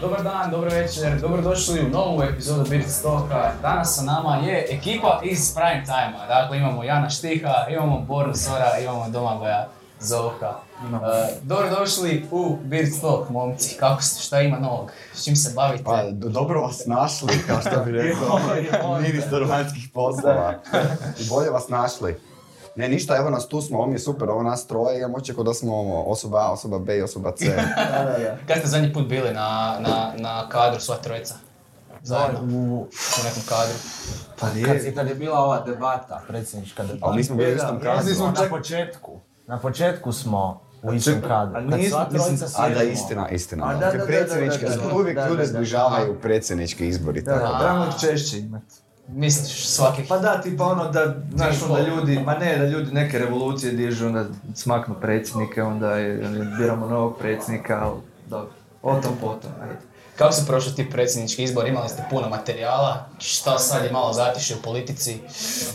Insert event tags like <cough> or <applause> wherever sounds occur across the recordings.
Dobar dan, dobro večer, dobrodošli u novu epizodu Beard Stoka. Danas sa nama je ekipa iz Prime Time-a. Dakle, imamo Jana Štiha, imamo Boru Sora, imamo Domagoja Zovka. E, dobrodošli u Beard Stock, momci. Kako ste, šta ima novog? S čim se bavite? Pa, do- dobro vas našli, kao što bi <laughs> rekao ministar vanjskih poslova. <laughs> I bolje vas našli. Ne, ništa, evo nas tu smo, ovo mi je super, ovo nas troje, imam očeko da smo ovo, osoba A, osoba B i osoba C. <laughs> Kad ste zadnji put bili na, na, na kadru sva trojica? Zajedno, U, u nekom kadru. pa kad, je, kad je bila ova debata, predsjednička debata. Ali nismo bili u istom kadru. Na početku. Na početku smo u istom kadru. a Kad nismo- sva mislim, trojica A da, sjedimo. istina, istina. A, da. da, Kad da, da, predsjednički, da, da, da. uvijek Da, ljude da, da. zbližavaju predsjednički izbori. Da, tako. trebamo ih češće imati. Misliš svakih... Pa da, tipa ono da, znaš, onda ljudi, ma ne, da ljudi neke revolucije dižu, onda smaknu predsjednike, onda je, biramo novog predsjednika, ali dobro, o tom potom, ajde. Kako su prošli ti predsjednički izbor? Imali ste puno materijala. Šta sad je malo zatiše u politici?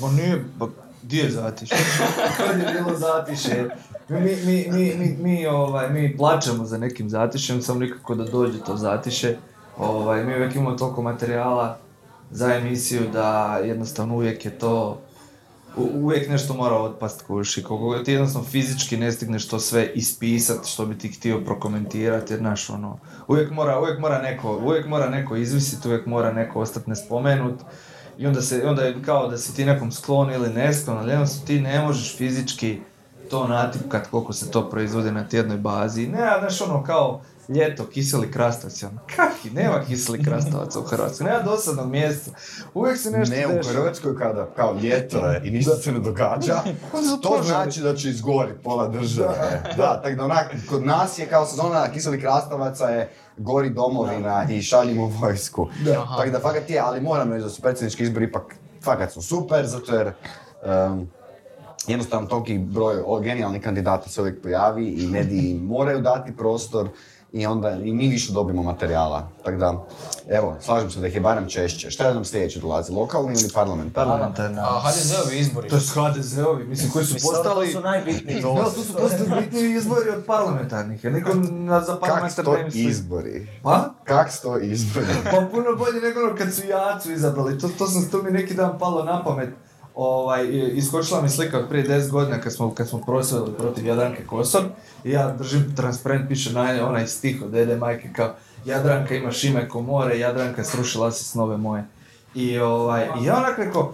Ma nije, ba, di je zatiše? <laughs> Kad je bilo zatiše? Mi, mi, mi, mi, mi, mi, ovaj, mi plaćamo za nekim zatišem, samo nikako da dođe to zatiše. Ovaj, mi uvijek imamo toliko materijala za emisiju da jednostavno uvijek je to uvijek nešto mora otpast kuši, koliko ti jednostavno fizički ne stigneš to sve ispisat što bi ti htio prokomentirati, jer znaš ono, uvijek mora, uvijek mora neko, uvijek mora neko izvisit, uvijek mora neko ostati nespomenut i onda se, onda je kao da si ti nekom sklon ili nesklon, ali jednostavno ti ne možeš fizički to natipkat koliko se to proizvodi na tjednoj bazi. Ne, znaš ono kao ljeto, kiseli krastavac, ono, kaki, nema kiseli krastavaca u Hrvatskoj, nema dosadnog mjesta, uvijek se nešto Ne, u. Hrvatskoj kada kao ljeto je i ništa se ne događa, <laughs> to znači da će izgoriti pola države. <laughs> Da, tako da onak, kod nas je kao sezona kiselih krastavaca je gori domovina i šaljimo vojsku. Tako da fakat je, ali moram reći da su predsjednički izbori ipak fakat su super, zato jer em, jednostavno toliki broj genijalnih kandidata se uvijek pojavi i mediji moraju dati prostor i onda i mi više dobimo materijala. Tako da, evo, slažem se da ih je barem češće. Šta nam sljedeće dolazi, lokalni ili parlamentarni? Parlamentarna. A HDZ-ovi izbori. To su HDZ-ovi, mislim, koji su Mislim, To postali... su najbitniji. <laughs> Da, to su postali bitniji izbori od parlamentarnih, jer niko na, za Kak parlamentarne sto ne misli. izbori? Pa? Kak sto izbori? Pa puno bolje nego ono kad su Jacu izabrali, to, to, sam, to mi neki dan palo na pamet. Ovaj, iskočila mi slika od prije 10 godina kad smo, kad smo prosvjedili protiv Jadranke Kosor i ja držim transparent, piše na onaj stih od Dede Majke kao Jadranka ima šime ko more, Jadranka srušila se snove moje. I, ovaj, i ja onak rekao,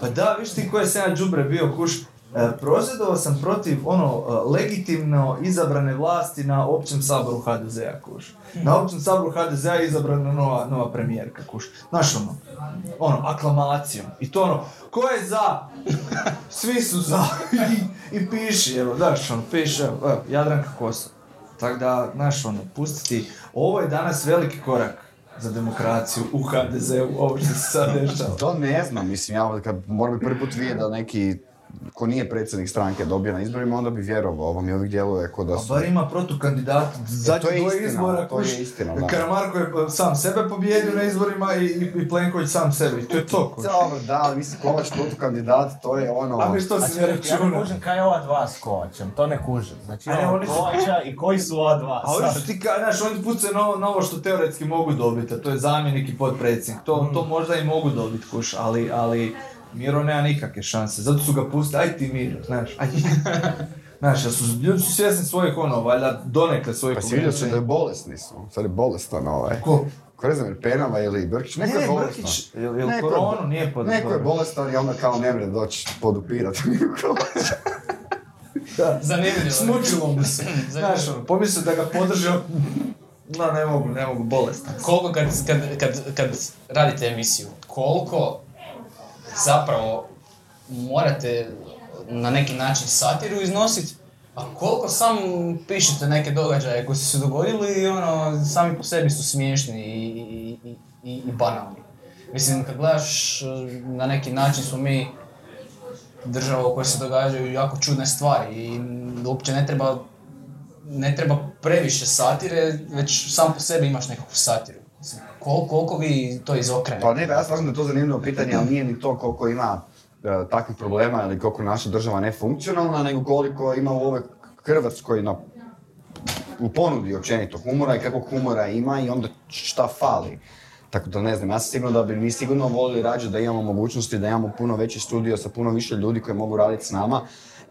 pa da, viš ti koje sam ja džubre bio kuš, E, prosvjedovao sam protiv ono e, legitimno izabrane vlasti na općem saboru HDZ-a kuš. Na općem saboru HDZ-a je izabrana nova, nova premijerka kuš. Znaš ono, ono, aklamacijom. I to ono, ko je za? <laughs> Svi su za. I, i piši, evo, znaš ono, piše, evo, evo, Jadranka Kosor. Tako da, znaš ono, pustiti, ovo je danas veliki korak za demokraciju u HDZ-u, ovo što se sad dešava. To ne znam, mislim, ja kad moram prvi put vidjeti da neki ko nije predsjednik stranke dobije na izborima, onda bi vjerovao, ovo mi uvijek djeluje ko da A su... bar ima protukandidata. Zadnje to je dvoje istina, izbora, to je istina, da. Karamarko je sam sebe pobjedio na izborima i, i, i Plenković sam sebe. I to je to. Dobro, da, ali mislim, Kovač protukandidat, to je ono... A mi što A si ne čekaj, ja ne računa? kužim kaj je ova dva s Kovačem, to ne kužim. Znači A ne, oni su- Kovača i koji su ova dva A oni su ti znaš, oni pucaju novo, novo što teoretski mogu dobiti, a to je zamjenik i potpredsjednik. To, Mm. to možda i mogu dobiti, kuš, ali, ali Miro nema nikakve šanse. Zato su ga pustili, aj ti Miro, znaš, aj. <laughs> Znaš, jer su, ljudi su svjesni svojih ono, valjda donekle svojih Pa si vidio se da je bolesni su, sad je bolestan ovaj. Ko? Ko ne znam, jer Penava ili Brkić, neko je Ne, bolestan. Brkić, jel Neko je- koronu nije pod... Neko je bolestan i onda kao ne mre doći podupirati. <laughs> Zanimljivo. Smučilo mu se. <clears throat> Znaš, ono, pomislio da ga podržao, no ne mogu, ne mogu, bolestan. Koliko kad, kad, kad, kad radite emisiju, koliko zapravo morate na neki način satiru iznositi, a koliko sam pišete neke događaje koji su se dogodili i ono, sami po sebi su smiješni i, i, i, i, banalni. Mislim, kad gledaš, eh, na neki način smo mi država u kojoj se događaju jako čudne stvari i uopće ne treba, ne treba previše satire, već sam po sebi imaš nekakvu satiru. Mislim, Kol, koliko vi to izokrenete? Pa ne, ja slažem da je to zanimljivo pitanje, ali nije ni to koliko ima e, takvih problema ili koliko naša država ne funkcionalna, nego koliko ima u ovoj Hrvatskoj na u ponudi općenito humora i kakvog humora ima i onda šta fali. Tako da ne znam, ja sam siguran da bi mi sigurno volili rađe da imamo mogućnosti, da imamo puno veći studio sa puno više ljudi koji mogu raditi s nama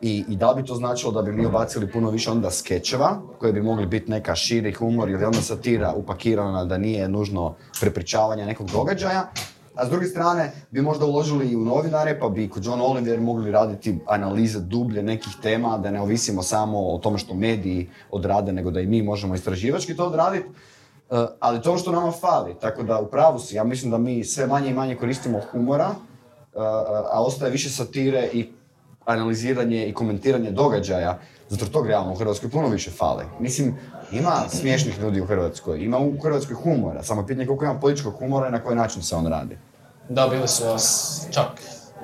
i, i da bi to značilo da bi mi obacili puno više onda skečeva koji bi mogli biti neka širi humor ili onda satira upakirana da nije nužno prepričavanje nekog događaja. A s druge strane bi možda uložili i u novinare pa bi kod John Oliver mogli raditi analize dublje nekih tema, da ne ovisimo samo o tome što mediji odrade, nego da i mi možemo istraživački to odraditi. Uh, ali to što nama fali, tako da u pravu si, ja mislim da mi sve manje i manje koristimo humora, uh, a ostaje više satire i analiziranje i komentiranje događaja, zato tog realno u Hrvatskoj puno više fali. Mislim, ima smiješnih ljudi u Hrvatskoj, ima u Hrvatskoj humora, samo pitanje koliko ima političkog humora i na koji način se on radi. Da, bili su vas čak,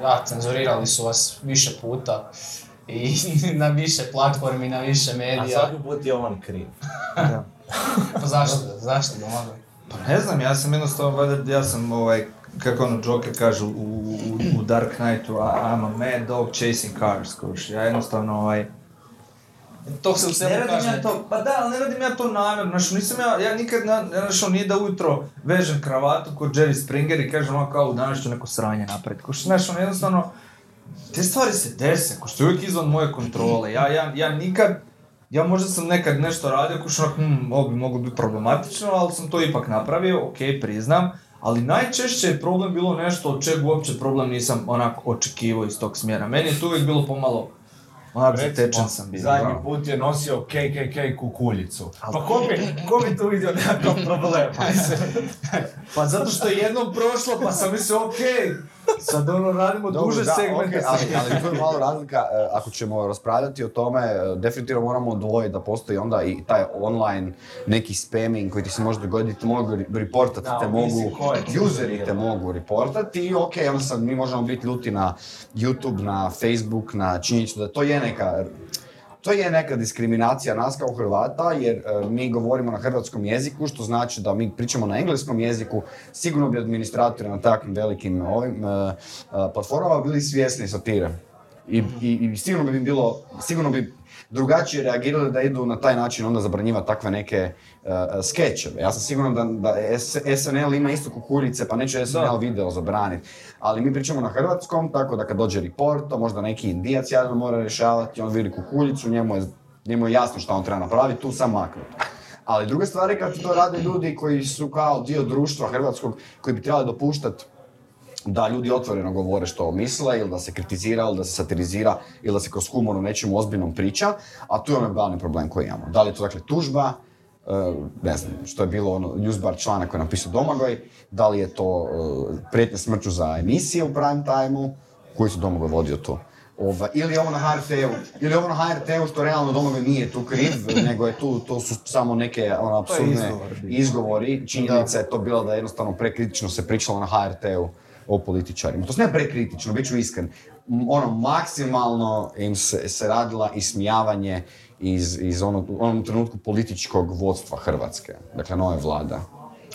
da, cenzurirali su vas više puta i <laughs> na više platformi, na više A medija. svaki put je on kriv. <laughs> <laughs> Pa zašto? Zašto Domagoj? Pa ne znam, ja sam jednostavno, ja sam ovaj, kako ono Joker kaže u, u, u Dark Knightu, "I- I'm a mad dog chasing cars, kuš. Ja jednostavno, ovaj, To se u ne sebi radim kaže. ja to, pa da, ali ne radim ja to namjerno, znaš, nisam ja, ja nikad, na, znaš, nije da ujutro vežem kravatu kod Jerry Springer i kažem, ono, kao, danas ću neko sranje napraviti, kuš, znaš, ono, jednostavno, te stvari se dese, kuš, to je uvijek izvan moje kontrole, ja, ja, ja nikad, ja možda sam nekad nešto radio, kuš, onako, hm, ovo bi moglo biti problematično, ali sam to ipak napravio, ok, priznam, ali najčešće je problem bilo nešto od čega uopće problem nisam onako očekivao iz tog smjera. Meni je to uvijek bilo pomalo, onako zatečen sam bio. Zadnji put je nosio KKK kukuljicu. Pa ko bi, ko bi tu vidio nekakav problem? <laughs> Pa zato što je jednom prošlo, pa sam mislio, okej, sad ono radimo Dobro, duže da, segmente. okej, ali, ali tu je malo razlika, e, ako ćemo raspravljati o tome, e, definitivno moramo odvojiti da postoji onda i taj online neki spamming koji ti se može dogoditi, mogu reportati, Da, te mogu, useri te mogu reportati i ok, onda sad mi možemo biti ljuti na YouTube, na Facebook, na činjenicu da to je neka to je neka diskriminacija nas kao Hrvata, jer e, mi govorimo na hrvatskom jeziku, što znači da mi pričamo na engleskom jeziku, sigurno bi administratori na takvim velikim ovim e, e, platformama bili svjesni satire. I, i, I sigurno bi bilo, sigurno bi drugačije reagirali da idu na taj način onda zabranjivati takve neke e, e, skečeve. Ja sam siguran da, da SNL ima isto kukuljice, pa neće SNL video zabraniti. Ali mi pričamo na hrvatskom, tako da kad dođe report, to možda neki indijac jadan mora rješavati, on vidi kukuljicu, njemu je, njemu je jasno šta on treba napraviti, tu sam maknuti. Ali druga stvar je kad to rade ljudi koji su kao dio društva hrvatskog, koji bi trebali dopuštati da ljudi otvoreno govore što misle, ili da se kritizira, ili da se satirizira, ili da se kroz humor o nečemu ozbiljnom priča, a tu je onaj glavni problem koji imamo. Da li je to dakle tužba, e, ne znam, što je bilo ono newsbar članak koji je napisao Domagoj, da li je to e, prijetnja smrću za emisije u prime time-u, koji su Domagoj vodio to. Ova, ili ovo na HRT-u, ili ovo na HRT-u što realno Domagoj nije tu kriv, nego je tu, to su samo neke ono, apsurdne izgovori. Činjenica je to bilo da jednostavno prekritično se pričalo na HRT-u o političarima. To se ne prekritično, bit ću iskren. Ono, maksimalno im se, se radila ismijavanje iz, iz onog, onom trenutku političkog vodstva Hrvatske, dakle nove vlada.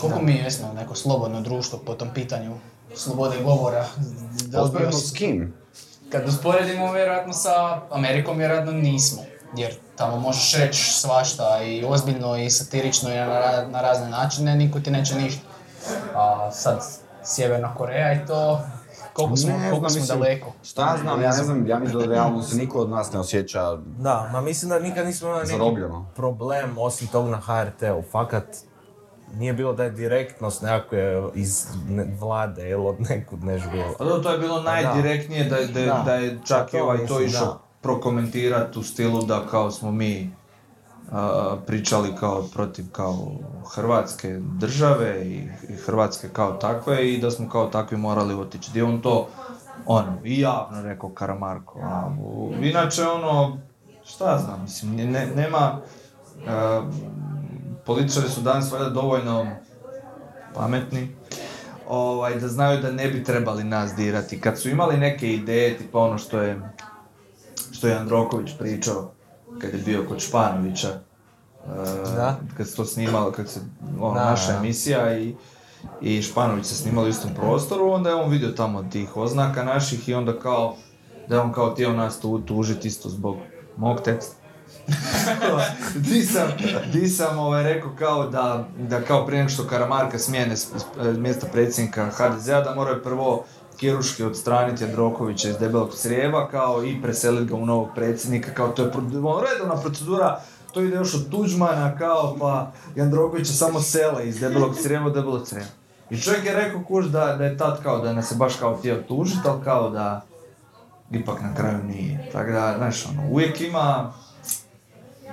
Koliko mi jesmo neko slobodno društvo po tom pitanju slobode govora? Usporedno s kim? Kad usporedimo vjerojatno sa Amerikom, vjerojatno nismo. Jer tamo možeš reći svašta i ozbiljno i satirično i na, na razne načine, niko ti neće ništa. A sad Sjeverna Koreja i to, koliko smo, Ne koliko znam, smo mislim, daleko. Šta ja znam, ja ne znam, ja mislim da realno se niko od nas ne osjeća Da, ma mislim da nikad nismo imali neki zarobljeno. problem osim tog na HRT-u. Fakat nije bilo da je direktnost nekakve iz vlade ili od nekud neš bilo. Pa to je bilo najdirektnije da, da, Da. da je čak Pa i to ovaj to išao prokomentirati u stilu da kao smo mi pričali kao protiv kao Hrvatske države i, Hrvatske kao takve i da smo kao takvi morali otići. Gdje je on to ono, i javno rekao Karamarko. u- inače ono, šta ja znam, mislim, ne- ne- nema, a, političari su danas valjda dovoljno pametni, ovaj, da znaju da ne bi trebali nas dirati. Kad su imali neke ideje, tipa ono što je, što je Androković pričao, kad je bio kod Španovića, e, Da. kad se to snimalo, kad se, ono, Da, naša emisija i, i Španović se snimali u istom prostoru, onda je on vidio tamo tih oznaka naših i onda kao, da je on kao htio nas tu tužiti isto zbog mog teksta. <laughs> di sam, di sam ovaj, rekao kao da, da kao prije nego što Karamarka smijene s, s- mjesto predsjednika HDZ-a, da moraju prvo kiruški odstraniti Jandrokovića iz debelog crijeva, kao i preseliti ga u novog predsjednika, kao to je ono, redovna procedura, to ide još od Tuđmana, kao pa Jandrokovića samo sele iz debelog crijeva u debelo crijevo. I čovjek je rekao kuž da, da je tad kao da nas je baš kao htio tužiti, ali kao da ipak na kraju nije. Tako da, znaš, ono, uvijek ima,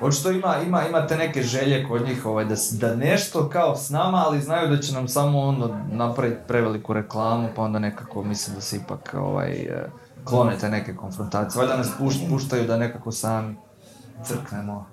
Očito ima, ima, imate neke želje kod njih ovaj, da, da nešto kao s nama, ali znaju da će nam samo ono napraviti preveliku reklamu, pa onda nekako mislim da se ipak ovaj, eh, klone te neke konfrontacije. Valjda nas puš- puštaju da nekako sami crknemo.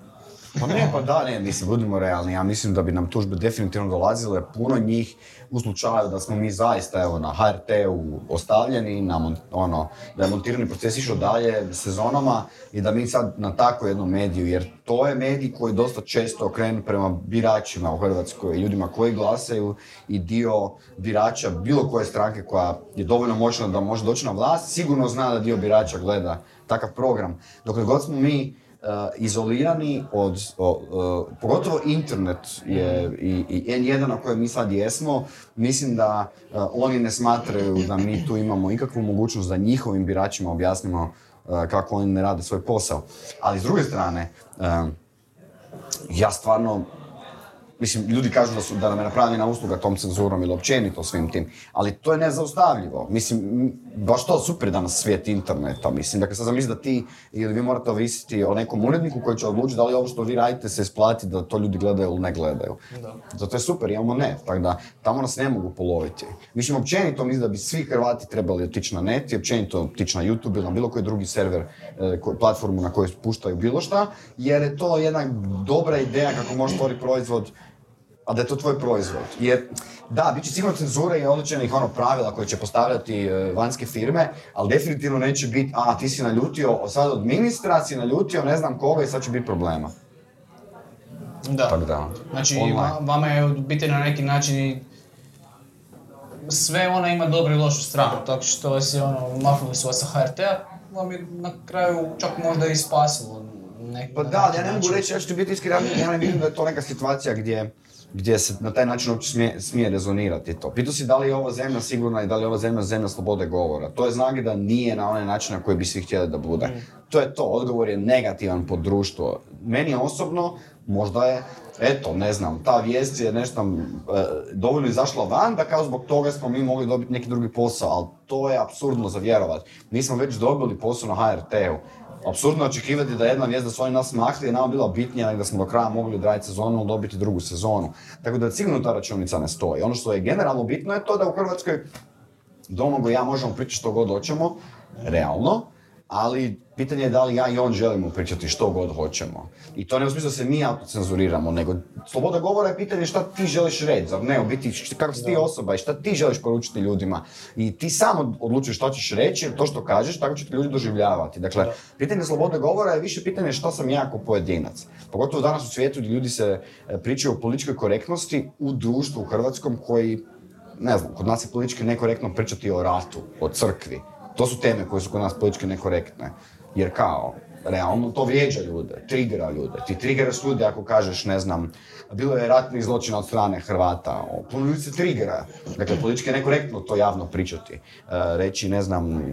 Pa ne, pa da, ne, mislim, budimo realni, ja mislim da bi nam tužbe definitivno dolazile, puno njih u slučaju da smo mi zaista, evo, na HRT-u ostavljeni, na ono, da je montirani proces išao dalje sezonama i da mi sad na tako jednom mediju, jer to je medij koji dosta često okrenu prema biračima u Hrvatskoj, ljudima koji glasaju i dio birača bilo koje stranke koja je dovoljno moćna da može doći na vlast, sigurno zna da dio birača gleda takav program. Dokle god smo mi izolirani od, pogotovo internet je i, i N1 na kojem mi sad jesmo, mislim da uh, oni ne smatraju da mi tu imamo ikakvu mogućnost da njihovim biračima objasnimo uh, kako oni ne rade svoj posao. Ali s druge strane, ja stvarno Mislim, ljudi kažu da, su, da nam je napravljena usluga tom cenzurom ili općenito svim tim, ali to je nezaustavljivo. Mislim, baš to super danas svijet interneta, mislim. Dakle, sad zamisli da ti ili vi morate ovisiti o nekom uredniku koji će odlučiti da li ovo što vi radite se isplati da to ljudi gledaju ili ne gledaju. Zato je super, imamo net, tako da tamo nas ne mogu poloviti. Mislim, općenito mislim da bi svi Hrvati trebali otići na net i općenito otići na YouTube ili na bilo koji drugi server, e, platformu na kojoj puštaju bilo šta, jer je to jedna dobra ideja kako možeš stvoriti proizvod a da je to tvoj proizvod. Jer, da, bit će sigurno cenzure i određenih ono pravila koje će postavljati e, vanjske firme, ali definitivno neće biti, a ti si naljutio, sad od ministra si naljutio ne znam koga i sad će biti problema. Da. Tako da, Znači, online. va- vama je u biti na neki način i sve ona ima dobru i lošu stranu, tako što si ono, maknuli su vas sa HRT-a, vam je na kraju čak možda i spasilo. nek- Pa da, ali ja ne mogu reći, ja ću ti biti iskren, ja- ja ne vidim da je to neka situacija gdje, gdje se na taj način uopće smije, smije rezonirati to. Pitao si da li je ova zemlja sigurna i da li je ova zemlja zemlja slobode govora. To je znak da nije na onaj način na koji bi svi htjeli da bude. To je to, odgovor je negativan po društvo. Meni osobno, možda je, eto, ne znam, ta vijest je nešto e, dovoljno izašla van da kao zbog toga smo mi mogli dobiti neki drugi posao, ali to je apsurdno za vjerovat. Mi smo već dobili posao na HRT-u. Apsurdno je očekivati da jedna vijest da su oni nas makli je nama bila bitnija da smo do kraja mogli odraditi sezonu i dobiti drugu sezonu. Tako da sigurno ta računica ne stoji. Ono što je generalno bitno je to da u Hrvatskoj Domagoj i ja možemo pričati što god hoćemo, realno, ali pitanje je da li ja i on želimo pričati što god hoćemo. I to ne u smislu da se mi autocenzuriramo, nego sloboda govora je pitanje šta ti želiš reći, zar ne, u biti kako si ti osoba i šta ti želiš poručiti ljudima. I ti sam odlučuješ što ćeš reći, jer to što kažeš, tako će te ljudi doživljavati. Dakle, pitanje slobode govora je više pitanje što sam ja kao pojedinac. Pogotovo danas u svijetu gdje ljudi se e, pričaju o političkoj korektnosti u društvu u Hrvatskom koji ne znam, kod nas je politički nekorektno pričati o ratu, o crkvi. To su teme koje su kod nas politički nekorektne. Jer kao, realno to vrijeđa ljude, triggera ljude. Ti triggeraš ljude ako kažeš, ne znam, bilo je ratnih zločina od strane Hrvata, puno ljudi se triggera. Dakle, politički je nekorektno to javno pričati. E, reći, ne znam,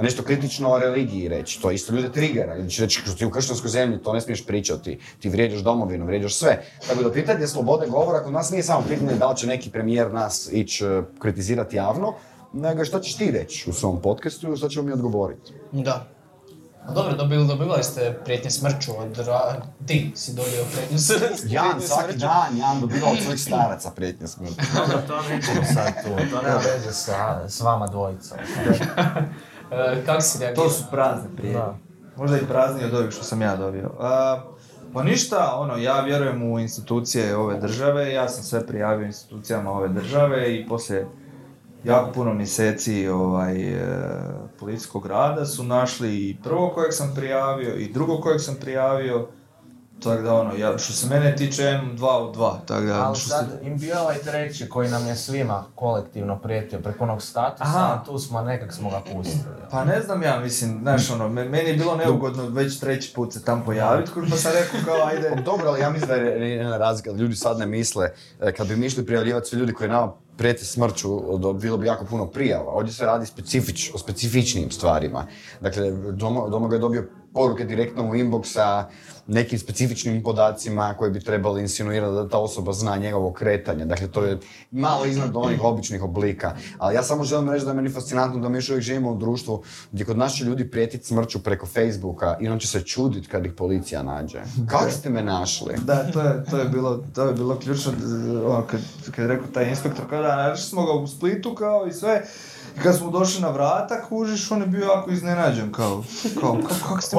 nešto kritično o religiji reći, to isto ljude triggera. Ljudi će reći, što ti u kršćanskoj zemlji to ne smiješ pričati, ti vrijeđaš domovinu, vrijeđaš sve. Tako da pitanje slobode govora kod nas nije samo pitanje da li će neki premijer nas ići e, kritizirati javno, nego što ćeš ti reći u svom podcastu i što ćemo mi odgovoriti. Da. A dobro, dobili, dobivali ste prijetnje smrću od ra... Ti si dobio prijetnju s- Jan, prijetnje svaki smrću. dan, Jan dobiva od svojih staraca prijetnje smrti. <laughs> Dobro, to nećemo sad tu, to nema veze sa, s vama dvojicom. <laughs> E, kako si reagirao? To su prazne prijetnje. Da. Možda i praznije od ovih što sam ja dobio. A, pa ništa, ono, ja vjerujem u institucije ove države, ja sam sve prijavio institucijama ove države i poslije jako puno mjeseci ovaj, e, policijskog rada su našli i prvog kojeg sam prijavio i drugog kojeg sam prijavio Tako da ono, ja, što se mene tiče, ja imam dva od dva, tako da... Ali što sad se- im bio ovaj treći koji nam je svima kolektivno prijetio preko onog statusa, Aha. tu smo nekak smo ga pustili. Pa ne znam ja, mislim, znaš ono, me- meni je bilo neugodno već treći put se tam pojaviti, pa sam rekao kao ajde... <laughs> Dobro, ali ja mislim da je jedna razlika, ljudi sad ne misle, e, kad bi mi išli prijavljivati svi ljudi koji nama prijete smrću, bilo bi jako puno prijava. Ovdje se radi specifič, o specifičnim stvarima. Dakle, Domo, Domagoj je dobio poruke direktno u inbox sa nekim specifičnim podacima koji bi trebali insinuirati da ta osoba zna njegovo kretanje. Dakle, to je malo iznad onih običnih oblika. Ali ja samo želim reći da je meni fascinantno da mi još uvijek živimo u društvu gdje kod će ljudi prijetiti smrću preko Facebooka i on će se čudit kad ih policija nađe. Kako ste me našli? <laughs> Da, to je, to je bilo, to je bilo ključno, ono, kad, kad je rekao taj inspektor, kao da, našli smo ga u Splitu, kao i sve, i kad smo došli na vrata, kužiš, on je bio jako iznenađen, kao, kao, kako, kako ste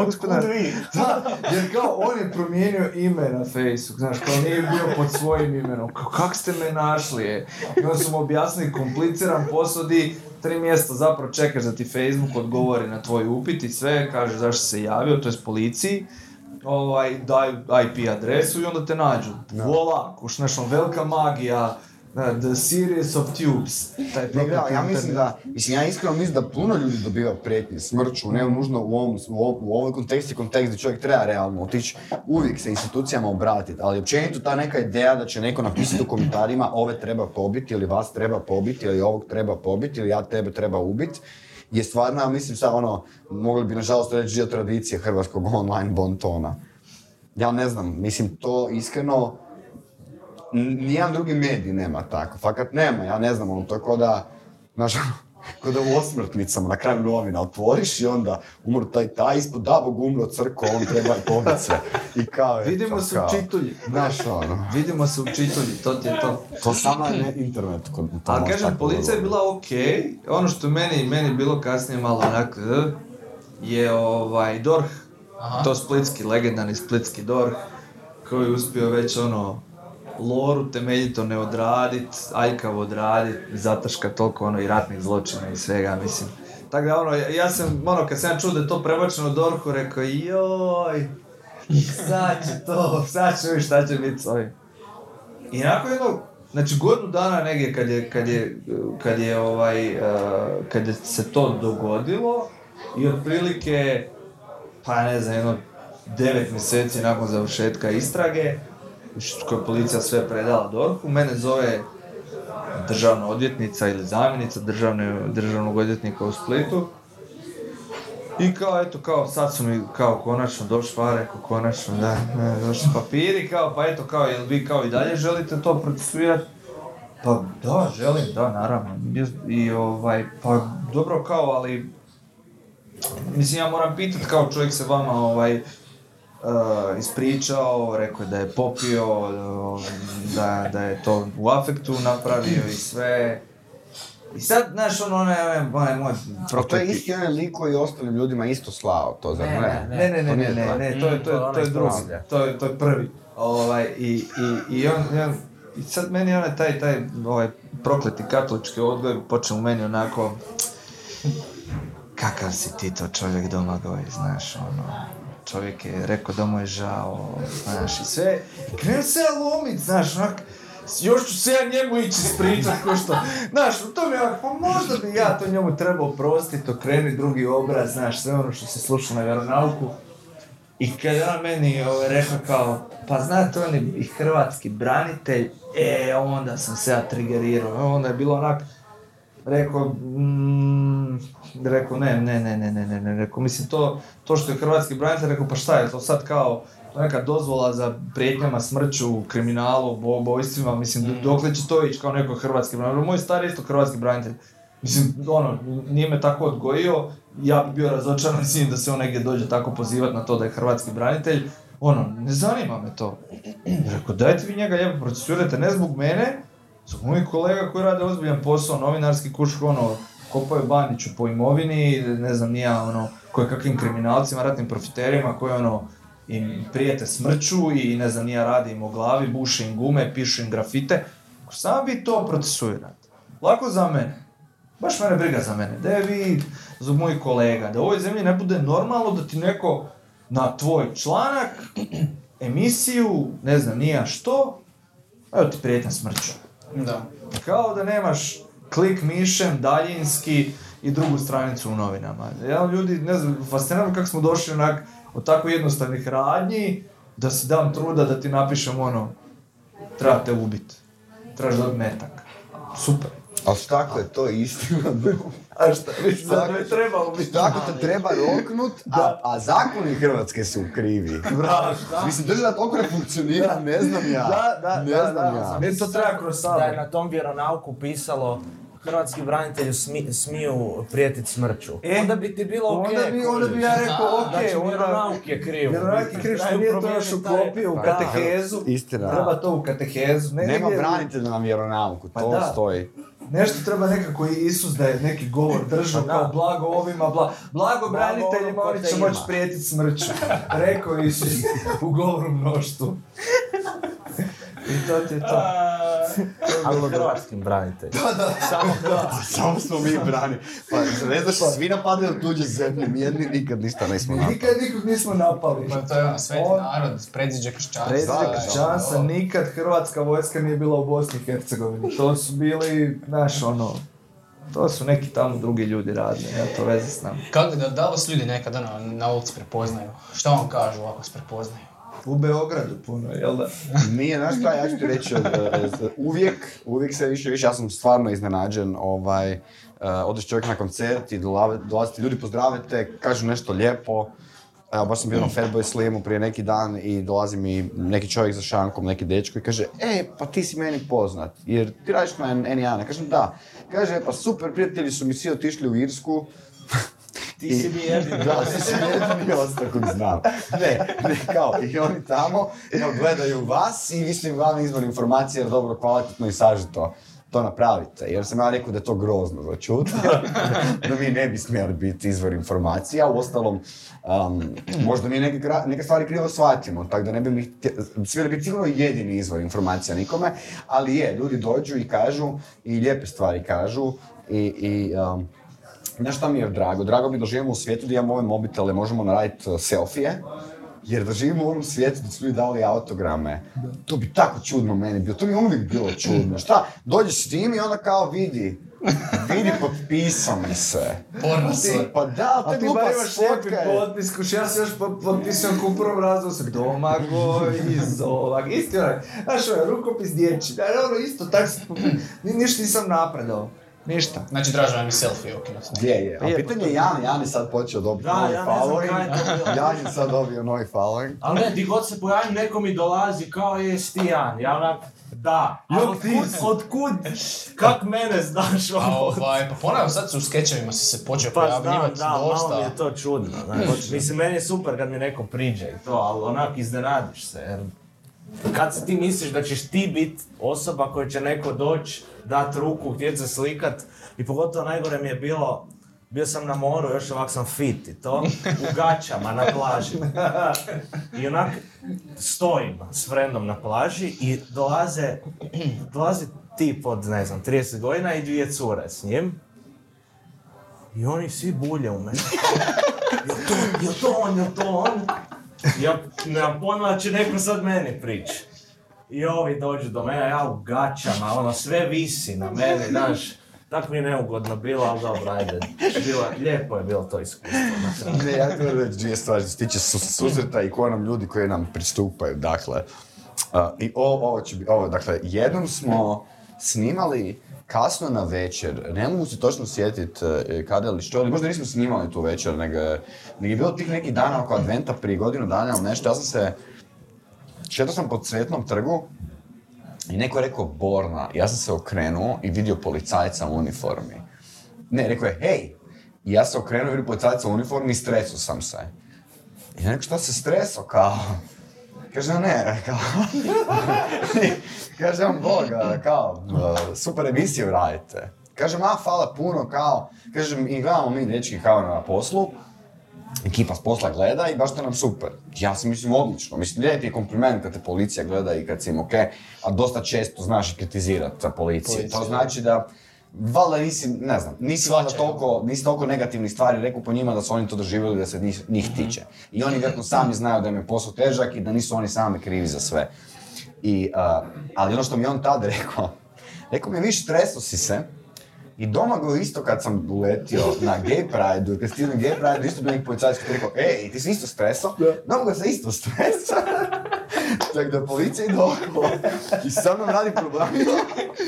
vi? Da, jer kao, on je promijenio ime na Facebook, znaš, kao nije bio pod svojim imenom, kao, kako ste me našli, je. I onda su mu objasnili kompliciran posao di tri mjesta zapravo čekaš da ti Facebook odgovori na tvoj upit i sve, kaže zašto se javio, to je policiji, ovaj, daju IP adresu i onda te nađu. Vola, kuš, znaš, on, velika magija, The Series of Tubes. Taj da, ja mislim da, mislim, ja iskreno mislim da puno ljudi dobiva prijetnje smrću, ne nužno u ovom, u ovom, u ovom kontekstu kontekst gdje čovjek treba realno otići, uvijek se institucijama obratiti, ali općenito ta neka ideja da će neko napisati u komentarima ove treba pobiti ili vas treba pobiti ili ovog treba pobiti ili ja tebe treba ubiti, je stvarno, mislim sad ono, mogli bi nažalost reći dio tradicije hrvatskog online bontona. Ja ne znam, mislim to iskreno, nijedan drugi medij nema tako, fakat nema, ja ne znam, ono, to je ko da, znaš, <laughs> ko da u osmrtnicama na kraju novina otvoriš i onda umro taj taj ispod, da Bog umro crko, on treba pobiti sve. I kao, eto, Vidimo se u čitulji. Znaš, ono, Vidimo se u čitulji, to ti je to. to samo je ne internet. Kod, to Ali kažem, policija je bila ok, ono što meni, meni bilo kasnije malo onak, eh, je ovaj, DORH, Aha. to splitski, legendarni splitski DORH, koji je uspio već ono, loru temeljito ne odradit, aljkavo odradit, zataška toliko ono i ratnih zločina i svega, mislim. Tako da ono, ja, sam, ono, kad sam čuo da je to prebačeno DORH-u, rekao, joj, sad će to, sad će šta će biti s ovim. I nakon jednog, znači godinu dana negdje kad je, kad je, kad je ovaj, eh, kad je se to dogodilo i otprilike, pa ne znam, jedno devet mjeseci nakon završetka istrage, što koje je policija sve predala DORH-u, mene zove državna odvjetnica ili zamjenica državne, državnog odvjetnika u Splitu i kao, eto, kao, sad su mi, kao, konačno došli, pa rekao, konačno, da, došli papiri, kao, pa eto, kao, jel vi kao i dalje želite to procesuirati? Pa, da, želim, da, naravno. I, ovaj, pa, dobro, kao, ali, mislim, ja moram pitat, kao, čovjek se vama, ovaj, uh, ispričao, rekao je da je popio, da, da je to u afektu napravio i sve. I sad, znaš, ono, onaj, onaj, onaj moj A to je prokleti... isti onaj lik koji je ostalim ljudima isto slao, to zar Ne, ne? ne, Ne, ne, ne, To ne, ne, to. ne, to je, to je, Mm, to je onaj drugi, to je, to je prvi. Ovaj, i, i, i on, i on, i sad meni onaj taj, taj, ovaj, prokleti katolički odgoj počne u meni onako, kakav si ti to čovjek Domagoj, znaš, ono, čovjek je rekao da mu je žao, znaš, i sve, i krenuo se ja lomit, znaš, onak, još ću se ja njemu ići ispričat ko što, znaš, u tome, ja, pa možda bi ja to njemu trebao prostiti, okreni drugi obraz, znaš, sve ono što se sluša na vjeronauku. I kad je on meni ovaj, rekao kao, pa znate on je i hrvatski branitelj, e, onda sam se ja triggerirao, onda je bilo onak, rekao, mm, rekao, ne, ne, ne, ne, ne, ne, ne, rekao, mislim, to, to što je hrvatski branitelj, rekao, pa šta je to sad kao, neka dozvola za prijetnjama smrću, kriminalu, bo- ubojstvima, mislim, dokle će to ići kao neko hrvatski branitelj, moj stari je isto hrvatski branitelj, Mislim, ono, nije me tako odgojio, ja bi bio razočaran mislim da se on negdje dođe tako pozivati na to da je hrvatski branitelj. Ono, ne zanima me to. Rekao, dajte vi njega lijepo procesuirajte, ne zbog mene, zbog mojih kolega koji rade ozbiljan posao, novinarski kuš, ono, kopaju Bandiću po imovini, ne znam, nija, ono, koje kakvim kriminalcima, ratnim profiterima, koji, ono, im prijete smrću i ne znam, nija radi im o glavi, buše im gume, pišu im grafite. Samo vi to procesuirate. Lako za mene. Baš mene briga za mene. Da je vi, zbog mojih kolega, da u ovoj zemlji ne bude normalno da ti neko na tvoj članak <clears throat> emisiju, ne znam, nija što, evo ti prijetnja smrću. Da. Kao da nemaš klik mišem, daljinski i drugu stranicu u novinama. Ja, ljudi, ne znam, fascinantno kako smo došli onak od tako jednostavnih radnji, da si dam truda da ti napišem ono, treba te ubit, trebaš dobiti metak. Super. Ali šta je to istina? A šta, mislim, da me treba ubiti. Šta ako te treba roknut, a, a zakoni Hrvatske su krivi? Bravo, Mislim, država toliko ne funkcionira, ne znam ja. Da, da, ne da, znam da. ja. Meni to treba kroz Da je sabor. na tom vjeronauku pisalo hrvatski branitelji smi- smiju prijetiti smrću. E, onda bi ti bilo okej. Onda bi, onda bi ja rekao, ok, Znači, onda... vjeronauk je kriv. Vjeronauk je kriv što nije to još uklopio u katehezu. Istina. Treba to u katehezu. Ne, Nema branitelja na vjeronauku, Pa to da. stoji. Nešto treba nekako i Isus da je neki govor držao Pa da. kao blago ovima, bla, blago braniteljima, oni će moći prijetiti smrću. <laughs> Rekao Isus u govoru mnoštvu. <laughs> I to ti je to. <laughs> Ali hrvatskim braniteljima. <laughs> Samo Samo smo mi brani. Pa ne znaš, svi napadaju tuđe zemlje, mi jedni nikad ništa nismo napadali. Nikad nikog nismo napali. Pa to je ono, sveti On- narod, predziđe kršćanstva. Predsjednik Da, kršćanstva, nikad hrvatska vojska nije bila u Bosni i Hercegovini. To su bili, znaš, ono, to su neki tamo drugi ljudi radili, ja to veze s nama. Kako da, da vas ljudi nekad ono, na ulici prepoznaju? Šta vam kažu ako se prepoznaju? U Beogradu puno, jel da? Nije, znaš šta, ja ću ti reći, e, e, uvijek, uvijek se više, više, ja sam stvarno iznenađen, ovaj, e, odeš čovjek na koncert i dolaze ti ljudi, pozdrave te, kažu nešto lijepo, Evo, baš sam bio na Fatboy Slimu prije neki dan i dolazi mi neki čovjek za šankom, neki dečko i kaže E, pa ti si meni poznat, jer ti radiš na N1. Ja kažem da. Kaže, pa super, prijatelji su mi svi otišli u Irsku, Ti si mi jedini. Da, ti si jedini ostao kog znam. Ne, ne, kao, i oni tamo, gledaju vas i vi ste im glavni izvor informacije jer dobro, kvalitetno i sažito to napravite. Jer sam ja rekao da je to grozno za <laughs> da mi ne bi smjeli biti izvor informacija, u ostalom, um, možda mi neke, neke stvari krivo shvatimo, tako da ne bi mi smjeli biti sigurno jedini izvor informacija nikome, ali je, ljudi dođu i kažu, i lijepe stvari kažu, i, i Znaš šta mi je drago? Drago mi je da živimo u svijetu gdje imamo ove mobitele, možemo naraditi uh, selfije. Jer da živimo u ovom svijetu da su ljudi dali autograme, to bi tako čudno meni bilo, to mi je uvijek bilo čudno. Šta, dođeš s tim i onda kao vidi, vidi potpisao mi se. Porno sve. Pa da, to A je ti glupa imaš lijepi fotka. potpis, kuš, ja se još po- potpisujem ku prvom razlogu sam Domagoj iz ovak, isti onak, znaš ovaj, rukopis dječji, da, ono isto, tak se, ni, ništa nisam napredao, ništa. Znači, draža vam je selfie ukinuti. Gdje je? A Je, pitanje je Jan, Jan je sad počeo dobiti Da, novi ja following. je. Jan je sad dobio novi following. Ali ne, di god se pojavim, neko mi dolazi kao jesi ti Jan. Ja onak, da. A Jok, otkud, ti si. otkud, kak mene znaš ovo? ovaj, pa ponavljam, sad su u skečevima si se počeo Pa znam, pojavljivati da, malo dosta. mi je to čudno. Znači, mislim, meni je super kad mi neko priđe i to, ali onak iznenadiš se. Jer kad si ti misliš da ćeš ti bit osoba koja će neko doći, dat ruku, htjet se slikat i pogotovo najgore mi je bilo, bio sam na moru, još ovak sam fit i to, u gaćama na plaži. I onak stojim s frendom na plaži i dolaze, dolazi tip od, ne znam, 30 godina i dvije cure s njim. I oni svi bulje u mene. Jel to, jel to on, jel to on? Ja nemam pojma da će neko sad meni prići. I ovi dođu do mene, ja u gaćama, ono sve visi na meni, znaš. Tako mi je neugodno bilo, ali dobro, ajde. Bilo, lijepo je bilo to iskustvo. Ne, ja ću reći dvije stvari se tiče su- susreta i ko nam ljudi koji nam pristupaju, dakle. uh, I ovo, ovo će biti, ovo, dakle, jednom smo snimali kasno na večer, ne mogu se točno sjetiti kada ili što, ali možda nismo snimali tu večer, nego, nego je bilo tih nekih dana oko adventa prije godinu dana ili nešto, ja sam se, šetao sam po Cvjetnom trgu i neko je rekao Borna, ja sam se okrenuo i vidio policajca u uniformi. Ne, rekao je, hej! I ja se okrenuo, vidio policajca u uniformi i stresao sam se. I ja rekao, šta se stresao, kao? Kaže, ne, <laughs> kao... Kaže on, Boga, kao, super emisiju radite. Kaže, ma, hvala puno, kao, kaže, i gledamo mi dečki kao na poslu, ekipa s posla gleda i baš ste nam super. Ja si mislim odlično, mislim, lijepi je kompliment kad te policija gleda i kad si im ok, a dosta često znaš i kritizirati policiju. Policiju, To znači da valjda nisi, ne znam, nisi valjda toliko, nisi toliko negativnih stvari rekao po njima da su oni to doživjeli da se njih, njih tiče. I oni vjerojatno sami znaju da im je posao težak i da nisu oni sami krivi za sve. I, uh, ali ono što mi je on tad rekao, rekao mi je, viš, streso si se, i Domagoj isto kad sam uletio na Gay Pride, kad stigli na Gay Pride, isto bi neki policajac koji je rekao, ej, ti si isto streso? Domagoj se isto stresa. <laughs> Tako da policija ide okolo i sa mnom radi problemi.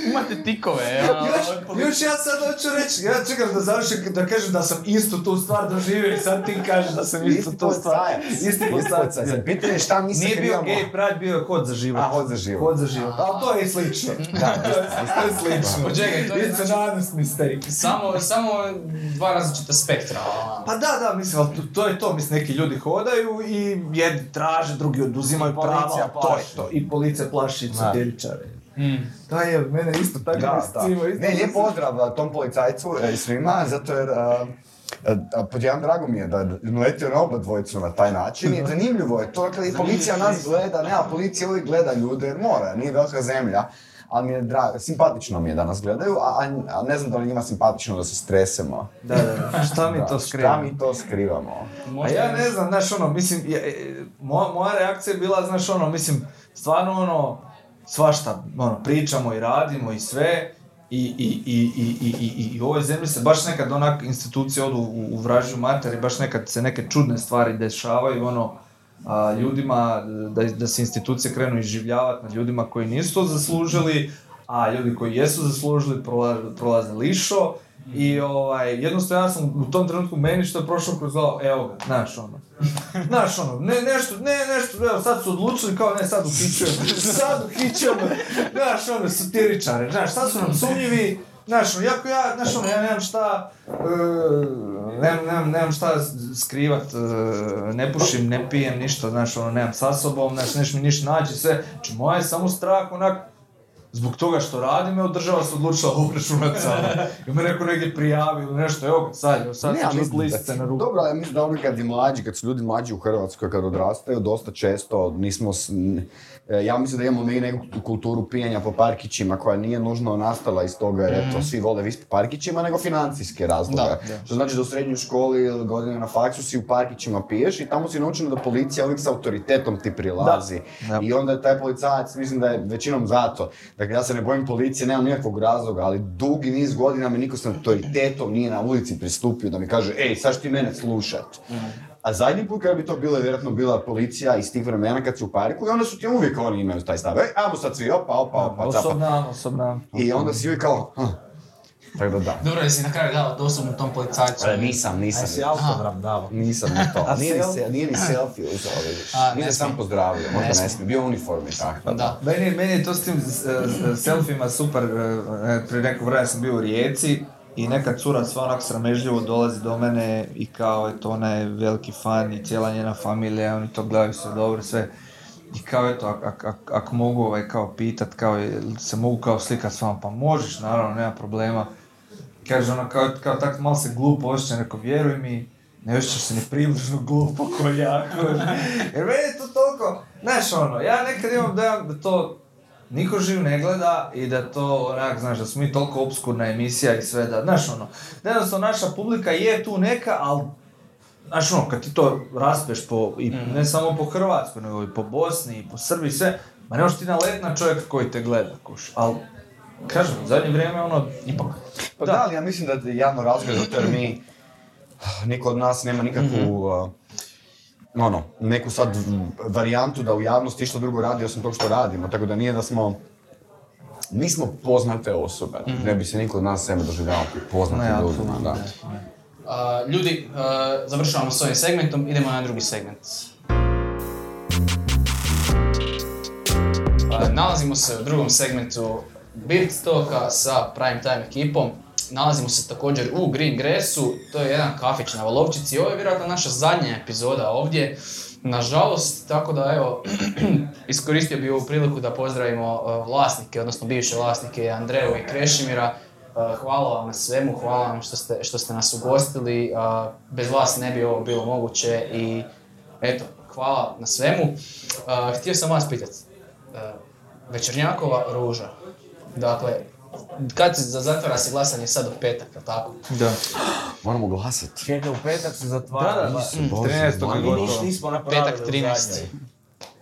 Imate tikove, Još, još ja sad hoću reći, ja čekam da završim da kažem da sam istu tu stvar doživio i sad ti kažeš da sam istu Isti tu stvar. Isti policajac. policajac. Sad Pitanje je šta mi se Nije bio gay pride, bio je hod za život. A, hod za život. Hod za život. Ali to je slično. Da, to je slično. Počekaj, to je It's znači- an honest mistake. Samo, samo dva različita spektra. Pa da, da, mislim, to, to je to, mislim, neki ljudi hodaju i jedni traže, drugi oduzimaju I policija prava, to je plaši. to. I policija plaši cudjeličare. Mm. Da je, mene isto tako Da, isto Ne, lijep pozdrav tom policajcu e, i svima, zato jer a, pod jedan drago mi je da je naletio na oba dvojicu na taj način i <laughs> zanimljivo je to kad i policija nas gleda, ne, a policija uvijek gleda ljude jer mora, nije velika zemlja, ali mi je drago, simpatično mi je da nas gledaju, a, a- a ne znam da li njima simpatično da se stresemo. Da, da, da. <laughs> Šta mi Da, to Šta skrivamo? mi to skrivamo? A ja ne znam, znaš ono, mislim, ja, e, moja, moja reakcija je bila, znaš ono, mislim, stvarno ono, svašta, ono, pričamo i radimo i sve, i, i, i, i, i, i, i u ovoj zemlji se baš nekad onak institucije odu u, u vražju materi, baš nekad se neke čudne stvari dešavaju, ono, a, ljudima, da, da se institucije krenu iživljavati na ljudima koji nisu to zaslužili, a ljudi koji jesu zaslužili prolaze, prolaze lišo, i ovaj, jednostavno ja sam u tom trenutku meni što je prošlo kroz glavu, evo ga, znaš ono. Znaš ono, ne, nešto, ne, nešto, evo sad su odlučili kao ne, sad uhićujemo, <laughs> sad uhićujemo, znaš ono, satiričare, znaš, sad su nam sumnjivi, znaš jako ja, znaš ono, ja nemam šta, e, nemam, nemam, nemam šta skrivat, e, ne pušim, ne pijem ništa, znaš ono, nemam sa sobom, znaš, nešto mi ništa naći, sve, znači moja je samo strah, onak, Zbog toga što radim, evo država se odlučila obračunati sa mnom. I me neko negdje prijavio ili nešto, evo sad, evo sad Ne, da- listice na ruku. Dobro, ja mislim da oni kad je mlađi, kad su ljudi mlađi u Hrvatskoj, kad odrastaju, dosta često nismo... s- Ja mislim da imamo mi neku kulturu pijenja po parkićima koja nije nužno nastala iz toga jer eto, svi vole vis po parkićima, nego financijske razloge. Da, da. Što znači da u srednjoj školi ili godine na faksu si u parkićima piješ i tamo si naučeno da policija uvijek sa autoritetom ti prilazi. Da. I onda je taj policajac, mislim da je većinom zato. Dakle, ja se ne bojim policije, nemam nikakvog razloga, ali dugi niz godina mi niko s autoritetom nije na ulici pristupio da mi kaže, ej, sad ti mene slušat. A zadnji put kad bi to bilo, je vjerojatno bila policija iz tih vremena kad si u parku i onda su ti uvijek oni imaju taj stav, ej, ajmo sad svi, opa, opa, opa, capa. Osobna, osobna. I onda si uvijek kao, "Hm." Tako da da. Dobro, jesi na kraju dao doslovno tom policajcu. E, nisam, nisam. Aj si autogram davo. Nisam ni to. Nije ni, selfie? se, nije ni selfie uzao, vidiš. Nije sam pozdravio, možda Ne ne smije. Bio u uniformi, tako Da. Meni, meni je to s tim s- s- selfijima super, e, prije neko vremena sam bio u Rijeci i neka cura sva onak sramežljivo dolazi do mene i kao eto ona je veliki fan i cijela njena familija, oni to gledaju sve dobro, sve. I kao eto, ak, ak, ak- ako mogu ovaj kao pitat, kao se mogu kao slikat s vama, pa možeš naravno, nema problema. Kaže ona kao, kao tak malo se glupo osjeća, neko vjeruj mi, ne osjećaš se ni približno glupo ko ja, kužiš. <laughs> Jer meni je to toliko, znaš ono, ja nekad imam dojam da to niko živ ne gleda i da to onak, znaš, da smo mi toliko obskurna emisija i sve da, znaš ono, da jednostavno naša publika je tu neka, ali Znaš ono, kad ti to raspeš po, i ne samo po Hrvatskoj, nego i po Bosni, i po Srbiji, sve, ma ne možeš ti nalet na čovjeka koji te gleda, kuš. Ali, kažem, u zadnje vrijeme, ono, ipak, Pa Da. da, ali ja mislim da je javno razgled, jer mi, niko od nas nema nikakvu, uh, ono, neku sad varijantu da u javnosti išta drugo radi osim tog što radimo, tako da nije da smo, nismo poznate osobe, ne bi se niko od nas sebe doživljavao poznatim ljudima, da. ne. A, ljudi, a, završavamo s ovim segmentom, idemo na drugi segment. A, nalazimo se u drugom segmentu Beard Talka sa Prime Time ekipom. Nalazimo se također u Green Gressu, to je jedan kafić na Valovčici. Ovo je vjerojatno naša zadnja epizoda ovdje. Nažalost, tako da evo, <clears throat> iskoristio bi ovu priliku da pozdravimo uh, vlasnike, odnosno bivše vlasnike Andreju i Krešimira. Uh, Hvala vam na svemu, hvala vam što ste, što ste nas ugostili. Uh, Bez vas ne bi ovo bilo moguće i eto, hvala na svemu. Htio sam vas pitati, Večernjakova ruža, dakle, kad se za- zatvara se glasanje sad u petak, jel tako? Da. <gasps> Moramo glasati. Čekaj, u petak se zatvara. Da, da, da. Mislim, 13. Mi gotovo. niš nismo napravili Petak do 13. zadnje.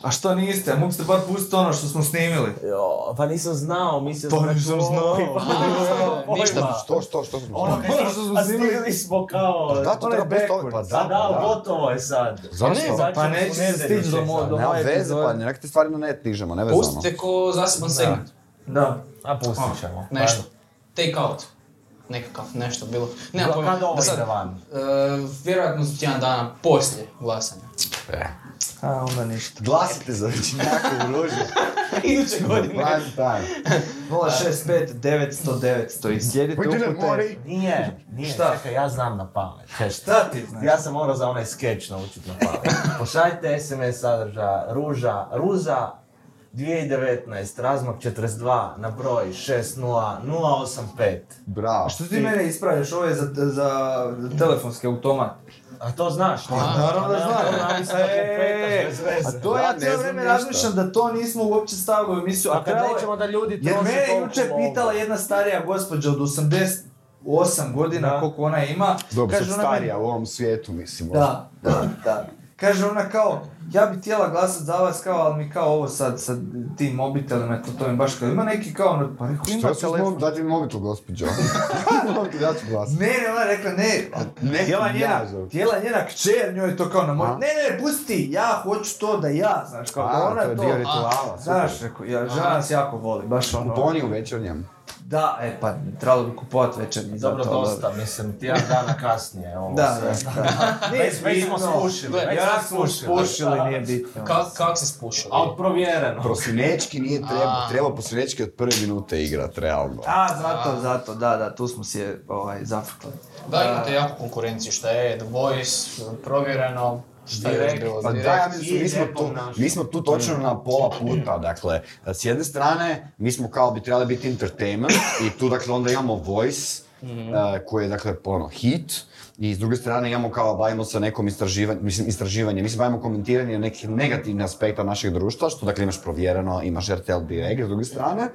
A što niste? Mogu ste bar pustiti ono što smo snimili? Jo, pa nisam znao, mislio Pa sam <laughs> nisam znao. Pa nisam pojma. Ništa. Što, što, što smo Ono Ono što smo a snimili. snimili smo kao... Da, to treba pustiti backward. Pa Pa da, da, da. gotovo je sad. Zašto? Pa neće se stići do tek mo- sad. do- Nema moje veze, pa neke te stvari na net dižemo, nevezano. Pustite ko zaseban segment. Da. A pustit ćemo. Nešto. Take out. Nekakav, nešto bilo. Nema Pa, pojma. Kad ovo ide van? e, vjerojatno za tjedan dana poslije glasanja. E. A, onda ništa. Glasite za većinjaku u ruži. <laughs> Iduće godine. Prime time. 065 900 900 i didn't upute. worry. Nije, nije, Šta? čekaj, ja znam na pamet. Kaj šta? Ti znaš? Ja sam morao za onaj skeč naučiti na pamet. Pošaljite SMS sadržaja Ruža, Ruza 2019, razmak 42 na broj 60085. Bravo. A što ti mene ispravljaš? Ovo je za, za telefonski automat. A to znaš? Pa, naravno da znam. E, A to ja cijelo vrijeme razmišljam da to nismo uopće stavili u emisiju. A A kad nećemo da ljudi Jer troše mene toliko jučer pitala jedna starija gospođa od 88 godina Da. koliko ona ima. Dobro, Kaže meni- starija u ovom svijetu, mislim. Da, da, da. Kaže ona kao, ja bi htjela glasat za vas kao, ali mi kao ovo sad sa tim mobitelima, to, to mi baš kao, ima neki kao, ono, pa rekao, ima Što telefon. dati mi mobitel, gospođo? <laughs> Ja ću glasati. Ne, ne, ona je rekla ne, Ne, htjela ja, njena, htjela njena kćer, njoj je to kao na moj, ne, ne, pusti, ja hoću to da ja, znaš, kao, da ona to je to, dio rituala, znaš, rekao, ja, žena nas jako voli, baš ono, u večernjem. Da, e, pa, trebalo bi kupovat večernji za Dobro, to, ali- dosta, mislim, tjedan dana kasnije. Ovo Da, sve. da, da. <laughs> Nije Već, već smo bitno. spušili, već Ja smo spušili, nije bitno. Ka, kak se spušao? Ali provjereno. Prosinečki nije trebao, trebao prosinečki od prve minute igrat, realno. A, zato, zato, da, da, tu smo si je, ovaj, zafrkli. Da, imate jako konkurenciju, šta je The Voice, provjereno, šta je Direkt. bilo? Pa da, Direkt. ja mislim, mi smo, tu, mi smo tu točno na pola puta, dakle, s jedne strane, mi smo kao bi trebali biti entertainment i tu dakle onda imamo voice, eh, koji je dakle ono hit, i s druge strane imamo kao bavimo se nekom istraživanjem, mislim istraživanje, mi se bavimo komentiranjem nekih negativnih aspekta našeg društva, što dakle imaš provjereno, imaš RTL Direct s druge strane.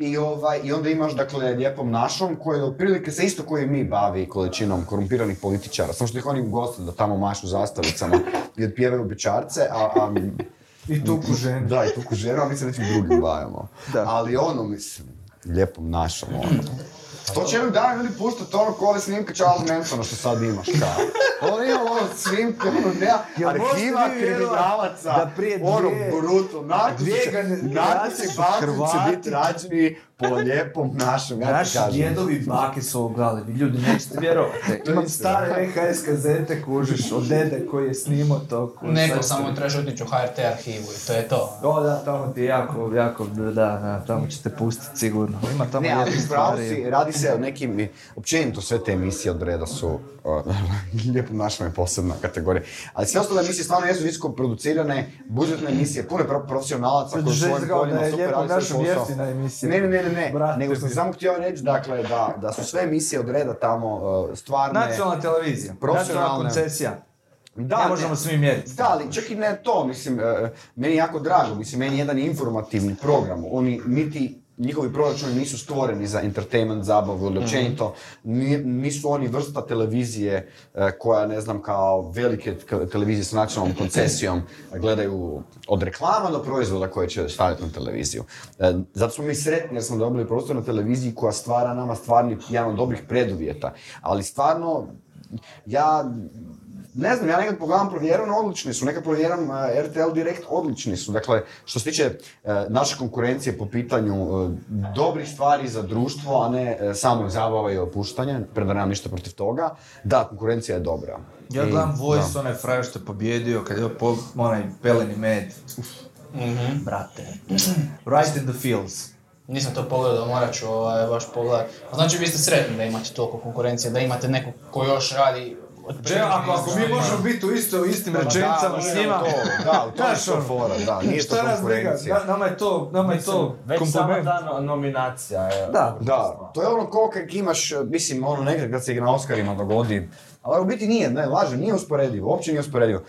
I, ovaj, I onda imaš, dakle, lijepom našom, koji otprilike se isto koji mi bavi količinom korumpiranih političara, samo što ih oni goste da tamo mašu zastavicama i otpjevaju bečarce, a, a I tuku žene. da, i tuku ženu, a mi se nečim drugim bavimo. Da. Ali ono, mislim, lijepom našom, ono. To će jednog dana ljudi puštati ono ko ove snimke Charles Mansona što sad imaš, kao. <laughs> Ono ima ono snimke, ono nema arhiva kriminalaca, da prije ono dvije- bruto, narkosi dvije će, generacije narkosi su po lijepom našem, ja Naši kažem. djedovi bake su ovo gledali, vi ljudi nećete vjerovati. <laughs> To je Imam stare VHS kazete kužiš od dede koji je snimao to. kužiš, Neko sad samo trebaš otići u HRT arhivu i to je to. O da, tamo ti je jako, jako, da, da, tamo ćete pustiti sigurno. Ima tamo Ne, ali stvari. si, radi se o nekim, općenito sve te emisije od reda su, uh, <laughs> lijepo našom je posebna kategorija, ali sve ostale emisije stvarno jesu visoko producirane, budžetne emisije, pune pro- profesionalaca koji svojim poljima je super radi svoj posao. Ne, ne, ne, ne, Brate nego sam samo htio reći, dakle, da, da su sve emisije od reda tamo uh, stvarne. Nacionalna televizija, nacionalna koncesija. Da, ne ne. možemo svi mjeriti. Da, ali čak i ne to, mislim, e, meni je jako drago, mislim, meni je jedan informativni program, oni niti njihovi proračuni nisu stvoreni za entertainment, zabavu ili općenito, ni- nisu oni vrsta televizije e, koja, ne znam, kao velike televizije sa nacionalnom <laughs> koncesijom gledaju od reklama do proizvoda koje će staviti na televiziju. E, zato smo mi sretni jer smo dobili prostor na televiziji koja stvara nama stvarni jedan od dobrih preduvjeta, ali stvarno ja ne znam, ja nekad pogledam provjereno, odlični su, nekad provjeram eh, RTL Direkt, odlični su. Dakle, što se tiče eh, naše konkurencije po pitanju eh, dobrih stvari za društvo, a ne samo zabava i opuštanje, premda nemam ništa protiv toga, da, konkurencija je dobra. Ja I- gledam Voice, onaj frajer što je pobjedio, kad je po, onaj peleni med. Uf, Mhm. brate. Right in the fields. Nisam to pogledao, morat ću ovaj, baš pogledati. Znači vi ste sretni da imate toliko konkurencije, da imate nekog ko još radi Če, ako, ako mi možemo biti u isto, istim rečenicama da, s njima, to, da, u Znaš, je to ono, fora, da, nije to konkurencija. na- nama je to, nama je to Već sama ta no- nominacija je... Da. Da, to je ono ko kad imaš, mislim, ono nekad kad se na Oscarima dogodi, ali u biti nije, ne, lažem, nije usporedivo, uopće nije usporedivo.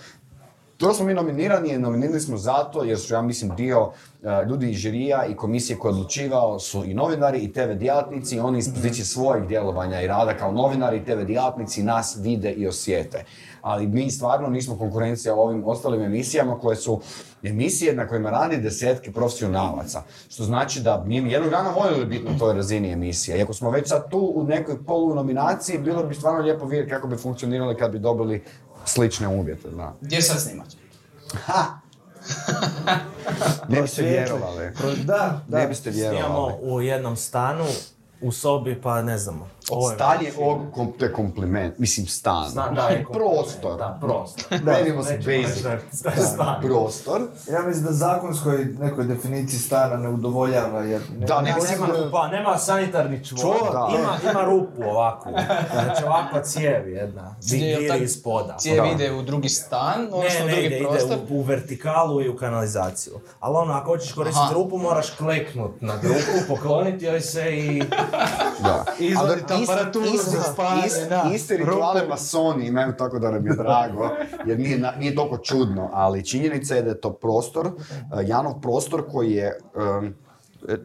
To smo mi nominirani, nominirani smo zato jer su, ja mislim, dio e, ljudi iz žirija i komisije koji je odlučivao su i novinari i TV djelatnici, oni iz pozicije svojih djelovanja i rada kao novinari i TV djelatnici nas vide i osjete. Ali mi stvarno nismo konkurencija ovim ostalim emisijama koje su emisije na kojima radi desetke profesionalaca. Što znači da mi jednog dana voljeli biti na toj razini emisije. I ako smo već sad tu u nekoj polu nominaciji, bilo bi stvarno lijepo vidjeti kako bi funkcionirali kad bi dobili slične uvjete, da. Gdje sad snimat? Ha! <laughs> ne biste vjerovali. Da, da. Ne biste Snimamo vjerovali. u jednom stanu, u sobi, pa ne znamo. Ovo je Stan je ovog, kom- to je kompliment, mislim stan. Stan, da, je prostor. Da, prostor. <laughs> Menimo se Nećemo basic. da stan. Prostor. Ja mislim da zakonskoj nekoj definiciji stana ne udovoljava jer... Ne, Da, nego Nema, pa, nema sanitarni čvor, da. ima, ima rupu ovakvu, znači ovakva cijev jedna, viri tak- iz poda. Cijev Da. ide u drugi stan, Ne, odnosno u ne, drugi ide, ide prostor. u, u vertikalu i u kanalizaciju. Ali ono, ako hoćeš koristiti rupu, moraš kleknut na rupu, pokloniti joj se i... <laughs> Da. <laughs> Izvaditi aparaturu. Iste rituale masoni imaju tako da nam je drago, jer nije, na- nije toliko čudno, ali činjenica je da je to prostor, uh, Janov prostor koji je, um,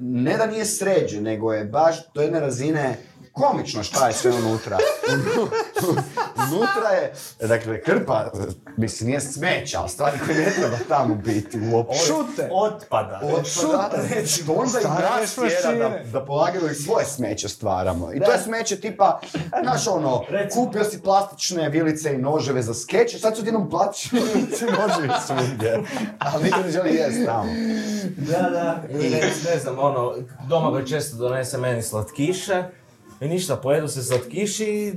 ne da nije sređen, nego je baš do jedne razine komično šta je sve unutra. unutra je, dakle, krpa, mislim, nije smeća, ali stvari koje ne treba tamo biti uopće. Šute! Otpada. Otpada, što onda i nas tjera da, da polagano i svoje smeće stvaramo. I to je smeće tipa, znaš ono, Recimo. kupio si plastične vilice i noževe za skeč i sad su odjednom plastične vilice i noževi svugdje. Ali niko ne želi jest tamo. Da, da. I ne, ne znam, ono, doma ga često donese meni slatkiše. I ništa, pojedu se slatkiši i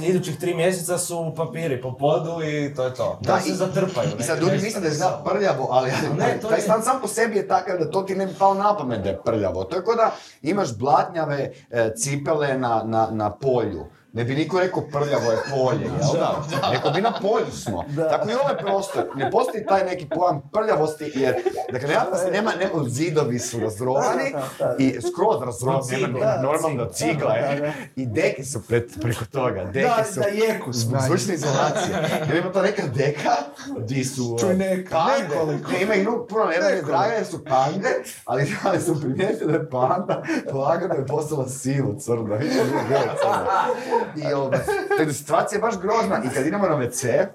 idućih tri mjeseca su papiri po podu i to je to. Da, se i- zatrpaju. I sad ljudi misle da je na zna prljavo, ali Ne, to taj je- stan sam po sebi je takav da to ti ne bi palo na pamet da je prljavo. To je kao da imaš blatnjave e, cipele na, na, na polju. Ne bi niko rekao prljavo je polje, jel da? Neko bi na polju smo. Tako i ovaj prostor. Ne postoji taj neki pojam prljavosti jer, dakle, nema, nema, nema zidovi su razrovani i skroz razrovani, nema da, normalno cigla je. I deke su pred, preko toga. Deke Da, su da jeku zvučne izolacije. Jer ima to neka deka di su Čuj, neka, nekoliko. Ne, ima i nu, puno draga jer su pande, ali, ali sam primijetio da je panda lagano je postala sivo crno. Više nije bilo crno. <laughs> I ovaj, tako da situacija je baš grozna. I kad idemo na WC,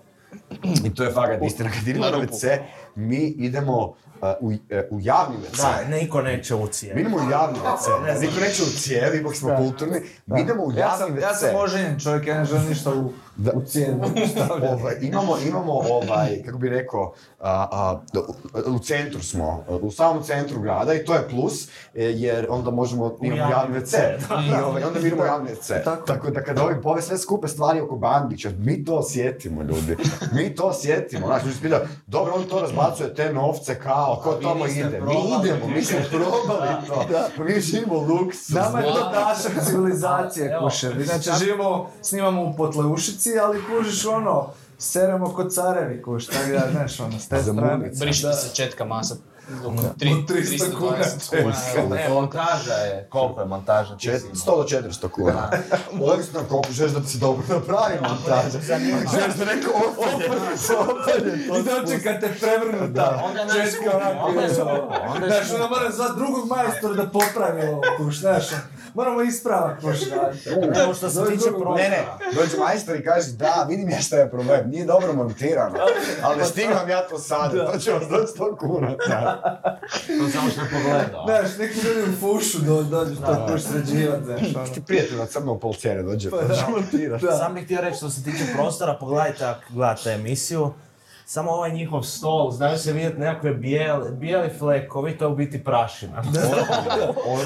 i to je fakat istina, kad idemo na WC, mi idemo uh, u, uh, u javni WC. Da, niko neće u Mi cijevi. idemo u javni WC. Niko neće u cijevi, ipak smo kulturni. Mi idemo u Ja javni sam, WC. ja sam oženjen čovjek, ja ne želim ništa u, Da. u cijenu stavljati. Ovaj, imamo, imamo ovaj, kako bi rekao, a, a, u- u centru smo, u samom centru grada i to je plus, e, jer onda možemo, imamo javni WC. I ovaj, onda mi javni WC. Tako. Tako da kada ovi pove sve skupe stvari oko Bandića, mi to osjetimo ljudi. Mi to osjetimo. Znači, ljudi se pitaju, dobro, on to razbacuje te novce kao, ko tamo ide? Mi idemo, mi smo probali to. Pa mi živimo luksuz. Nama je to dašak civilizacije, Evo, kušer. Inače, živimo, snimamo u Potleušici, ali kužiš ono, seremo kod carevi, kuš, tako da, znaš, ono, s te strane. ti se četka masa. Oko Od 300 300 kuna kuna. Ne, montaža je, koliko je montaža? ti Čet- si 100 do 400 kuna. <laughs> Ovisno koliko želiš da ti se dobro napravi montaža. Želiš da neko opalje, opalje, to I dočekate prevrnuta Onda najskuplje, onako, ono, Znaš, onda moram zvat drugog majstora da popravi ovo, kuš, znaš, ono, moramo ispravak, kuš. Evo što se tiče prostora. Ne, ne, dođe majstor i kaže da, vidim ja šta je problem, nije dobro montirano, ali stigam ja to sad, to će vas doći 100 kuna. To samo što pogledao. Znaš, neki ljudi u fušu do, dođu to kuš sređivat, znaš, ono. Ti prijatelj na crnom polcere dođe, dođe montirati. Sam bih htio reći što se tiče prostora, pogledajte ako gledate emisiju, samo ovaj njihov stol, znaju se vidjeti nekakve bijeli, bijeli flekovi, to je u biti prašina.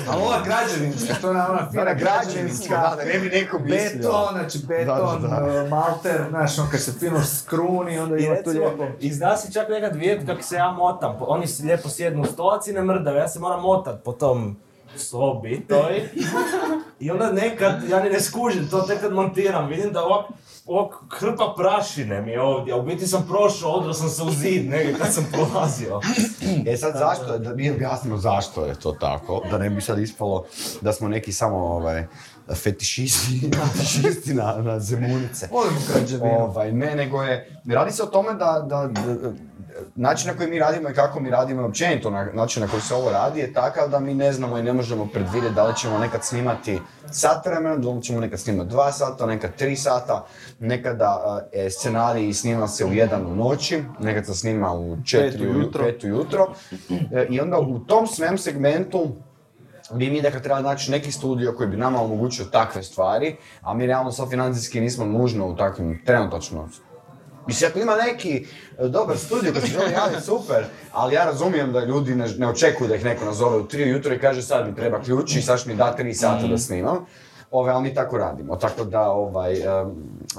A ova građevinska, to je ona fina građevinska, da, da ne bi neko mislio. Beton, znači beton, Da, da, uh, malter, znaš, on kad se fino skruni, onda I ima tu recimo, lijepo. i zna se čak nekad vidjeti kako se ja motam, oni se lijepo sjednu u stolac i ne mrdaju, ja se moram motat po tom sobi toj. <laughs> I onda nekad, ja ni ne skužim, to tek kad montiram, vidim da ovak, ovak hrpa prašine mi je ovdje, a u biti sam prošao, odrao sam se u zid negdje kad sam prolazio. E sad zašto, da mi objasnimo zašto je to tako, da ne bi sad ispalo da smo neki samo ovaj, fetišisti, <laughs> fetišisti na, na zemunice. Građevinu. Ovaj, ne, nego je, radi se o tome da, da, da način na koji mi radimo i kako mi radimo, i općenito na, način na koji se ovo radi je takav da mi ne znamo i ne možemo predvidjeti da li ćemo nekad snimati sat vremena, da li ćemo nekad snimati dva sata, nekad tri sata, nekada e, scenarij snima se u jedan u noći, nekad se snima u četiri Pet ujutro. pet ujutro. E, I onda u tom svem segmentu bi mi dakle trebali naći neki studio koji bi nama omogućio takve stvari, a mi realno sad financijski nismo nužno u takvim trenutačno. Mislim, ako ima neki e, dobar studio koji se želi javiti, <laughs> super, ali ja razumijem da ljudi ne, ne očekuju da ih neko nazove u tri ujutro i kaže sad mi treba ključ i sad mi da tri sata da snimam. Ove, ali mi tako radimo, tako da ovaj, um,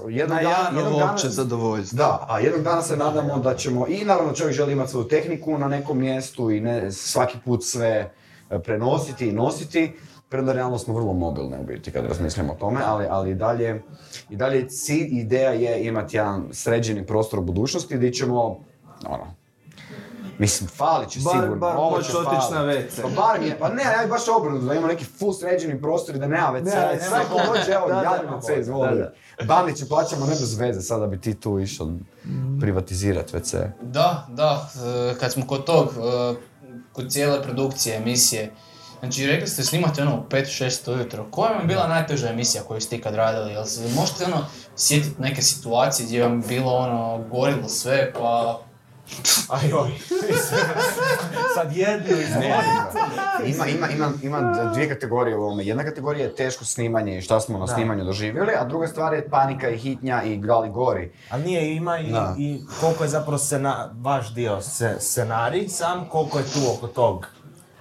jednog, Na dana- jednog dana- zadovoljstvo. da, a jednog dana se nadamo da ćemo, i naravno čovjek želi imati svoju tehniku na nekom mjestu i ne svaki put sve e, prenositi i nositi, premda realno smo vrlo mobilne u biti kad razmislimo o tome, ali, ali i dalje, i dalje cilj, ideja je imati jedan sređeni prostor u budućnosti gdje ćemo, ono, Mislim, falit će Bar- sigurno, bar ovo moći će otići na WC. Pa bar je, pa ne, ja bi baš obrnuto, da ima neki full sređeni prostor i da nema WC, Ne, ne, sve ne, ko dođe, evo, javi da, WC, izvoli. da, Bandiće plaćamo ne bez veze, sada bi ti tu išao Mm. privatizirat WC. Da, da, e, kad smo kod tog, e, kod cijele produkcije emisije, znači rekli ste snimate ono u 5-6 ujutro, koja vam je bila najteža emisija koju ste ikad radili? Jel se možete ono sjetiti neke situacije gdje vam bilo ono gorilo sve pa... <laughs> Aj oj, <laughs> sad jednu iz Ne, ima, ima, ima, ima dvije kategorije u ovome. Jedna kategorija je teško snimanje i šta smo na Da. snimanju doživjeli, a druga stvar je panika i hitnja i gali gori. Ali nije, ima i, i koliko je zapravo scena, vaš dio se, scenarij sam, koliko je tu oko tog.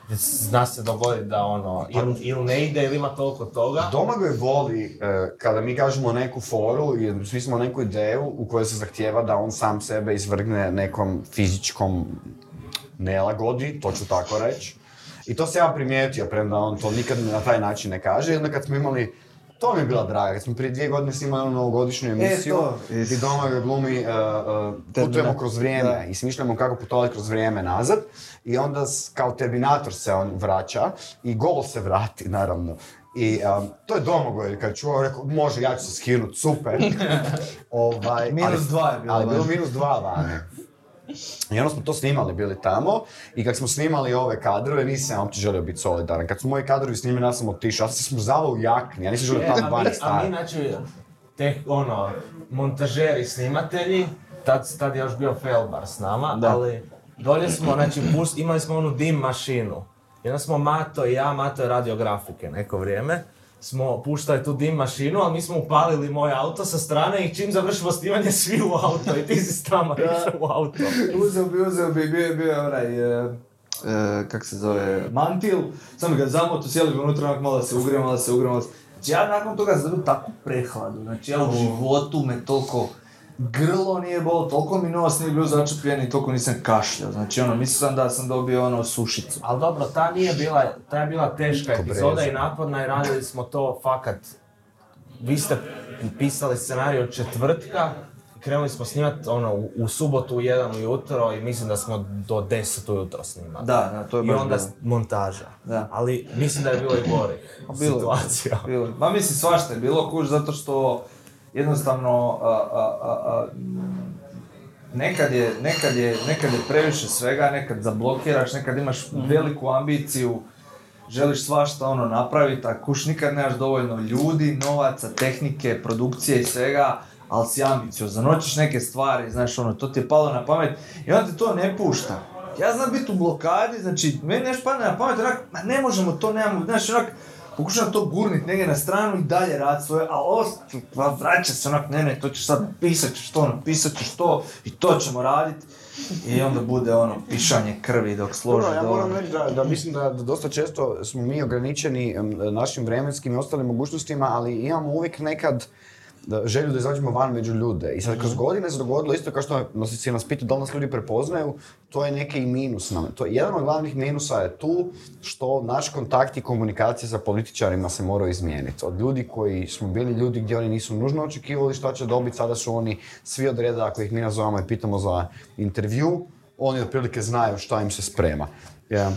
Zna se dogoditi da ono, ili, ili ne ide ili ima toliko toga. Domagoj voli, e, kada mi kažemo neku foru i svi smo neku ideju u kojoj se zahtijeva da on sam sebe izvrgne nekom fizičkom nelagodi, to ću tako reći. I to se ja primijetio, premda on to nikad na taj način ne kaže. I onda kad smo imali, to mi je bila draga, kad smo prije dvije godine snimali onu novogodišnju emisiju, is- gdje Domagoj glumi, e, e, putujemo kroz vrijeme Da. i smišljamo kako putovati kroz vrijeme nazad. I onda kao Terminator se on vraća i gol se vrati, naravno. I um, to je Domagoj, kad čuo, rekao, može, ja ću se skinut, super. <laughs> ovaj, Minus ali- dva je bilo Ali bilo minus dva vani. I onda smo to snimali, bili tamo i kad smo snimali ove kadrove, nisam ja uopće želio biti solidaran. Kad su moji kadrovi snimili, ja sam otišao, ja sam se smrzavao u jakni, ja nisam želio E, tamo a, mi, vani a mi znači, te, ono, montažeri, snimatelji, tad, tad je još bio Felbar s nama, Da. ali dolje smo, znači, pust, imali smo onu dim mašinu. I onda smo Mato i ja, Mato je radio grafike neko vrijeme, smo puštali tu dim mašinu, ali mi smo upalili moj auto sa strane i čim završimo snimanje svi u auto. I ti si s išao u auto. Uzeo bi, uzeo bi, bio je bio onaj, e, kak se zove, mantil, samo ga zamoto, sjeli bi unutra, onak malo se ugrijemo, malo se ugrijemo. Znači ja nakon toga sam dobio takvu prehladu, znači ja u životu me toliko grlo nije bolo, toliko mi nos nije bio začepljen i toliko nisam kašljao. Znači ono, mislio sam da sam dobio ono sušicu. Ali dobro, ta nije bila, ta je bila teška epizoda i naporna i radili smo to fakat. Vi ste pisali scenarij od četvrtka, krenuli smo snimati ono, u, u subotu u jedan ujutro i mislim da smo do 10 ujutro snimali. Da, da, to je I baš onda bilo. montaža. Da. Ali mislim da je bilo i gorih Bilo je. situacija. Bilo. Ma mislim svašta je bilo kuž zato što jednostavno a, a, a, a, nekad je, nekad, je, nekad je previše svega, nekad zablokiraš, nekad imaš veliku ambiciju, želiš svašta ono napraviti, a kuš nikad nemaš dovoljno ljudi, novaca, tehnike, produkcije i svega, ali si ambiciozan, hoćeš neke stvari, znaš ono, to ti je palo na pamet i onda te to ne pušta. Ja znam biti u blokadi, znači, meni nešto padne na pamet, onak, ma ne možemo to, nemamo, znaš, onak, pokušavam to gurnit negdje na stranu i dalje rad svoje, ali ovo, pa vraća se onak, ne, ne, to ćeš sad napisat ćeš to, napisat ćeš to i to ćemo radit. I onda bude ono, pišanje krvi dok složi Dobro, ja moram reći da, da mislim da, da dosta često smo mi ograničeni našim vremenskim i ostalim mogućnostima, ali imamo uvijek nekad želju da izađemo van među ljude. I sad kroz godine se dogodilo isto kao što nas si nas pitao da li nas ljudi prepoznaju, to je neki i minus nam. To je jedan od glavnih minusa je tu što naš kontakt i komunikacija sa političarima se moraju izmijeniti. Od ljudi koji smo bili ljudi gdje oni nisu nužno očekivali šta će dobiti, sada su oni svi od reda ako ih mi nazovemo i pitamo za intervju, oni otprilike znaju šta im se sprema. Ja.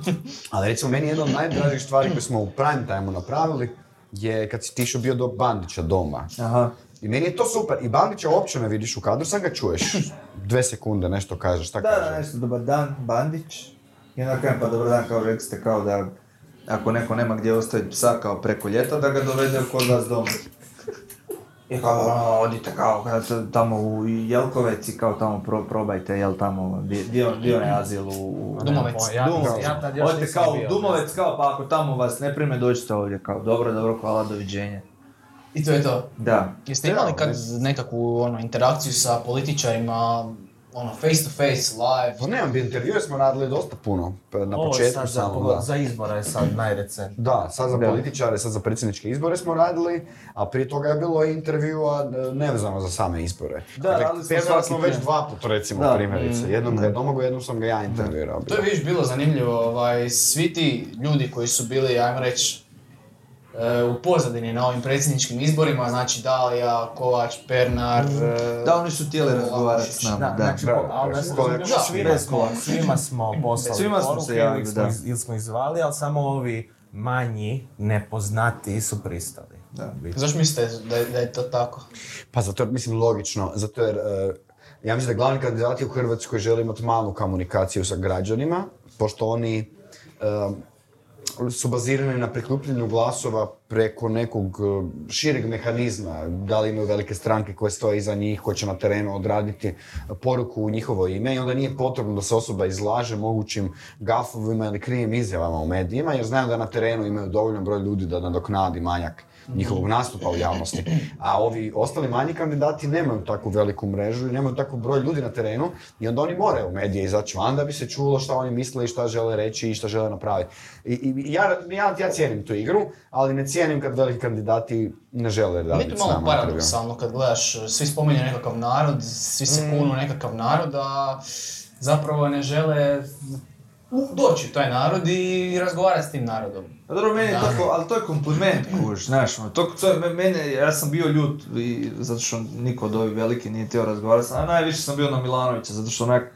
<laughs> Ali recimo meni je jedna od najdražih stvari koje smo u prime time napravili, je kad si ti išao bio do Bandića doma. Aha. I meni je to super. I Bandića uopće ne vidiš u kadru, sam ga čuješ. Dve sekunde nešto kaže, šta Da, kaže? da, nešto, dobar dan, Bandić. I onda kažem, pa dobar dan, kao rekli ste kao da ako neko nema gdje ostaviti psa kao preko ljeta, da ga dovede kod vas doma. I kao, ono, odite kao, kada to tamo u Jelkovec i kao tamo pro, probajte, jel tamo, di, di, on- di onaj azil u... u Domovec. Ja, Dumovec. ja tad još Odite nisam kao bio, Dumovec, kao, pa ako tamo vas ne prime, dođite ovdje, kao, dobro, dobro, hvala, doviđenja. I to je to. Da. Jeste imali kad nekakvu ono, interakciju sa političarima, ono, face to face, live? Pa nemam, intervjue smo radili dosta puno, pa na Ovo je početku sad za, samo, da. za izbora je sad najrecentnije. Da, sad za Da. političare, sad za predsjedničke izbore smo radili, a prije toga je bilo i intervjua e, nevezano za same izbore. Da, radili smo svaki smo već dva puta recimo Da. primjerice. Jednom ga je Domagoj, jednom sam ga ja intervjuirao. To je vidiš bilo zanimljivo, ovaj, svi ti ljudi koji su bili, ajmo reći, u pozadini na ovim predsjedničkim izborima, znači Dalija, Kovač, Pernar... e, Da, oni su htjeli razgovarati s nama, Da, da. znači, Da, ali svima, smo, svima <laughs> smo poslali Svima smo poruke se javili, ili smo, ili smo izvali, ali samo ovi manji, nepoznati su pristali. Da. Zašto mislite da je, da je to tako? Pa zato jer, mislim, logično, zato jer e, ja mislim da glavni kandidati u Hrvatskoj žele imati malu komunikaciju sa građanima, pošto oni e, su bazirani na prikupljenju glasova preko nekog e, šireg mehanizma, da li imaju velike stranke koje stoje iza njih, koje će na terenu odraditi poruku u njihovo ime i onda nije potrebno da se osoba izlaže mogućim gafovima ili krivim izjavama u medijima, jer znaju da na terenu imaju dovoljan broj ljudi da nadoknadi manjak njihovog nastupa u javnosti. A ovi ostali manji kandidati nemaju takvu veliku mrežu i nemaju takav broj ljudi na terenu i onda oni moraju u medije izaći van da bi se čulo šta oni misle i šta žele reći i šta žele napraviti. I, i ja, ja, ja cijenim tu igru, ali ne cijenim kad veliki kandidati ne žele raditi to s malo nama intervju. paradoksalno kad gledaš, svi spominju nekakav narod, svi se kunu u nekakav narod, a zapravo ne žele doći u taj narod i razgovarati s tim narodom. Pa dobro, meni je Da. to, ko- ali to je kompliment, kuš, znaš, ono, to, to je, me- mene, ja sam bio ljut, i, zato što niko od ovih veliki nije htio razgovarati, a najviše sam bio na Milanovića, zato što onak,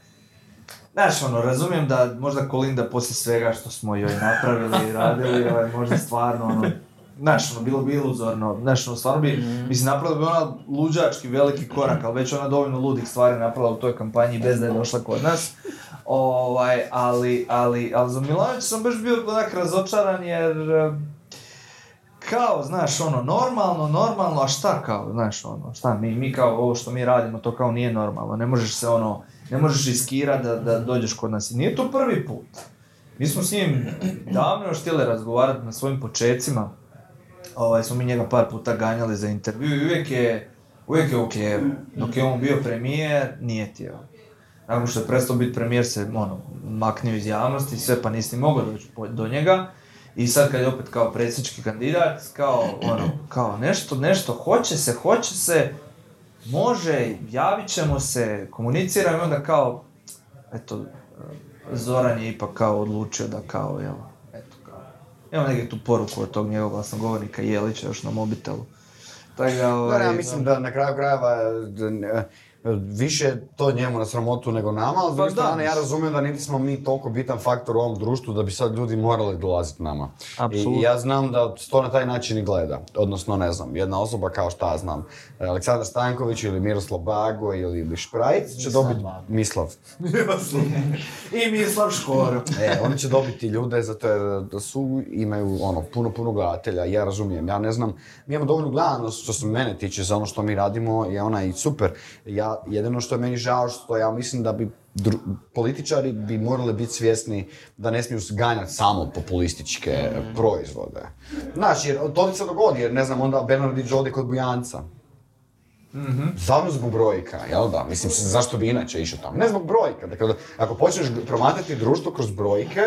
Znaš, ono, razumijem da možda Kolinda poslije svega što smo joj napravili i radili, ovaj, možda stvarno, ono, znaš, ono, bilo bi iluzorno, znaš, ono, stvarno bi, mislim, napravila bi ona luđački veliki korak, ali već ona dovoljno ludih stvari napravila u toj kampanji bez da je došla kod nas. Ovaj, ali, ali, ali za Milanovića sam baš bio onak razočaran jer kao, znaš, ono, normalno, normalno, a šta kao, znaš, ono, šta, mi, mi kao, ovo što mi radimo, to kao nije normalno, ne možeš se, ono, ne možeš riskirati da, da dođeš kod nas. I nije to prvi put. Mi smo s njim davno još htjeli razgovarati na svojim počecima, ovaj, smo mi njega par puta ganjali za intervju i uvijek je, uvijek je okej. Dok je on bio premijer, nije htio. Nakon što je prestao biti premijer se ono, maknio iz javnosti, sve pa nisi ni mogao doći do njega. I sad kad je opet kao predsjednički kandidat, kao ono, kao nešto, nešto, hoće se, hoće se, može, javit ćemo se, komuniciramo i onda kao, eto, Zoran je ipak kao odlučio da kao, jel, imam neke tu poruku od tog njegovog glasnogovornika Jelića još na mobitelu. Tako da, Da, ovaj, ja mislim da na kraju krajeva više to njemu na sramotu nego nama, ali s druge Pa strane ja razumijem da niti smo mi toliko bitan faktor u ovom društvu da bi sad ljudi morali dolaziti nama. I, Apsolutno. I ja znam da to na taj način i gleda. Odnosno, ne znam, jedna osoba kao šta znam, Aleksandar Stanković ili Miroslav Bago ili, ili Šprajc će dobiti Mislav. I Mislav Škoro. E, oni će dobiti ljude zato jer da su, imaju ono, puno, puno gledatelja, ja razumijem, ja ne znam, mi imamo dovoljnu gledanost što se mene tiče za ono što mi radimo je ona i super. Ja, jedino što je meni žao što ja mislim da bi dru- političari bi morali biti svjesni da ne smiju ganjati samo populističke proizvode. Znaš, jer to ti se dogodi, jer ne znam, onda Bernardić odi kod Bujanca. Samo zbog brojka, jel da? Mislim, zašto bi inače išao tamo? Ne zbog brojka. Dakle, ako počneš promatrati društvo kroz brojke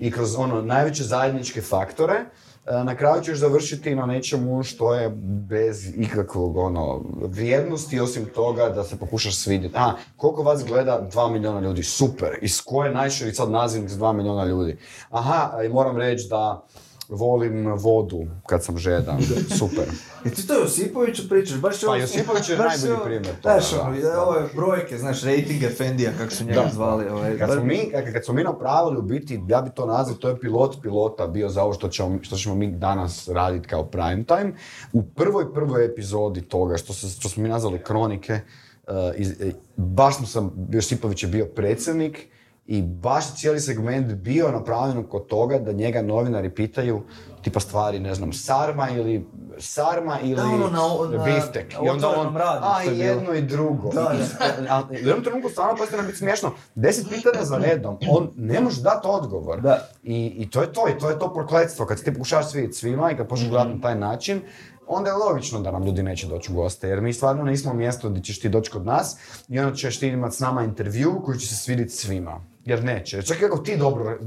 i kroz ono najveće zajedničke faktore, na kraju ćeš završiti na nečemu što je bez ikakvog ono, vrijednosti osim toga da se pokušaš svidjeti. A, koliko vas gleda? Dva milijuna ljudi. Super. Iz koje je najširi sad nazivnik za dva milijuna ljudi? Aha, i moram reći da volim vodu kad sam žedan, super. I ti to Josipoviću pričaš, baš je Pa Josipović je najbolji ovo- primjer toga, Znaš, ono, ove brojke, znaš, rating Efendija, kako su njega Da. zvali. Ovaj, Kad smo, mi, kad, kad smo mi napravili u biti, ja bi to nazvao, to je pilot pilota bio za ovo što ćemo, što ćemo mi danas raditi kao prime time. U prvoj prvoj epizodi toga, što, se, što smo mi nazvali kronike, uh, iz, e, baš smo sam, Josipović je bio predsjednik i baš je cijeli segment bio napravljen kod toga da njega novinari pitaju tipa stvari, ne znam, sarma ili sarma ili Da, ono na- na biftek. I onda on, radiju a je i bilo." jedno i drugo. Da, I- a- u jednom trenutku stvarno postaje nam biti smiješno. Deset pitanja za redom, on ne može dati odgovor. Da. I, I to je to, i to je to prokletstvo. Kad se ti pokušavaš svidjeti svima i kad počneš gledati na taj način, onda je logično da nam ljudi neće doći u goste, jer mi stvarno nismo mjesto gdje ćeš ti doći kod nas i onda ćeš ti imati s nama intervju koji će se svidjeti svima. Jer neće. Čak ako ti dobro,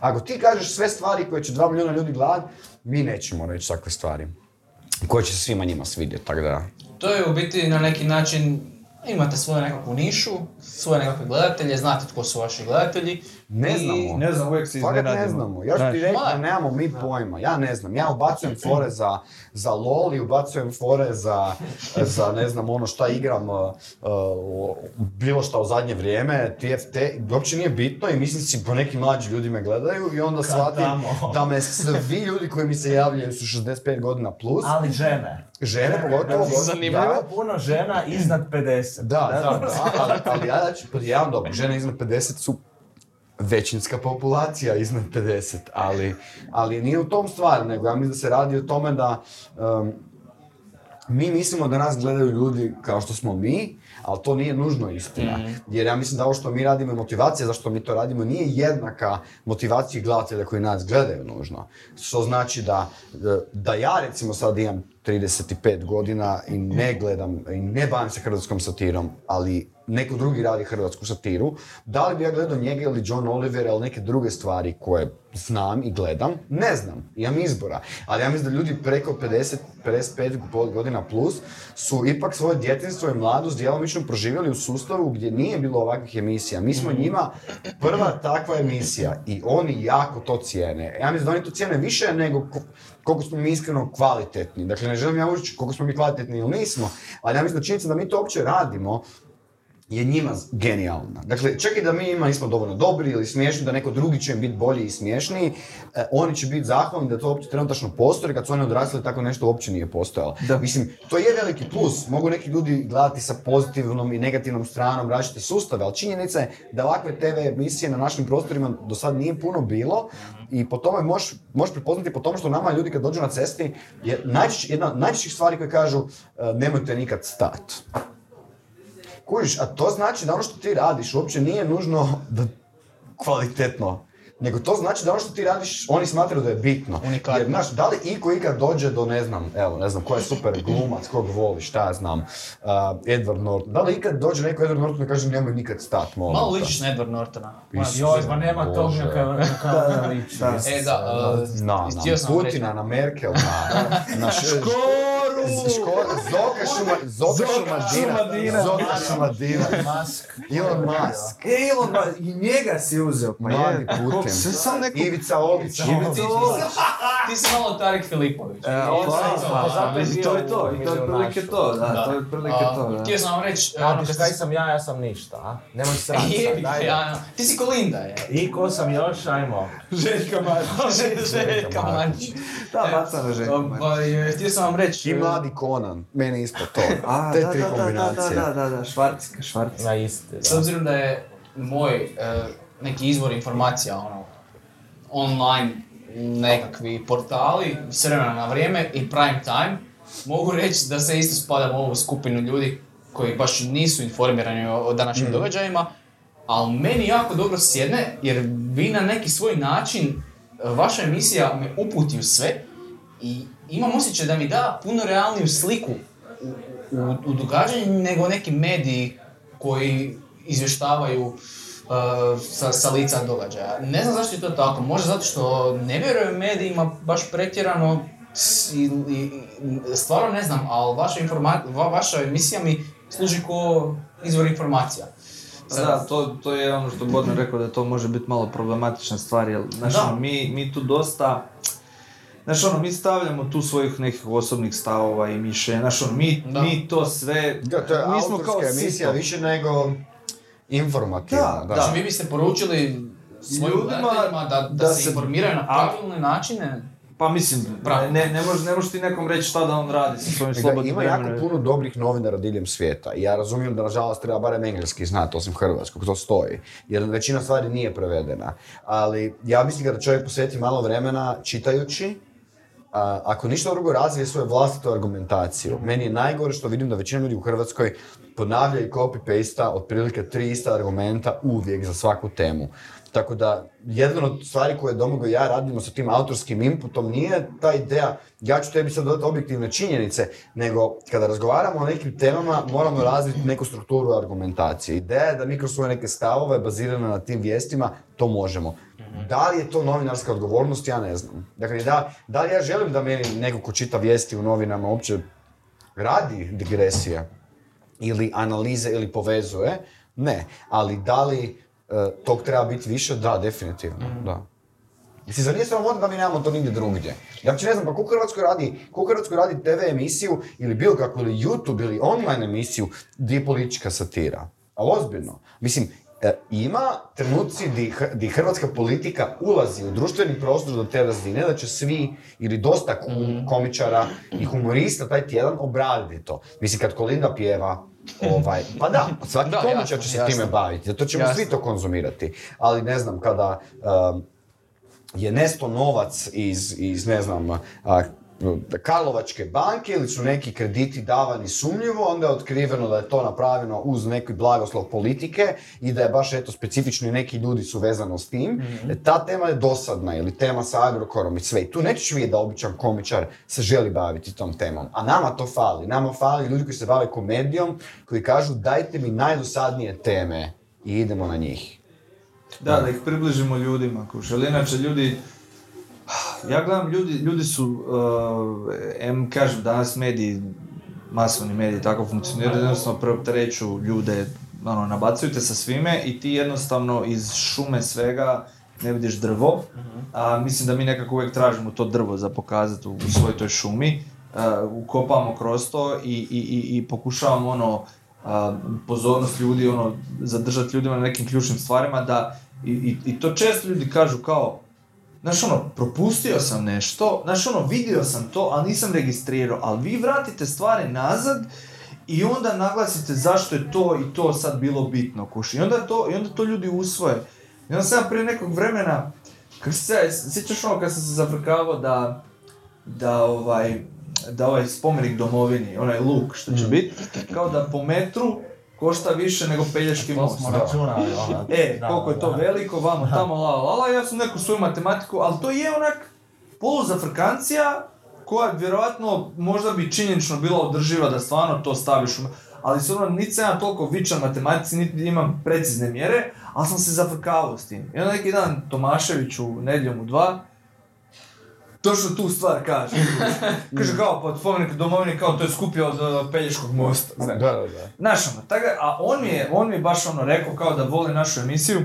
ako ti kažeš sve stvari koje će dva milijuna ljudi gledati, mi nećemo reći takve stvari koje će se svima njima svidjeti, tako da... To je u biti na neki način, imate svoju nekakvu nišu, svoje nekakve gledatelje, znate tko su vaši gledatelji. Ne znamo. Ne znam, uvijek se Fakat iznenadimo. ne znamo. Ja ću ti Ma. nemamo mi pojma. Ja ne znam. Ja ubacujem fore za, za LOL i ubacujem fore za, za ne znam ono šta igram uh, uh, bilo šta u zadnje vrijeme, TFT, uopće nije bitno i mislim si po neki mlađi ljudi me gledaju i onda shvatim da me svi ljudi koji mi se javljaju su 65 godina plus. Ali žene. Žene pogotovo. Zanimljivo. Da, Jako puno žena iznad 50. da, da, da, ali, ali ja ću pod jedan dobro, žene iznad 50 su većinska populacija iznad 50, ali, ali nije u tom stvar, nego ja mislim da se radi o tome da um, mi mislimo da nas gledaju ljudi kao što smo mi, ali to nije nužno istina. Jer ja mislim da ovo što mi radimo i motivacija zašto mi to radimo nije jednaka motivaciji gledatelja koji nas gledaju nužno. Što znači da, da ja recimo sad imam 35 godina i ne gledam i ne bavim se hrvatskom satirom, ali neko drugi radi hrvatsku satiru, da li bi ja gledao njega ili John Oliver ili neke druge stvari koje znam i gledam, ne znam, imam izbora. Ali ja mislim da ljudi preko 50, 55 godina plus su ipak svoje djetinstvo i mladost djelomično proživjeli u sustavu gdje nije bilo ovakvih emisija. Mi smo njima prva takva emisija i oni jako to cijene. Ja mislim da oni to cijene više nego koliko smo mi iskreno kvalitetni. Dakle, ne želim ja ući koliko smo mi kvalitetni ili nismo, ali ja mislim da činjenica da mi to uopće radimo je njima genijalna. Dakle, čak i da mi njima nismo dovoljno dobri ili smiješni, da neko drugi će im biti bolji i smješniji, e, oni će biti zahvalni da to uopće trenutačno postoji, kad su oni odrasli tako nešto uopće nije postojalo. Da. Mislim, to je veliki plus, mogu neki ljudi gledati sa pozitivnom i negativnom stranom različite sustave, ali činjenica je da ovakve TV emisije na našim prostorima do sad nije puno bilo i po tome možeš, možeš prepoznati po tome što nama ljudi kad dođu na cesti, je jedna od najčešćih stvari koje kažu e, nemojte nikad stat. Kužiš, a to znači da ono što ti radiš uopće nije nužno da kvalitetno. Nego to znači da ono što ti radiš, oni smatraju da je bitno. Unikatno. Jer, znaš, da li iko ikad dođe do, ne znam, evo, ne znam, ko je super glumac, kog voli, šta ja znam, uh, Edward Norton. Da li ikad dođe neko Edward Norton i kaže nemoj nikad stat, molim Malo ličiš na Edward Nortona. Isuse Joj, pa nema tog neka neka liči. E, da, uh, Na, na Putina, na Merkel, na, na <laughs> š- Zoka Šuma, Zoka Šumadina. Zoka Šumadina, Musk. Elon Musk, E, Elon, Ma- i njega si uzeo, pa Mladi je. Putin, Sve sam neko... Ivica Olić, Ti, ti si malo Tarik Filipović. E, pa, pa, pa pa, to je to, i to je milijunašu. to, da, to je otprilike A, to. Htio sam vam reći, ono kaj sam ja, ja sam ništa, a? Nemoj daj. ja, ti si Kolinda, je. I ko sam još, ajmo. Željka Marić. Željka Marić. Da, bacam na Željka. Ovaj, htio sam vam reći... i mladi Conan, meni isto to, <laughs> A, te da, tri da, da, da, kombinacije. da, da, da, Švarcika, Švarcika. Na isti, S da. obzirom da je moj e, neki izvor informacija, ono, online nekakvi portali, s vremena na vrijeme i prime time, mogu reći da se isto spadam u ovu skupinu ljudi koji baš nisu informirani o, o današnjim događajima, ali meni jako dobro sjedne jer vi na neki svoj način, vaša emisija me uputi u sve i imam osjećaj da mi da puno realniju sliku u, u, u događanju nego neki mediji koji izvještavaju uh, sa, sa lica događaja. Ne znam zašto je to tako, možda zato što ne vjerujem medijima baš pretjerano i, i, stvarno ne znam, ali vaša, informa, va- vaša emisija mi služi ko izvor informacija. Sad- Da, to, to je ono što Bodnar rekao da to može biti malo problematična stvar, jer znaš, Da. mi, mi tu dosta, Znaš ono, mi stavljamo tu svojih nekih osobnih stavova i mišljenja, znaš ono, mi, Da. mi to sve, Da, to je mi smo kao emisija sito. više nego informativna. Da, Znači vi biste poručili svojim Ljudima gledateljima da, da, da se se- informiraju na pravilne načine. Pa mislim, Bravo. ne, ne, možeš, ne možeš ti nekom reći šta da on radi sa svojim slobodnim ima jako puno dobrih novinara diljem svijeta i ja razumijem da nažalost treba barem engleski znati, osim hrvatskog, to stoji, jer većina stvari nije prevedena. Ali ja mislim da čovjek posveti malo vremena čitajući, a, ako ništa drugo razvije svoju vlastitu argumentaciju. Meni je najgore što vidim da većina ljudi u Hrvatskoj ponavlja i copy-pasta otprilike tri ista argumenta uvijek za svaku temu. Tako da, jedna od stvari koje Domago i ja radimo sa tim autorskim inputom nije ta ideja, ja ću tebi sad dodati objektivne činjenice, nego kada razgovaramo o nekim temama moramo razviti neku strukturu argumentacije. Ideja je da mi kroz svoje neke stavove bazirane na tim vijestima to možemo. Da li je to novinarska odgovornost, ja ne znam. Dakle, da, da li ja želim da meni neko ko čita vijesti u novinama uopće radi digresije ili analize ili povezuje? Ne. Ali da li tog treba biti više? Da, definitivno. Da. Mislim, zar nije sramota da mi nemamo to nigdje drugdje? Ja uopće ne znam, pa ko u Hrvatskoj radi, ko Hrvatskoj radi TV emisiju ili bilo kakvu, ili YouTube ili online emisiju gdje je politička satira? Ali ozbiljno. Mislim, e, ima trenuci di, di hrvatska politika ulazi u društveni prostor do te razine da će svi ili dosta kum- komičara i humorista taj tjedan obraditi to. Mislim, kad Kolinda pjeva, ovaj, pa da, svaki Da, komičar jasno, će se jasno. time baviti, zato ćemo Jasno. svi to konzumirati. Ali ne znam, kada um, je nesto novac iz, iz ne znam, a, Karlovačke banke ili su neki krediti davani sumnjivo, onda je otkriveno da je to napravljeno uz neki blagoslov politike i da je baš eto specifično i neki ljudi su vezano s tim. E, Ta tema je dosadna ili tema sa Agrokorom i sve. I tu nećeš vidjeti da običan komičar se želi baviti tom temom. A nama to fali. Nama fali ljudi koji se bave komedijom, koji kažu dajte mi najdosadnije teme i idemo na njih. Da, da ih približimo ljudima, kuš. Ali inače ljudi, ja gledam, ljudi, ljudi su, uh, em, kažem, danas mediji, masovni mediji tako funkcioniraju, jednostavno preoptereću ljude, ono, nabacuju te sa svime i ti jednostavno iz šume svega ne vidiš drvo, a mislim da mi nekako uvijek tražimo to drvo za pokazati u, u svojoj toj šumi, uh, ukopamo kroz to i, i, i, i pokušavamo ono, a, pozornost ljudi, ono, zadržati ljudima na nekim ključnim stvarima da, i, i, i to često ljudi kažu kao, znaš ono, propustio sam nešto, znaš ono, vidio sam to, ali nisam registrirao, ali vi vratite stvari nazad i onda naglasite zašto je to i to sad bilo bitno, kuš. I onda to, i onda to ljudi usvoje. I onda sam ja prije nekog vremena, kako se, sjećaš ono kad sam se zafrkavao da, da ovaj, da ovaj spomenik domovini, onaj luk što će biti, kao da po metru košta više nego Pelješki To most. smo računali, ono. <laughs> E, Da, koliko je to da. veliko, vamo tamo, la, la, la, ja sam neku svoju matematiku, ali to je onak poluzafrkancija koja vjerojatno možda bi činjenično bila održiva da stvarno to staviš u... Ali se ono, niti sam ja toliko vičan matematici, niti imam precizne mjere, ali sam se zafrkavao s tim. I onda neki dan Tomašević u Nedjeljom u dva, točno tu stvar kaže. <laughs> kaže kao, pod spomenik domovine, kao to je skupio od uh, Pelješkog mosta. Da, da, da. Znaš ono, tako, a on mi je, on mi je baš ono rekao kao da voli našu emisiju,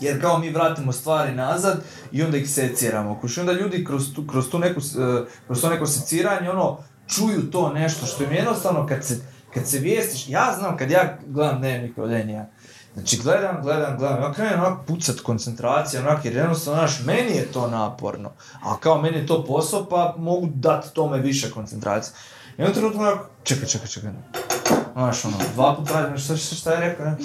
jer kao mi vratimo stvari nazad i onda ih seciramo. Kuš, onda ljudi kroz tu, kroz tu neku, e, kroz to neko seciranje, ono, čuju to nešto što im jednostavno kad se, kad se vijestiš, ja znam kad ja gledam dnevnik od Enija, Znači gledam, gledam, gledam, ja krenem onak pucat koncentracija, onak jer jednostavno, znaš, meni je to naporno, a kao meni je to posao, pa mogu dati tome više koncentracije. I onda trenutno onako, čekaj, čekaj, čekaj, Znaš, ono, dva puta radim, šta, šta, šta je rekao, ne?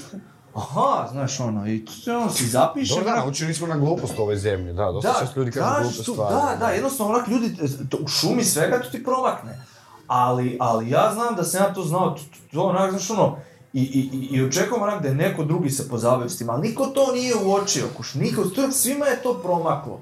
Aha, znaš, ono, i tu ono si zapiše, Dobro, da, naučili smo na glupost u ovoj zemlji, da, dosta često ljudi kažu glupe stvari. Da, da, jednostavno onak ljudi, to, u šumi svega to ti promakne. Ali, ali ja znam da sam ja to znao, to, to, to onak, znaš ono, i, i, i, očekujem onak da je neko drugi se pozabavio s tim, ali niko to nije uočio, kuš, niko, to, svima je to promaklo.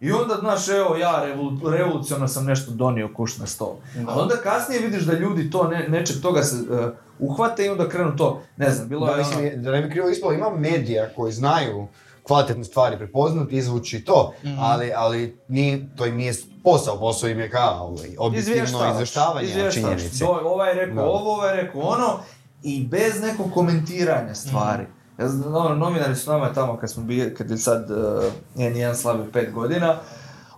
I onda, znaš, evo, ja revolu, revolucionarno sam nešto donio kuš na stol. Ali onda kasnije vidiš da ljudi to ne, nečeg toga se uh, uhvate i onda krenu to, ne znam, bilo Da, je mislim, ono... da ne bi krivo ispalo, ima medija koji znaju kvalitetne stvari prepoznati, izvući to, ali, ali ni, to im nije posao, posao im je kao ovaj, objektivno Izvještavaš, izvještavanje. Do, ovaj je rekao Da. ovo, ovaj je rekao ono, i bez nekog komentiranja stvari. Ja znam, ono, novinari su nama tamo kad smo bili, kad je sad uh, N1 slavio pet godina,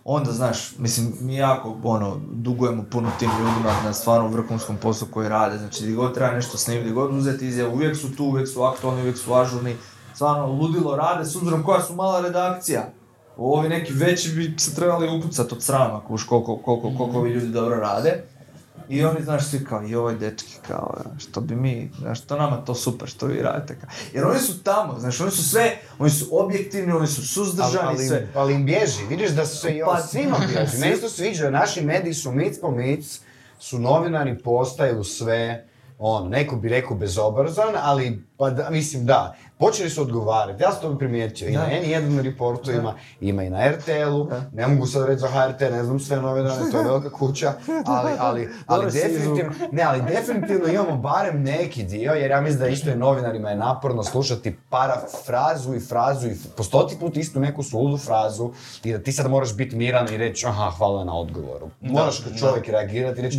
onda znaš, mislim, mi jako ono, dugujemo puno tim ljudima na stvarno vrhunskom poslu koji rade, znači gdje god treba nešto snimiti, gdje god uzeti izjavu, uvijek su tu, uvijek su aktualni, uvijek su ažurni, stvarno ludilo rade, s obzirom koja su mala redakcija. Ovi neki veći bi se trebali upucati od srama, kuš koliko, koliko, koliko ovi ljudi dobro rade. I oni, znaš, svi kao, joj, dečki, kao, što bi mi, znaš, to nama to super, što vi radite, kao. Jer oni su tamo, znaš, oni su sve, oni su objektivni, oni su suzdržani, ali, sve. ali im bježi, vidiš da su se i Pa- svima bježi. Meni se sviđa, naši mediji su mic po mic, su novinari postaju sve, on, neko bi rekao bezobrazan, ali, pa da, mislim da, počeli su odgovarati, ja sam to primijetio, i na Da. N1 reportu ima, ima i na RTL-u, ne mogu sad reći za HRT, ne znam sve novinare, to je velika kuća, ali, ali, ali definitivno, ne, ali definitivno imamo barem neki dio, jer ja mislim da isto je novinarima je naporno slušati parafrazu i frazu i po stoti put istu neku suludu frazu i da ti sad moraš biti miran i reći aha, hvala na odgovoru. Moraš kao čovjek reagirati i reći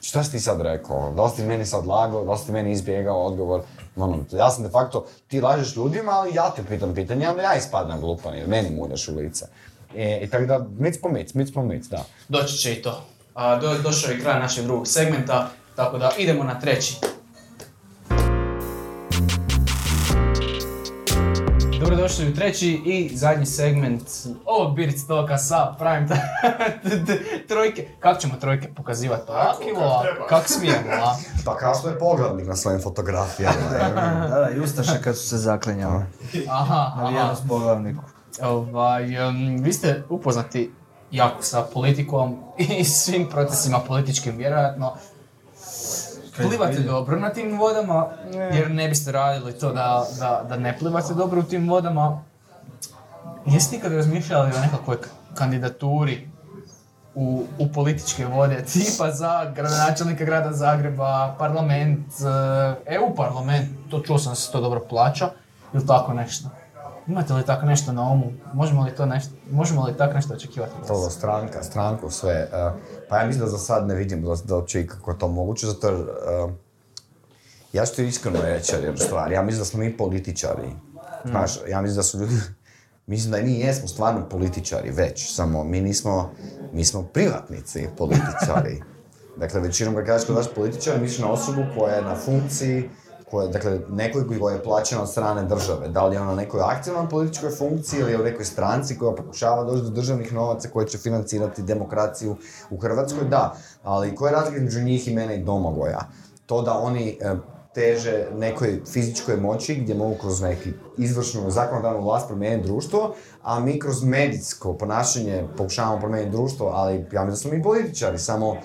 šta si ti sad rekao, da li si meni sad lagao, da li si meni izbjegao odgovor. Ono, ja sam de facto, ti lažeš ljudima, ali ja te pitam pitanje, onda ja ispadnem glupan jer meni mudaš u lice. E, I tako da, mic po mic, mic po mic, da. Doći će i to. A, do, došao je kraj našeg drugog segmenta, tako da idemo na treći. Dobrodošli u treći i zadnji segment ovog Beard Talka sa Prime Time. <laughs> trojke. Kako ćemo trojke pokazivati? Ovako ili ovako? Kako smijemo, a? <laughs> Pa kao što je poglavnik na svojim fotografijama. <laughs> Da, da, i Ustaše kad su se zaklinjali. Aha, Na aha. vijenost poglavniku. Ovaj, em, vi ste upoznati jako sa politikom i svim procesima političkim, vjerojatno. Plivate dobro na tim vodama, jer ne biste radili to da, da, da ne plivate dobro u tim vodama. Jeste ikad razmišljali o nekakvoj kandidaturi u, u političke vode, <laughs> tipa za gradonačelnika grada Zagreba, parlament, eh, EU parlament, to čuo sam da se to dobro plaća, ili tako nešto. Imate li tako nešto na umu? Možemo li to nešto, možemo li tako nešto očekivati? To stranka, stranku, sve. e, pa ja mislim da za sad ne vidim da, da će ikako to moguće, zato jer... e, ja ću ti iskreno reći jednu stvar, ja mislim da smo mi političari. Znaš, ja mislim da su ljudi... <laughs> Mislim da i mi jesmo stvarno političari već, samo mi nismo, mi smo privatnici političari. <laughs> dakle, većinom kad kažeš kod vas političar, misliš na osobu koja je na funkciji, koja, dakle, nekoj koja je plaćena od strane države. Da li je ona na nekoj aktivnoj političkoj funkciji ili u nekoj stranci koja pokušava doći do državnih novaca koje će financirati demokraciju u Hrvatskoj, da. Ali koja je razlika između njih i mene i Domagoja? To da oni e, teže nekoj fizičkoj moći gdje mogu kroz neki izvršnu zakonodavnu vlast promijeniti društvo, a mi kroz medijsko ponašanje pokušavamo promijeniti društvo, ali ja mislim da smo mi političari, samo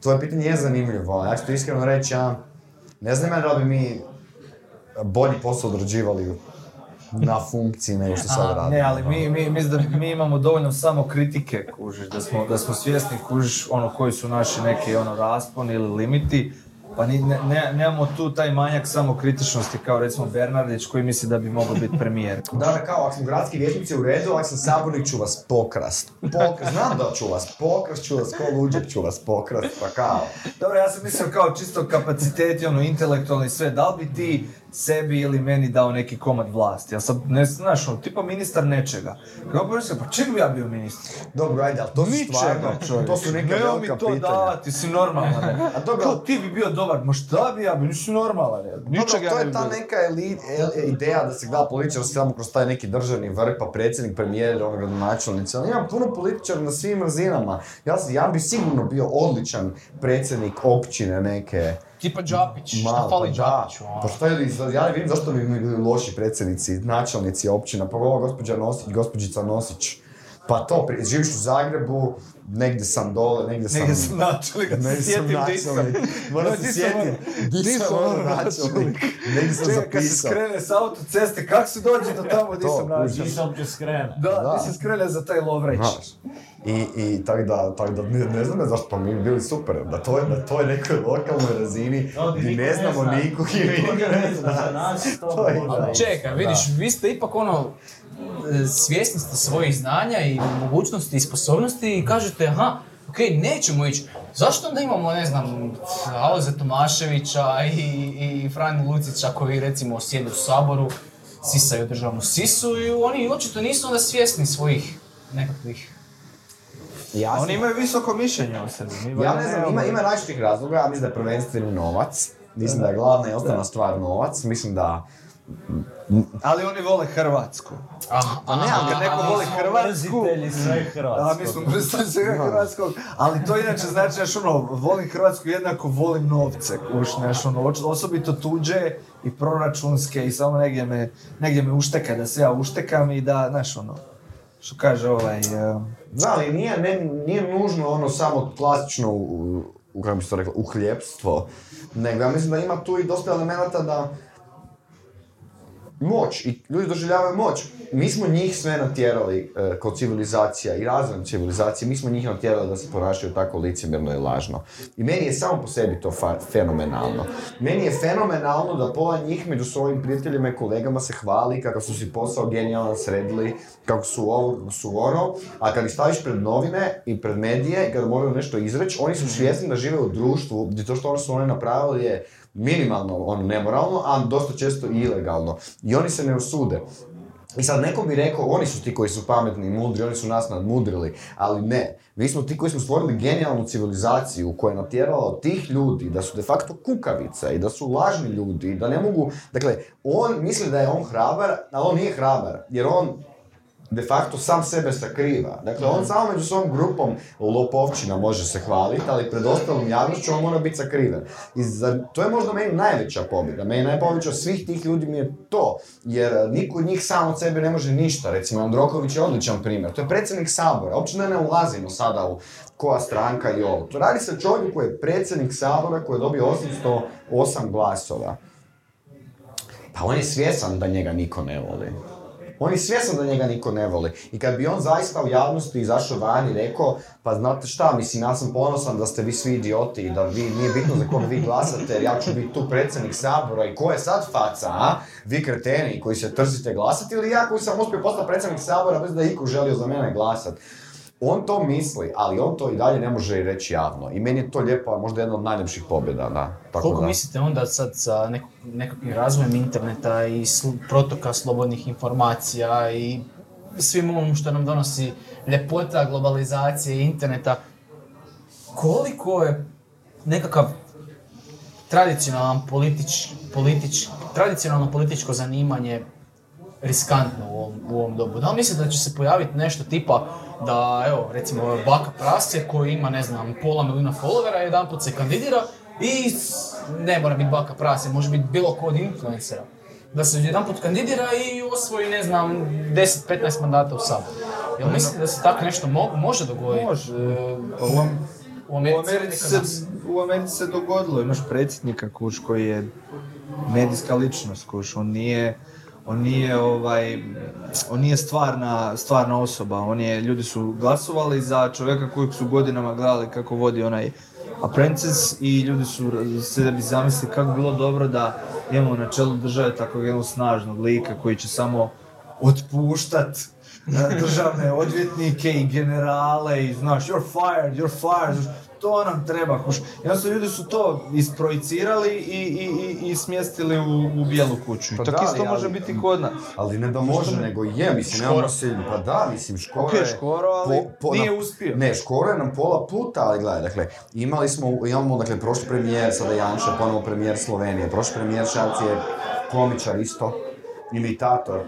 tvoje pitanje je zanimljivo. Ja ću ti iskreno reći, ja ne znam ja da bi mi bolji posao odrađivali na funkciji nego što sad radimo. Ne, ali mi, mi, mislim da mi imamo dovoljno samo kritike, kužiš, da smo, da smo svjesni, kužiš, ono, koji su naši neki, ono, rasponi ili limiti, pa ni, ne, ne- nemamo tu taj manjak samo kritičnosti kao recimo Bernardić koji misli da bi mogao biti premijer. <laughs> Da, da, kao, ako smo gradski vijećnici u redu, ako sam sabornik ću vas pokrast. Pok- znam da ću vas pokrast, ću vas ko luđak ću vas pokrast, pa kao. Dobro, ja sam mislio kao čisto kapaciteti, ono, intelektualni sve, da li bi ti sebi ili meni dao neki komad vlasti? Ja sad, ne znaš, ono, tipa ministar nečega. Kako bi rekao, pa čeg bi ja bio ministar? Dobro, ajde, ali to su stvarno, čovječe. to su neka Nemoj velika mi to pitanja. davati, si normalan. Ne? A dobro, Kao ti bi bio dobar, ma šta bi ja bio, nisi normalan. Ne? Ničeg Dobro, ja to ne je ta neka eli- el- ideja da se gleda političar samo kroz taj neki državni vrh, pa predsjednik, premijer, ono gradonačelnici. Ali ima puno političara na svim razinama. Ja, sam- ja bi sigurno bio odličan predsjednik općine neke. Tipa Đapić, šta Malo, fali pa da. Đapiću? ono? Pa šta je, ja ne vidim zašto bi mi bili loši predsjednici, načelnici općina, pa ova gospođa Nosić, gospođica Nosić. Pa to, pri- živiš u Zagrebu, negdje sam dole, negdje sam... Negdje sam načelnik, kad <laughs> se Negdje sam sjetim di sam. Moram Da, se di sam sjetim. ono- Di di sam sam ono ono načelnik. Negdje sam Čekaj, kad se zapisao. skrene s autoceste, kako se dođe do tamo gdje To, sam načelnik? Ti se uopće skrene. Da, Da. ti se skrene za taj Lovreć. I, i tak da, tak da ne, ne znam zašto, pa mi bi bili super, da to je na toj nekoj lokalnoj razini, gdje ne znamo nikog i mi Niko ne zna. Za nas to To je možda da. i- Čekaj, vidiš, vi ste ipak ono, e, svjesni ste svojih znanja i mogućnosti i sposobnosti i kažete, aha, ok, nećemo ići. Zašto onda imamo, ne znam, Alojza Tomaševića i, i Franju Lucića koji recimo sjede u saboru, sisaju državnu sisu i oni očito nisu onda svjesni svojih nekakvih Ja Oni imaju visoko mišljenje o sebi. Mi Ja ne znam, ima, ima različitih razloga, ja mislim da je prvenstveno novac. Mislim da je glavna i osnovna stvar novac. Mislim da... Ali oni vole Hrvatsku. Aha, A ne, ali kad neko voli Hrvatsku... Sve Hrvatsko. A mi smo mrzitelji svega hrvatskog, ali to inače znači, znaš ono, volim Hrvatsku jednako volim novce, kuš, znaš ono, osobito tuđe i proračunske i samo negdje me, negdje me ušteka, da se ja uštekam i da, znaš ono, što kaže ovaj, eh, Da, ali nije, ne, nije nužno ono samo klasično u, u, kako bi se to reklo, uhljepstvo. Nego ja mislim da ima tu i dosta elemenata da moć i ljudi doživljavaju moć. Mi smo njih sve natjerali e, kao civilizacija i razvojem civilizacije, mi smo njih natjerali da se ponašaju tako licemjerno i lažno. I meni je samo po sebi to fa- fenomenalno. Meni je fenomenalno da pola njih među svojim prijateljima i kolegama se hvali kako su si posao genijalno sredili, kako su ovo, kako su ono, a kad ih staviš pred novine i pred medije i kada moraju nešto izreći, oni su svjesni da žive u društvu gdje to što ono su oni napravili je minimalno ono nemoralno, a dosta često i ilegalno. I oni se ne usude. I sad neko bi rekao, oni su ti koji su pametni i mudri, oni su nas nadmudrili, ali ne. Mi smo ti koji smo stvorili genijalnu civilizaciju koja je natjerala od tih ljudi da su de facto kukavice i da su lažni ljudi i da ne mogu... Dakle, on misli da je on hrabar, ali on nije hrabar, jer on de facto sam sebe sakriva. Dakle, on samo među svojom grupom lopovčina može se hvaliti, ali pred ostalom javnošću on mora biti sakriven. I za, to je možda meni najveća pobjeda. Meni najpoveća od svih tih ljudi mi je to, jer niko od njih sam od sebe ne može ništa. Recimo, Androković je odličan primjer. To je predsjednik Sabora. Uopće ne, ne ulazimo sada u koja stranka i ovo. To radi se o čovjeku koji je predsjednik Sabora koji je dobio 808 glasova. Pa on je svjesan da njega niko ne voli. On je da njega niko ne voli. I kad bi on zaista u javnosti izašao van i rekao, pa znate šta, mislim, ja sam ponosan da ste vi svi idioti i da vi, nije bitno za koga vi glasate, jer ja ću biti tu predsjednik Sabora i ko je sad faca, a? Vi kreteni koji se trzite glasati ili ja koji sam uspio postati predsjednik Sabora bez da je iko želio za mene glasat. On to misli, ali on to i dalje ne može reći javno. I meni je to lijepo, možda jedna od najljepših pobjeda, da. Tako Koliko da. mislite onda sad sa nekakvim razvojem interneta i sl- protoka slobodnih informacija i svim ovom što nam donosi ljepota globalizacije i interneta, koliko je nekakav tradicionalan politič, politič, tradicionalno političko zanimanje riskantno u ovom, u ovom dobu. Da li mislite da će se pojaviti nešto tipa da, evo, recimo Baka Prasce koji ima, ne znam, pola milijuna followera, jedanput se kandidira i ne mora biti Baka Prasce, može biti bilo ko od influencera. Da se jedanput kandidira i osvoji, ne znam, 10-15 mandata u Saboru. Jel mislite da se tako nešto mo- može dogoditi? Može. E, u, Americi, se, u Americi se dogodilo, imaš predsjednika kuš koji je medijska ličnost kuš, on nije on nije ovaj on nije stvarna, stvarna osoba, on je, ljudi su glasovali za čovjeka kojeg su godinama gledali kako vodi onaj Apprentice i ljudi su se bi zamislili kako bi bilo dobro da imamo na čelu države takvog jednog snažnog lika koji će samo otpuštat e, državne odvjetnike i generale i znaš, you're fired, you're fired, to nam treba. Jednostavno ljudi su to isprojicirali i, i, i, i smjestili u, u bijelu kuću. Pa tako isto može biti kod nas. Ali ne da može, nego je, mislim, nemamo se, pa da, mislim, Škoro Ok, je... Škoro, ali nije na- uspio. Ne, Škoro je nam pola puta, ali gledaj, dakle, imali smo, imamo, dakle, prošli premijer, sada Janša, ponovo premijer Slovenije, prošli premijer Šarc je komičar isto, imitator,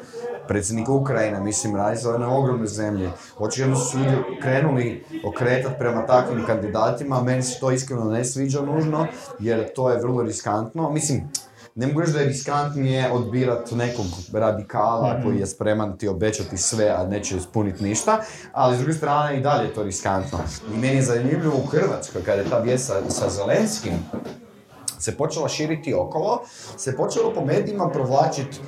predsjednik Ukrajine, mislim, radi se o jednoj ogromnoj zemlji. Očigledno su ljudi krenuli okretat prema takvim kandidatima, meni se to iskreno ne sviđa nužno, jer to je vrlo riskantno. Mislim, ne mogu reći da je riskantnije odbirat nekog radikala koji je spreman ti obećati sve, a neće ispuniti ništa, ali s druge strane i dalje je to riskantno. I meni je zanimljivo u Hrvatskoj, kada je ta vijest sa, sa Zelenskim, se počela širiti okolo, se počelo po medijima provlačiti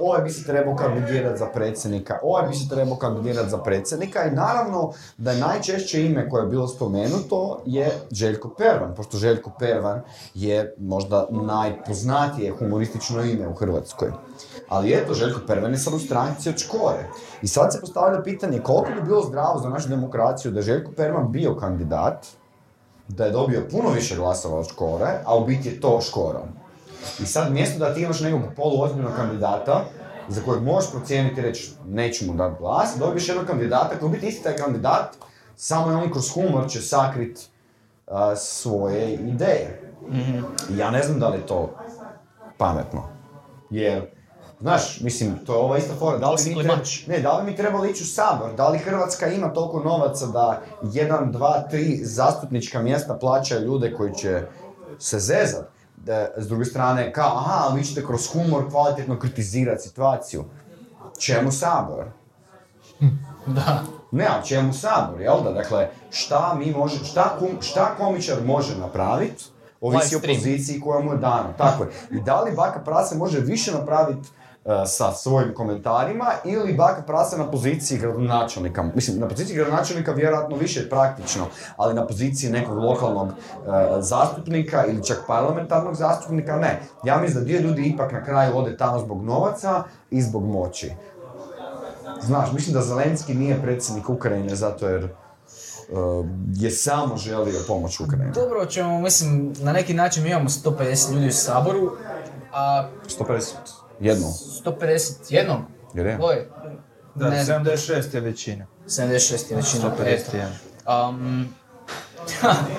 ovaj bi se trebao kandidirati za predsjednika, ovaj bi se trebao kandidirati za predsjednika i naravno da je najčešće ime koje je bilo spomenuto je Željko Pervan, pošto Željko Pervan je možda najpoznatije humoristično ime u Hrvatskoj. Ali eto, Željko Pervan je sad u od Škore. I sad se postavlja pitanje koliko bi bilo zdravo za našu demokraciju da je Željko Pervan bio kandidat, da je dobio puno više glasova od Škore, a u biti je to Škoro. I sad mjesto da ti imaš nekog poluozbiljnog kandidata, za kojeg možeš procijeniti i reći neću mu dati glas, dobiješ jednog kandidata koji biti isti taj kandidat samo je on kroz humor će sakrit a, svoje ideje. I Ja ne znam da li je to pametno. Jer, znaš, mislim, to je ova ista fora, da li mi, treba, ne, da li mi trebali ići u sabor, da li Hrvatska ima toliko novaca da jedan, dva, tri zastupnička mjesta plaćaju ljude koji će se zezat. Da, s druge strane, kao, aha, ali vi ćete kroz humor kvalitetno kritizirati situaciju. Čemu sabor? <laughs> Da. Ne, ali čemu sabor, jel da? Dakle, šta mi može, šta, kum, šta komičar može napraviti, ovisi o poziciji koja mu je dana. Tako je. I da li Baka Prase može više napraviti sa svojim komentarima ili Baka Prase na poziciji gradonačelnika. Mislim, na poziciji gradonačelnika vjerojatno više je praktično, ali na poziciji nekog lokalnog e, zastupnika ili čak parlamentarnog zastupnika ne. Ja mislim da dio ljudi ipak na kraju ode tamo zbog novaca i zbog moći. Znaš, mislim da Zelenski nije predsjednik Ukrajine zato jer uh, je samo želio pomoć Ukrajini. Dobro ćemo, mislim, na neki način mi imamo 150 ljudi u Saboru, a 150. Jedno. 150 jednom? Jer je? Da, ne znam, 76 je većina. 76 je većina. 151. Um,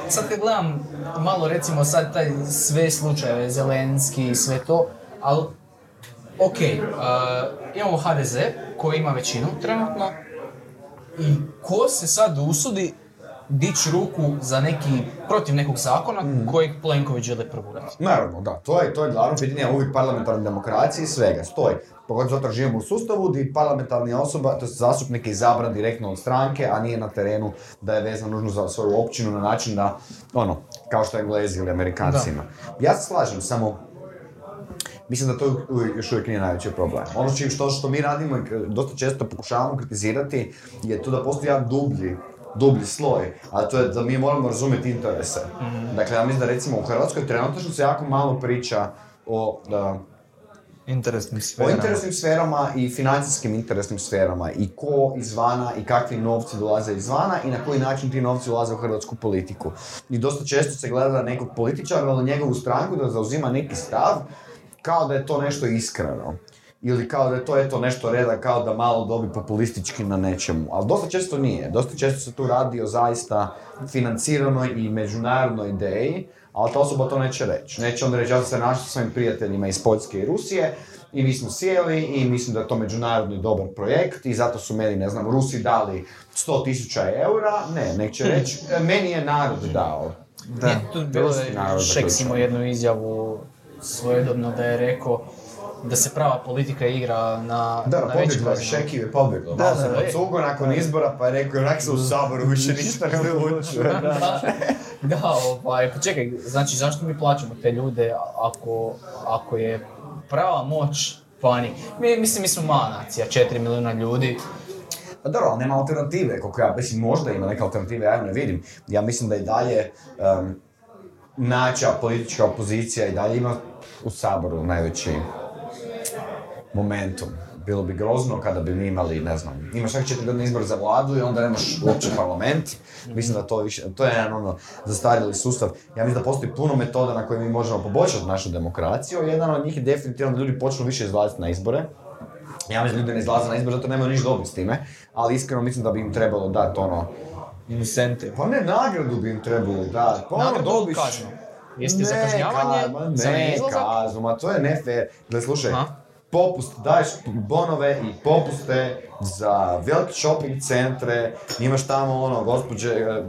sad kad gledam malo recimo sad taj sve slučajeve, Zelenski i sve to, ali ok, uh, imamo HDZ koji ima većinu trenutno i ko se sad usudi dići ruku za neki, protiv nekog zakona kojeg Plenković želi progurati. Naravno, da, to je, to je glavno pitanje uvijek parlamentarne demokracije i svega, stoji. Pogotovo zato živimo u sustavu gdje parlamentarna osoba, to je zastupnik je izabran direktno od stranke, a nije na terenu da je vezan nužno za svoju općinu na način da, ono, kao što Englezi ili Amerikanci ima. Ja se slažem, samo Mislim da to još uvijek nije najveći problem. Ono što, što mi radimo i dosta često pokušavamo kritizirati je to da postoji jedan dublji, dublji sloj, a to je da mi moramo razumjeti interese. Dakle, ja mislim da recimo u Hrvatskoj trenutno se jako malo priča o, da, Interesnim o sferama. interesnim sferama i financijskim interesnim sferama i ko izvana i kakvi novci dolaze izvana i na koji način ti novci ulaze u hrvatsku politiku. I dosta često se gleda na nekog političara ili njegovu stranku da zauzima neki stav kao da je to nešto iskreno. Ili kao da je to eto nešto reda, kao da malo dobi populistički na nečemu. Ali dosta često nije. Dosta često se tu radi o zaista financiranoj i međunarodnoj ideji, ali ta osoba to neće reći. Neće onda reći, ja sam se našao sa svojim prijateljima iz Poljske i Rusije i mi smo sjeli i mislim da je to međunarodni dobar projekt i zato su meni, ne znam, Rusi dali 100.000 eura. Ne, nek će reći, "E, meni je narod dao. Da. Nije tu bilo Šeks imao jednu izjavu svojedobno da je rekao da se prava politika igra na, Da, na većim pobjeglo je, razinama. Šeki je pobjeglo. Da, da, se da. pocugo nakon izbora pa je rekao, onak se u saboru više ništa ne odlučuje. da, <laughs> da, ovaj, pa čekaj, znači zašto mi plaćamo te ljude ako, ako je prava moć vani? Mi, mislim, mi smo mala nacija, 4 milijuna ljudi. Pa dobro, ali nema alternative, koliko ja, mislim, možda ima neke alternative, ja ju ne vidim. Ja mislim da i dalje um, nača politička opozicija i dalje ima u Saboru najveći momentum. Bilo bi grozno kada bi mi imali, ne znam, imaš svaki četiri godine izbor za vladu i onda nemaš uopće parlament. Mislim da to više, to je jedan ono zastarjeli sustav. Ja mislim da postoji puno metoda na koje mi možemo poboljšati našu demokraciju. Jedan od njih je definitivno da ljudi počnu više izlaziti na izbore. Ja mislim da ljudi ne izlaze na izbor zato nemaju ništa dobiti s time, ali iskreno mislim da bi im trebalo dati ono, Incentive. pa ne nagradu bi im trebalo dati, pa ono dobiš... Jeste za Ne, kažnjavanje, ka- ma za ne, kaznu, ma to je ne fair. Gle, slušaj, Aha. Popust, daješ bonove i popuste za velike shopping centre, imaš tamo ono, gospođe, eh,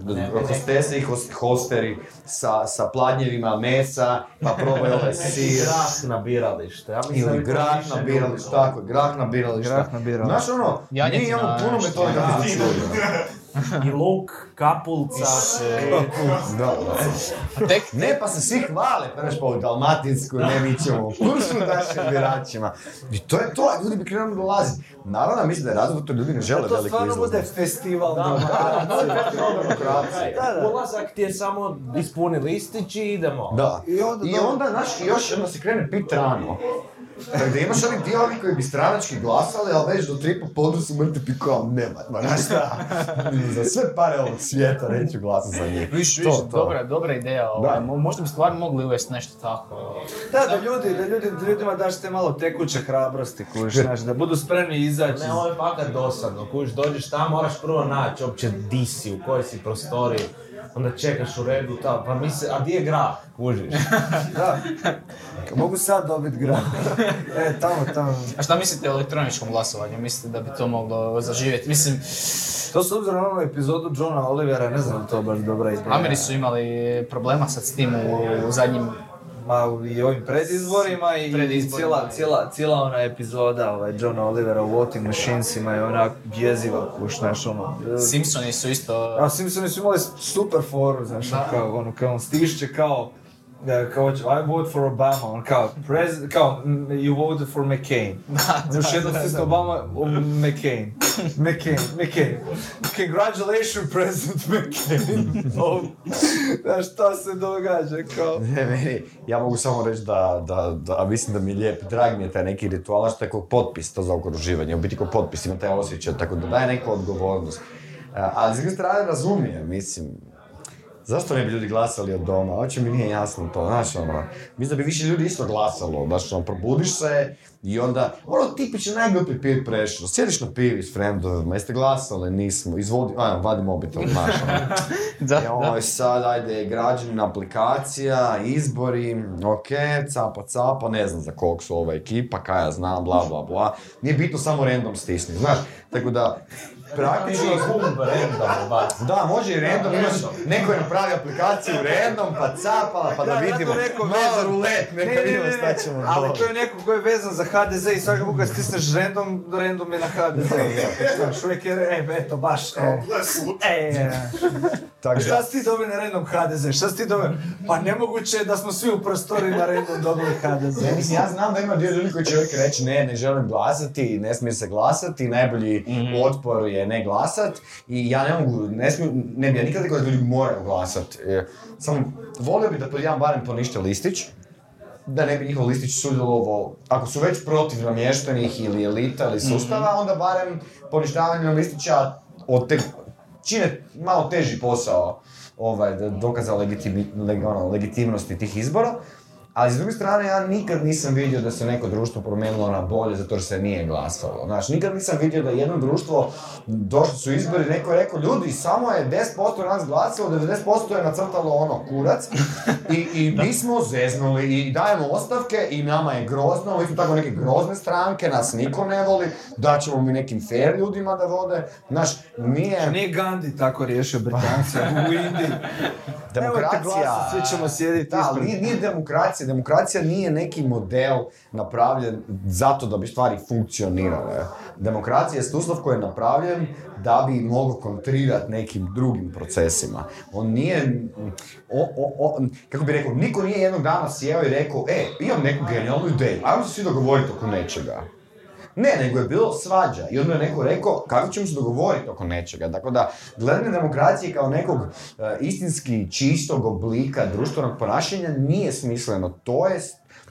hostese i hos- hosteri sa, sa pladnjevima mesa, pa probaj ovaj sir. Grah na biralište. Ja mislim Ili grah na biralište, tako, je, grah na biralište. Grah na biralište. Znaš ono, mi Janjetina, imamo puno nešto. metoda kako se. I luk, kapulca. Da, da. A tek, Ne, pa se svi hvale, pa pa u Dalmatinsku, ne, mi ćemo u kursu našim biračima. I to je to, ljudi bi krenuli dolaziti. Naravno, mislim da je razlog, to ljudi ne žele To veliku stvarno bude izlaznost. festival Da, demokracije. Ulazak ti je samo ispuni listić i idemo. Da. I onda I onda, znaš, i još onda se krene pit rano. Tako da imaš oni dio ovi koji bi stranački glasali, ali već do tri popodne su mrtvi pikao, nema, ma znaš šta, <laughs> za sve pare ovog svijeta neću glasati za njih. Viš, viš, to. dobra, dobra ideja. Ovaj. Da. mo- Možda bi stvarno mogli uvesti nešto tako. Da, da ljudi, da ljudi, da ljudima daš te malo tekuće hrabrosti, kužiš, <laughs> znaš, da budu spremni izaći. Ne, ovo je fakat dosadno, kužiš, dođeš tamo, moraš prvo naći uopće di si, u kojoj si prostoriji, onda čekaš u redu, ta, pa misle, a di je grah, kužiš? <laughs> Da. Mogu sad dobit grad. e, tamo, tamo. A šta mislite o elektroničkom glasovanju? Mislite da bi to moglo zaživjeti? Mislim, To s obzirom na onu epizodu Johna Olivera, ne znam to baš dobra ideja. Ameri su imali problema sad s tim u, u zadnjim... Ma i ovim predizborima i, Predizborima, i- cijela, cijela ona epizoda ovaj, Johna Olivera u Voting Machinesima je onak jeziva, kuš, znaš, ono... Simpsoni su isto... A Simpsoni su imali super foru, znaš, kao, ono, kao on stišće kao, e, kao, I vote for Obama, on kao, pres, kao, you voted for McCain. <laughs> Da, Još jednom stisne Obama, o, McCain. McCain, McCain. Congratulations, President McCain. <laughs> Oh, Znaš, šta se događa, kao... Ne, meni, ja mogu samo reći da, da, da, a mislim da mi je lijep, drag mi je taj neki ritual, što je kao potpis, to za okruživanje, u biti kao potpis ima taj osjećaj, tako da daje neku odgovornost. A, ali s druge strane razumijem, mislim, zašto ne bi ljudi glasali od doma, hoće mi nije jasno to, znaš ono, mislim da bi više ljudi isto glasalo, znaš ono, probudiš se i onda, ono tipično najglupi pir prešlo, sjediš na pivi s frendovima, jeste glasali, nismo, izvodi, a, vadi mobitel, znaš ono. <laughs> Da, Joj, sad ajde, građanina aplikacija, izbori, ok, capa capa, ne znam za kog su ova ekipa, kaj ja znam, bla bla bla. Nije bitno samo random stisni, znaš, tako da, praktično... Gumb, random, baci. Da, može i random, imaš, neko je napravio aplikaciju random, pa capala, pa da, Ja, ja to vidimo, rekao, malo vezan- rulet, neka Ne, vidimo šta ćemo Ali to je neko ko je vezan za HDZ i svaka puta kad stisneš random, random je na HDZ. Znaš, uvijek je, e, eto, baš, e, e, Tako da, Šta si ti dobio na random HDZ? Šta si ti dobio? Pa nemoguće je da smo svi u prostoriji na random dobili HDZ. Ne, mislim, ja znam da ima dio ljudi koji će uvijek reći ne, ne želim glasati, ne smije se glasati, najbolji otpor je ne glasat i ja ne mogu, ne smiju, ne bi ja nikad rekao da ljudi moraju glasat. E, Samo volio bi da pod jedan barem ponište listić, da ne bi njihov listić sudjelovao, ako su već protiv namještenih ili elita ili sustava, onda barem poništavanjem listića od te, čine malo teži posao ovaj, dokaza legitimi, leg- ono, legitimnosti tih izbora. Ali s druge strane, ja nikad nisam vidio da se neko društvo promijenilo na bolje zato što se nije glasalo. Znaš, nikad nisam vidio da jedno društvo, došli su izbori, neko je rekao, ljudi, samo je 10% nas glasalo, 90% je nacrtalo ono kurac i, i <laughs> mi smo zeznuli i dajemo ostavke i nama je grozno, mi smo tako neke grozne stranke, nas niko ne voli, daćemo mi nekim fair ljudima da vode. Znaš, nije... Nije Gandhi tako riješio Britanci u <laughs> Indiji. Demokracija... Glasat, svi ćemo sjediti Da, ali ispred. nije, nije demokracija. Demokracija nije neki model napravljen zato da bi stvari funkcionirale. Demokracija je sustav koji je napravljen da bi mogao kontrirati nekim drugim procesima. On nije, o, o, o, kako bi rekao, niko nije jednog dana sjeo i rekao, e, imam neku genijalnu ideju, ajmo se svi dogovoriti oko nečega. Ne, nego je bilo svađa i onda je neko rekao kako ćemo se dogovoriti oko nečega. Tako da, gledanje demokracije kao nekog e, istinski čistog oblika društvenog ponašanja nije smisleno. To je,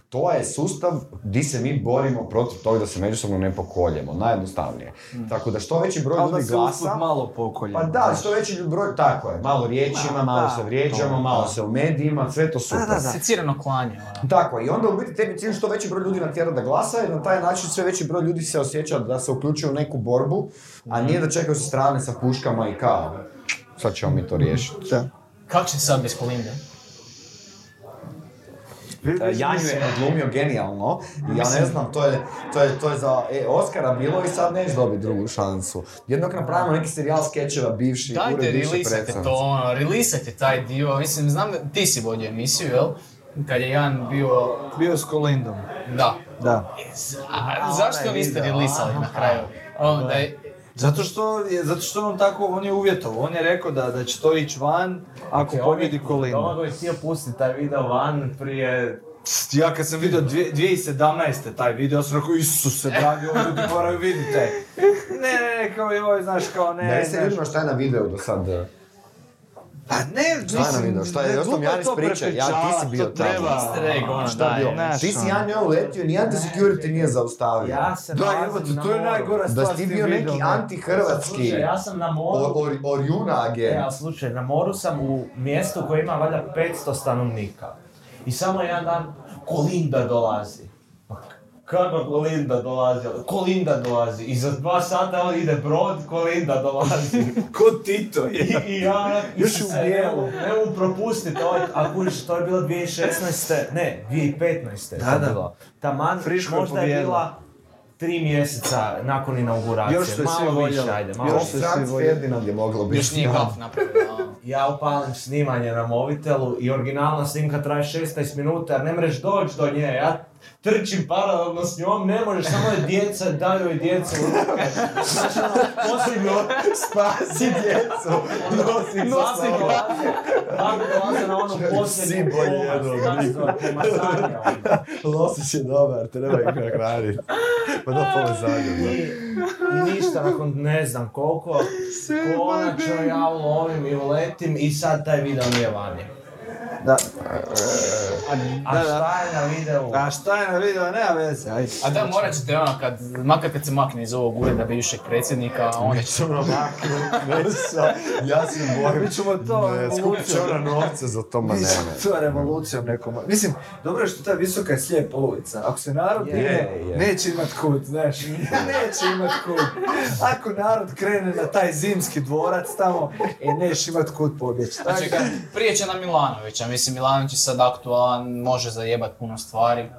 to je sustav gdje se mi borimo protiv toga da se međusobno ne pokoljemo, najjednostavnije. Tako da što veći broj da ljudi se usput glasa... malo pokoljemo. Pa da, što veći broj, tako je, malo riječima, malo da, se vrijeđamo, to, malo da. se u medijima, sve to super. da, da. Secirano klanje. ono. Tako, i onda u biti tebi cilj što veći broj ljudi natjera da glasa i na taj način sve veći broj ljudi se osjeća da se uključuju u neku borbu, a nije da čekaju sa strane sa puškama i kao, sad ćemo mi to riješiti. Da. Kako će sad bez Kolinde? E, Janju je odglumio genijalno i ja ne znam, to je, to je, to je za e, Oscara bilo i sad neće dobiti drugu šansu. Jednog napravimo neki serijal skečeva bivši, Dajte, ured bivše relisajte predsjednice. to, ono, relisajte taj dio. Mislim, znam da ti si vodio emisiju, jel? Kad je Jan bio... Bio s Kolindom. Da. Da. A, zašto niste a? na kraju? Ono, da je, Zato što, je, zato što on tako, on je uvjetovao, on je rekao da, da će to ići van ako pobjedi Kolinda. Domagoj je htio pustiti taj video van prije... Ja kad sam vidio dvije- 2017. taj video, sam rekao, Isuse, dragi, ovo ljudi moraju vidjeti. Ne, ne, ne, kao joj, znaš, kao ne, Ne, se ljudima šta je na videu do sad. E, Pa ne, video? Šta je? ne, Ostom glupo Janis to priča, ja, ti si bio to tamo. treba. Egg, ono, Šta? Znaš, Ti si ono. ja njoj uletio, nijedan te security nije zaustavio. Ja se Da, nalazim na to je najgora Da stvar si s ti tim bio neki anti-hrvatski Slušaj, ja sam na moru, or, or, Orjuna E, agent. ali slušaj, na moru sam u mjestu koje ima valjda 500 stanovnika. I samo jedan dan Kolinda dolazi. Kako Kolinda dolazi? Kolinda dolazi. I za dva sata on ide brod, Kolinda dolazi. <laughs> Ko Tito je. I, i ja <laughs> Još u bijelu. Ne mogu- propustiti, ovaj, a kužiš, to je bilo 2016. Ne, 2015. je Da, da. bilo. Taman, Friško je možda je bila tri mjeseca nakon inauguracije. Još su je svi malo više, voljeli. ajde, malo Još više. je. Ferdinand moglo biti. Još nije golf napravio. a. <laughs> Ja upalim snimanje na mobitelu i originalna snimka traje 16 minuta jer ne mreš doći do nje. Ja trčim paralelno s njom, ne možeš, samo je djeca, daju joj djecu u ruke. Znaš ono, posljedno, Spasi djecu! Nosi nosi dolaze, tako dolaze na komad, znaš, za pomazanje, ono. Losić je dobar, treba ih nahraniti. Pa da pove zadnje. I, ništa, nakon ne znam koliko, konačno ja ulovim i uletim i sad taj video nije vani. Da. A Da, šta je na videu? A šta je na video, nema veze, ajde. A da, morat ćete ono, kad, makar kad se makne iz ovog ureda bivšeg predsjednika, onda će... ono Ja se <laughs> bojim. Mi ćemo to Ne, skupit će ona novce za to, ma ne, Mi ćemo ne. to revolucijom nekom. Mislim, dobro je što ta visoka je slijepa ulica. Ako se narod digne, je. neće imat kud, znaš. neće imat kud. Ako narod krene na taj zimski dvorac tamo, e, neš imat kud pobjeći. Znači, prije će na Milanovića, mislim Milanović je sad aktualan, može zajebat puno stvari.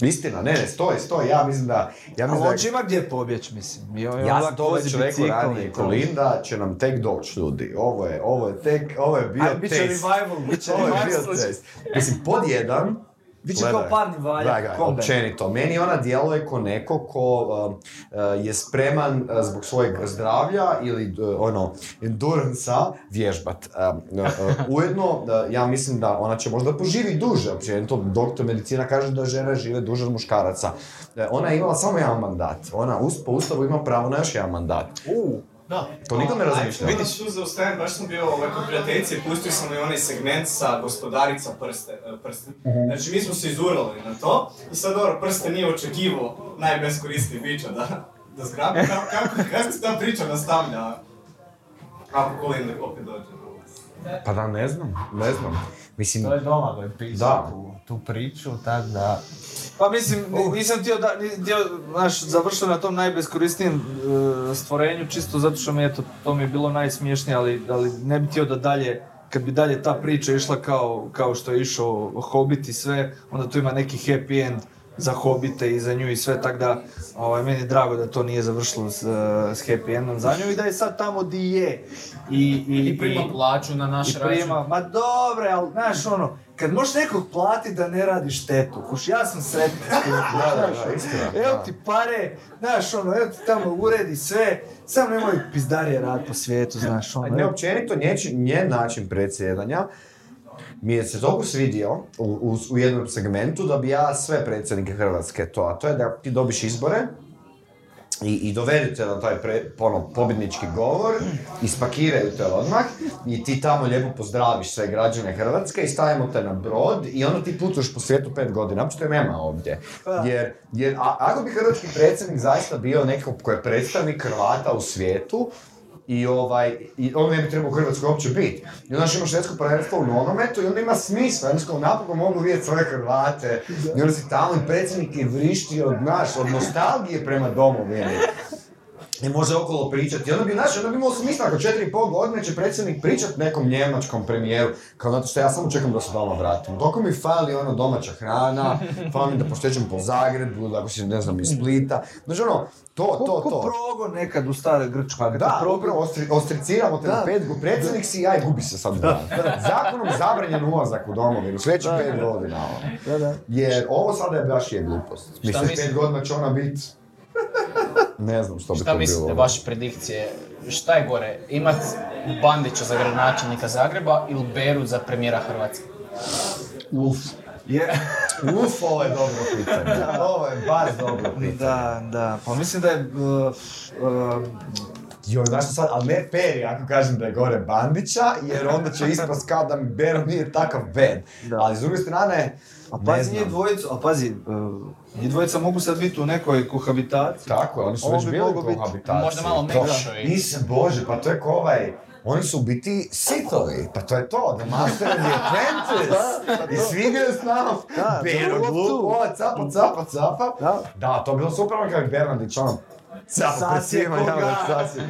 Istina, ne, ne, stoj, stoj, ja mislim da... Ja Ali mislim da on će ima gdje pobjeći, mislim. I on, Ja on sam to već rekao ranije. Kolinda će nam tek doći ljudi. Ovo je, ovo je tek, ovo je bio Ajde, bit će test. revival, bit će Ovo je revival. bio test. Mislim, pod jedan, Bit će Gledaj, kao parni valjak, comeback. općenito. Meni ona djeluje ko neko ko uh, uh, je spreman uh, zbog svojeg zdravlja ili uh, ono, endurance vježbat. Um, uh, uh, <laughs> ujedno, uh, ja mislim da ona će možda poživi duže. Općenito, doktor medicina kaže da žene žive duže od muškaraca. Uh, ona je imala samo jedan mandat. Ona us- po ustavu ima pravo na još jedan mandat. Da. To niko ne razmišlja. Vidiš, tu zaustavim, baš sam bio ovaj, kod prijateljice i pustio sam i onaj segment sa gospodarica prste, e, prsten. Znači, mi smo se izurali na to i sad dobro, prste nije očekivao najbeskoristniji bića da, da zgrabi. Kako, kako, kako se ta priča nastavlja? Ako Kolinda opet dođe. Pa da, ne znam, ne znam. Mislim, To je Domagoj pisao Da. Tu, priču, tako da... Pa mislim, ni- nisam htio da, htio, znaš, završio na tom najbeskorisnijem e, stvorenju, čisto zato što mi je to, to mi je bilo najsmiješnije, ali, ali ne bi htio da dalje, kad bi dalje ta priča išla kao, kao što je išao Hobbit i sve, onda tu ima neki happy end za Hobbite i za nju i sve, tako da ovaj, meni je drago da to nije završilo s, e, s happy endom za nju i da je sad tamo di je. I, i, I prima plaću na naš račun. prima, ma dobre, ali znaš ono, kad možeš nekog platiti da ne radi štetu, kuš, ja sam sretan. s tim, <laughs> da, da, ono, istina, Evo da. ti pare, znaš ono, evo ti tamo uredi sve, samo nemoj pizdarije rad po svijetu, znaš ono. Ne, općenito njen način predsjedanja mi je se toliko svidio u, u, u jednom segmentu da bi ja sve predsjednike Hrvatske to, a to je da ti dobiš izbore i, i dovedu te na taj pre, ono, pobjednički govor, ispakiraju te odmah i ti tamo lijepo pozdraviš sve građane Hrvatske i stavimo te na brod i onda ti putuješ po svijetu pet godina, uopće te nema ovdje. Jer, jer a, ako bi hrvatski predsjednik zaista bio neko ko je predstavnik Hrvata u svijetu, i ovaj, i on ne bi trebao u Hrvatskoj uopće biti. I onda još ima švedsko prvenstvo u nogometu i onda ima smisla, jednostavno napokon mogu vidjeti svoje Hrvate. I onda si tamo i predsjednik je vrišti od naš, od nostalgije prema domovini. I može okolo pričati. I onda bi, znaš, onda bi imao smisla, ako četiri i pol godine će predsjednik pričat nekom njemačkom premijeru, kao zato što ja samo čekam da se doma vratim. Dok mi fali ono domaća hrana, <laughs> fali mi da poštećem po Zagrebu, da ako si, ne znam, iz Splita. Znači ono, to, Ko, to, ko to. progon nekad u staroj Grčkoj. Pa da, upravo ostri, ostriciramo te na Da. pet godina. Predsjednik si ja i gubi se sad dan. Zakonom zabranjen ulazak u domovinu, sljedećih pet godina. ono. Da, da. Jer ovo sada je baš je glupost. Mislim, pet godina će ona biti... Ne znam što bi Šta to mislite, bilo. vaše predikcije? Šta je gore, imat Bandića za gradonačelnika Zagreba ili Beru za premijera Hrvatske? Uf. Je, Uf, ovo je dobro pitanje. Ovo je baš dobro pitanje. da, da, pa mislim da je, uh, uh, Joj, znaš što sad, ali ne je ako kažem da je gore Bandića, jer onda će ispast kao da mi Bero nije takav bad. Da. Ali s druge strane, A ne pazi znam. njih dvojicu, a pazi, uh, njih dvojica mogu sad biti u nekoj kohabitaciji. Tako je, oni su On već bi bili u biti- kohabitaciji. Možda malo To- i- Nisam, bože, pa to je ko ovaj... Oni su u biti sitovi, pa to je to, The Master and the Apprentice. I svi igraju s nama. Da, Bero, to je glup, tu. ova, capa, capa, capa. Da. Da, to je bilo super, ono kako Bernardić, ono, capa, pred svima, Sasjeko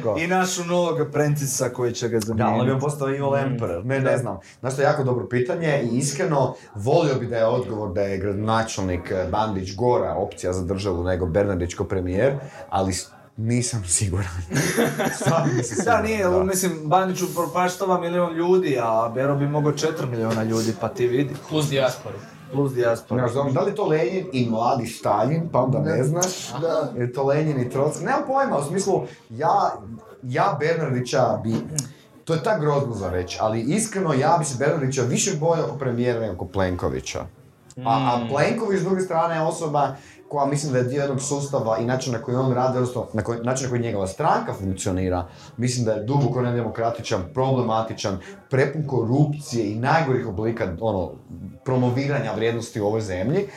ga. I našu novog apprentice koji će ga Da, ali bi zamijeniti. on postao Evil Emperor, ne, ne znam. Znaš, to je jako dobro pitanje i iskreno volio bi da je odgovor da je gradonačelnik eh, Bandić gora opcija za državu nego Bernardić ko premijer, ali nisam siguran. <laughs> Stvarno nisam Da, nije, mislim, Bandiću propaštava milion ljudi, a Bero bi mogao 4 miliona ljudi, pa ti vidi. Plus dijasporu. Plus dijaspora. Ne znam, da li to Lenin i mladi Stalin, pa onda ne znaš. Da. Je to Lenin i Trotsky? Nemam pojma, u smislu, ja, ja Bernardića bi, to je tak grozno za reći, ali iskreno ja bi se Bernardića više bojao oko premijera nego oko Plenkovića. A, a Plenković s druge strane je osoba koja mislim da je dio jednog sustava i način na koji on radi, odnosno na koji, način na koji njegova stranka funkcionira, mislim da je duboko nedemokratičan, problematičan, prepun korupcije i najgorih oblika ono, promoviranja vrijednosti u ovoj zemlji.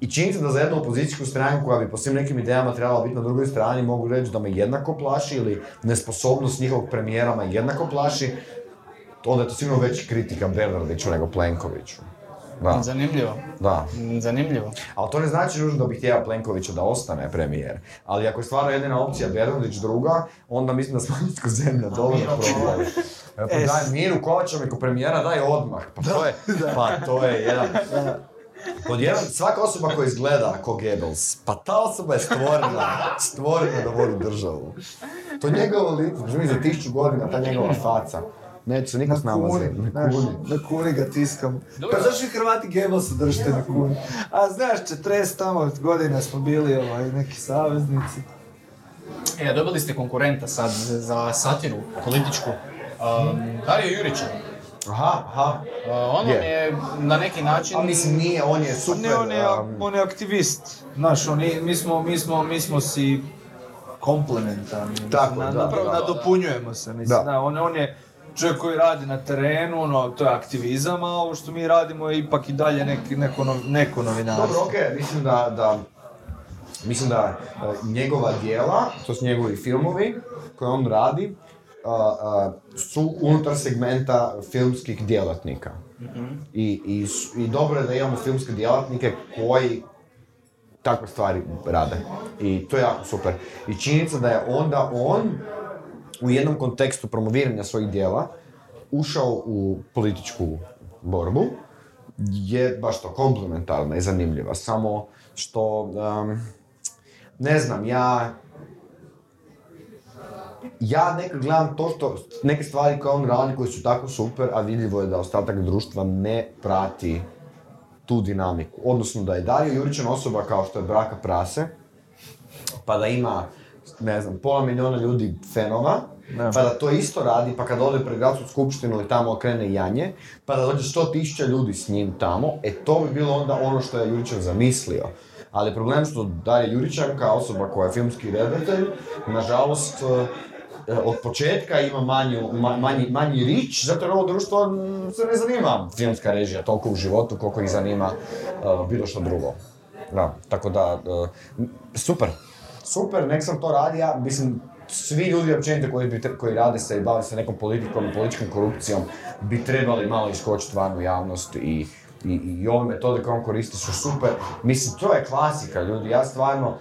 I se da za jednu opozicijsku stranku koja bi po svim nekim idejama trebala biti na drugoj strani mogu reći da me jednako plaši ili nesposobnost njihovog premijera me jednako plaši, onda je to sigurno već kritika Bernardiću nego Plenkoviću. Da, Zanimljivo. da. Zanimljivo. Ali to ne znači nužno da bih htjela Plenkovića da ostane premijer. Ali ako je stvarno jedina opcija Bernardić druga, onda mislim da smo <laughs> Smanjitsko zemlja dovoljno probali. E, pa daj Miru Kovača ko premijera, daj odmah. Pa to je, pa to je jedan... Pod jedan, svaka osoba koja izgleda ko Goebbels, pa ta osoba je stvorena, stvorena da vodi državu. To je njegovo lice, za tisuću godina, ta njegova faca. Neće se niko s nama kuni, na znaš, kuni. na kuni ga tiskamo. Dobro. Pa zašto vi Hrvati Goebbelsa držite na kuni? A znaš, 40 tamo godina smo bili ovaj, neki saveznici. E, dobili ste konkurenta sad za satiru političku. Um, Dario Jurića. Aha, aha. Uh, on vam Je. je na neki način... A mislim, nije, on je super... ne, on je, um, on je aktivist. Znaš, on je- mi, smo, mi, smo, mi smo si komplementarni. Tako, na, da, napravo da, da. nadopunjujemo se. Mislim, Da. da. on, on je čovjek koji radi na terenu, ono, to je aktivizam, a ovo što mi radimo je ipak i dalje neki, neko, no- neko novinarstvo. Dobro, okej, mislim da, da mislim da e, njegova djela, to su njegovi filmovi koje on radi, a, a, su unutar segmenta filmskih djelatnika. I, i, s- I dobro je da imamo filmske djelatnike koji takve stvari rade. I to je jako super. I činjenica da je onda on u jednom kontekstu promoviranja svojih djela ušao u političku borbu je baš to komplementarna i zanimljiva. Samo što, um, ne znam, ja ja nekad gledam to što, neke stvari koje on radi koje su tako super, a vidljivo je da ostatak društva ne prati tu dinamiku. Odnosno da je Dario Jurićan osoba kao što je Braka Prase, pa da ima, ne znam, pola milijuna ljudi fenova, Pa da to isto radi, pa kad ode pred gradsku skupštinu i tamo okrene janje, pa da dođe sto ljudi s njim tamo, e to bi bilo onda ono što je Jurićan zamislio. Ali problem što Dario Jurićan kao osoba koja je filmski redatelj, nažalost, e, od početka ima manju, ma- manji, manji rič, zato jer ovo društvo se ne zanima filmska režija toliko u životu koliko ih zanima e, bilo što drugo. Da, tako da, e, m, super, super, nek sam to radi, ja mislim, svi ljudi općenito koji, bi, koji rade se i bave se nekom politikom i političkom korupcijom bi trebali malo iskočiti van u javnost i, i, i ove metode koje on koristi su super. Mislim, to je klasika, ljudi. Ja stvarno,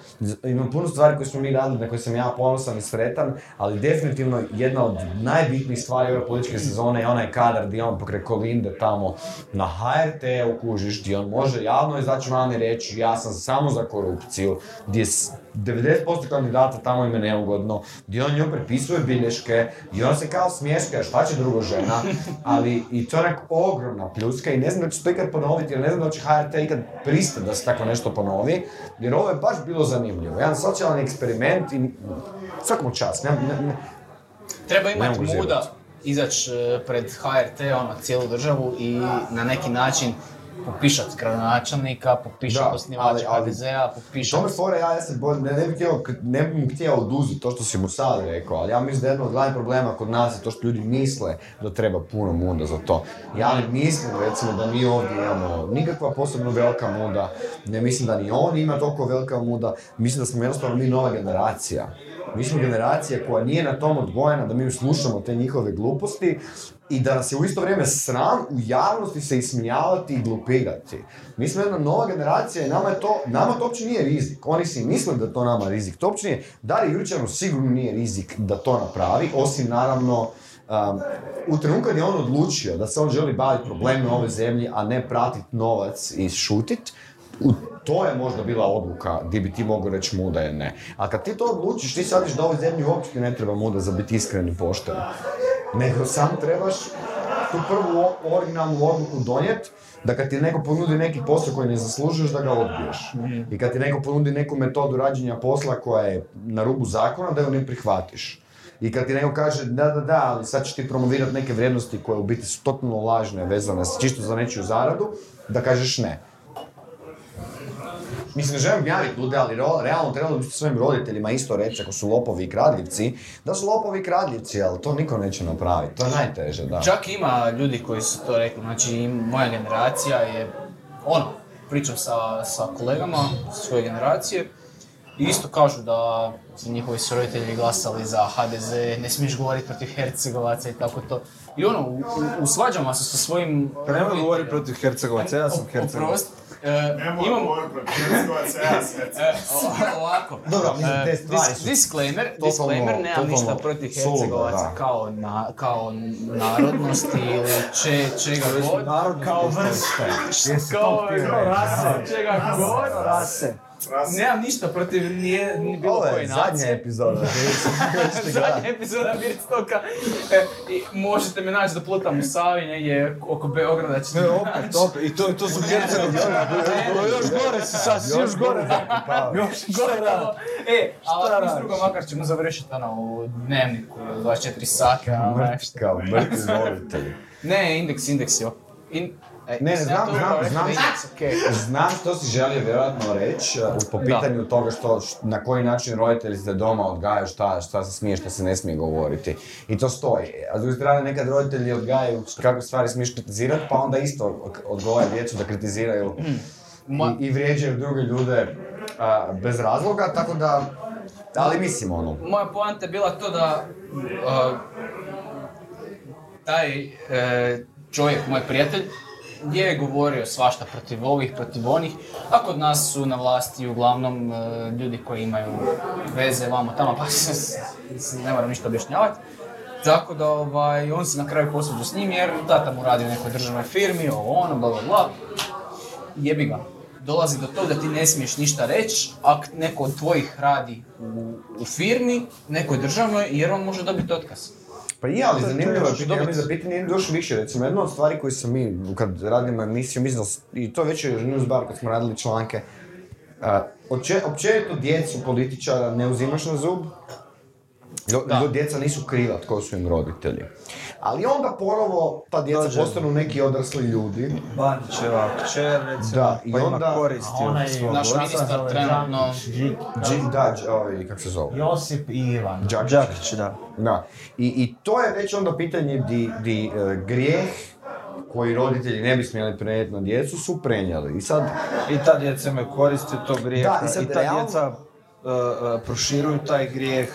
imam puno stvari koje smo mi radili, na koje sam ja ponosan i sretan, ali definitivno jedna od najbitnijih stvari ove političke sezone je onaj kadar gdje on pokraj Kolinde tamo na HRT-u kužiš, gdje on može javno izaći van i reći ja sam samo za korupciju, gdje s- 90% kandidata tamo im je neugodno, gdje on njoj prepisuje bilješke i on se kao smješka, šta će drugo žena, ali i to je ogromna pljuska i ne znam da će to ikad ponoviti, jer ne znam da će HRT ikad pristati da se tako nešto ponovi, jer ovo je baš bilo zanimljivo. Jedan socijalni eksperiment i svakom čast, ne, ne, ne, Treba imati muda izaći e, pred HRT, ono, cijelu državu i na neki način popišat gradonačelnika, popišat Da, osnivača HDZ-a, popišat... Tome fora, ja, ja se bojim, ne, ne bih htio, ne mu htio oduzeti to što si mu sad rekao, ali ja mislim da jedno od glavnih problema kod nas je to što ljudi misle da treba puno muda za to. Ja ne mislim, recimo, da mi ovdje imamo nikakva posebno velika muda, ne mislim da ni on ima toliko velika muda, mislim da smo jednostavno mi nova generacija. Mi smo generacija koja nije na tom odgojena da mi slušamo te njihove gluposti i da nas je u isto vrijeme sram u javnosti se ismijavati i glupirati. Mi smo jedna nova generacija i nama je to, nama to uopće nije rizik. Oni si misle da to nama rizik. To uopće nije, Dari Jurčanu sigurno nije rizik da to napravi, osim naravno um, u trenutku kad je on odlučio da se on želi baviti problemima ove zemlje, a ne pratiti novac i šutit, u, to je možda bila odluka gdje bi ti mogao reći muda je ne. A kad ti to odlučiš, ti shvatiš da ovoj zemlji uopće ne treba muda za biti iskren i pošten. Nego sam trebaš tu prvu originalnu odluku donijeti, da kad ti neko ponudi neki posao koji ne zaslužuješ, da ga odbiješ. I kad ti neko ponudi neku metodu rađenja posla koja je na rubu zakona, da ju ne prihvatiš. I kad ti neko kaže da, da, da, ali sad ćeš ti promovirati neke vrijednosti koje u biti su totalno lažne, vezane čisto za nečiju zaradu, da kažeš ne. Mislim, ne želim gnjaviti ljude, ali ro- realno trebalo bi svojim roditeljima isto reći ako su lopovi i kradljivci, da su lopovi i kradljivci, ali to niko neće napraviti. To je najteže, da. Čak ima ljudi koji su to rekli, znači i moja generacija je, ono, pričam sa, sa kolegama svoje generacije i isto kažu da su njihovi su roditelji glasali za HDZ, ne smiješ govoriti protiv Hercegovaca i tako to. I ono, u, u, svađama su sa svojim... Pa nemoj govoriti protiv Hercegovaca, ja sam Hercegovac. E, imamo, <laughs> E, <laughs> ovako. Dobro, mislim, te E, stvari su disclaimer, disclaimer, nemam ništa protiv Hercegovaca kao, na, kao narodnosti ili če, čega god. Kao vrste. Kao Kao rase. čega god. Rase. Nemam ništa protiv nije, ni bilo Ovo je zadnja nacije. epizoda. Zadnja epizoda <laughs> Birstoka. E, i možete me naći da plutam u Savi negdje oko Beograda ćete Ne, me opet, opet, i to, to su Hercegovci. Još gore si sad, si još gore. Još gore. E, ali ništa radiš? drugo, makar ćemo završiti ono u dnevniku 24 sata. Kao mrtvi roditelji. Ne, indeks, indeks jo. In, Ne, ne, sam znam, znam, znam. Znam što si želio vjerojatno reći uh, po Da. pitanju toga što, š- na koji način roditelji se doma odgajaju šta, šta se smije, šta se ne smije govoriti. I to stoji. A s druge strane nekad roditelji odgajaju kakve stvari smiješ kritizirati, pa onda isto odgojaju djecu da kritiziraju Ma- i, i vrijeđaju druge ljude a, bez razloga, tako da, ali mislim ono, Moja poanta je bila to da taj e, čovjek, moj prijatelj, je govorio svašta protiv ovih, protiv onih, a kod nas su na vlasti uglavnom e, ljudi koji imaju veze vamo tamo, pa <laughs> se, ne moram ništa objašnjavati. Tako da ovaj, on se na kraju posvađao s njim jer tata mu radi u nekoj državnoj firmi, ovo ono, bla bla bla. Jebi ga. Dolazi do toga da ti ne smiješ ništa reći, ako neko od tvojih radi u, u firmi, nekoj državnoj, jer on može dobiti otkaz. Pa je, ali zanimljivo je pitanje, ja mislim da pitanje ide još više. Recimo, jedna od stvari koje sam mi, kad radimo emisiju, mislim i to već je Newsbar kad smo radili članke, općenito djecu političara ne uzimaš na zub, Da. djeca nisu kriva tko su im roditelji. Ali onda ponovo ta djeca Dođe. postanu neki odrasli ljudi. Bandićeva kćer, recimo, Da, i pa ima onda- koristi A od svog Naš ministar trenutno- Đakić, Đi- Dži- Da, dž- ovaj, kako se zove? Josip i Ivan. Đakić. Đakić, da. Da. I, I to je već onda pitanje di, di e, grijeh koji roditelji ne bi smjeli prenijeti na djecu su prenijeli. I sad, I ta djeca imaju koristi od tog grijeha. Da, i sad I ta realno- djeca uh, uh, proširuju taj grijeh.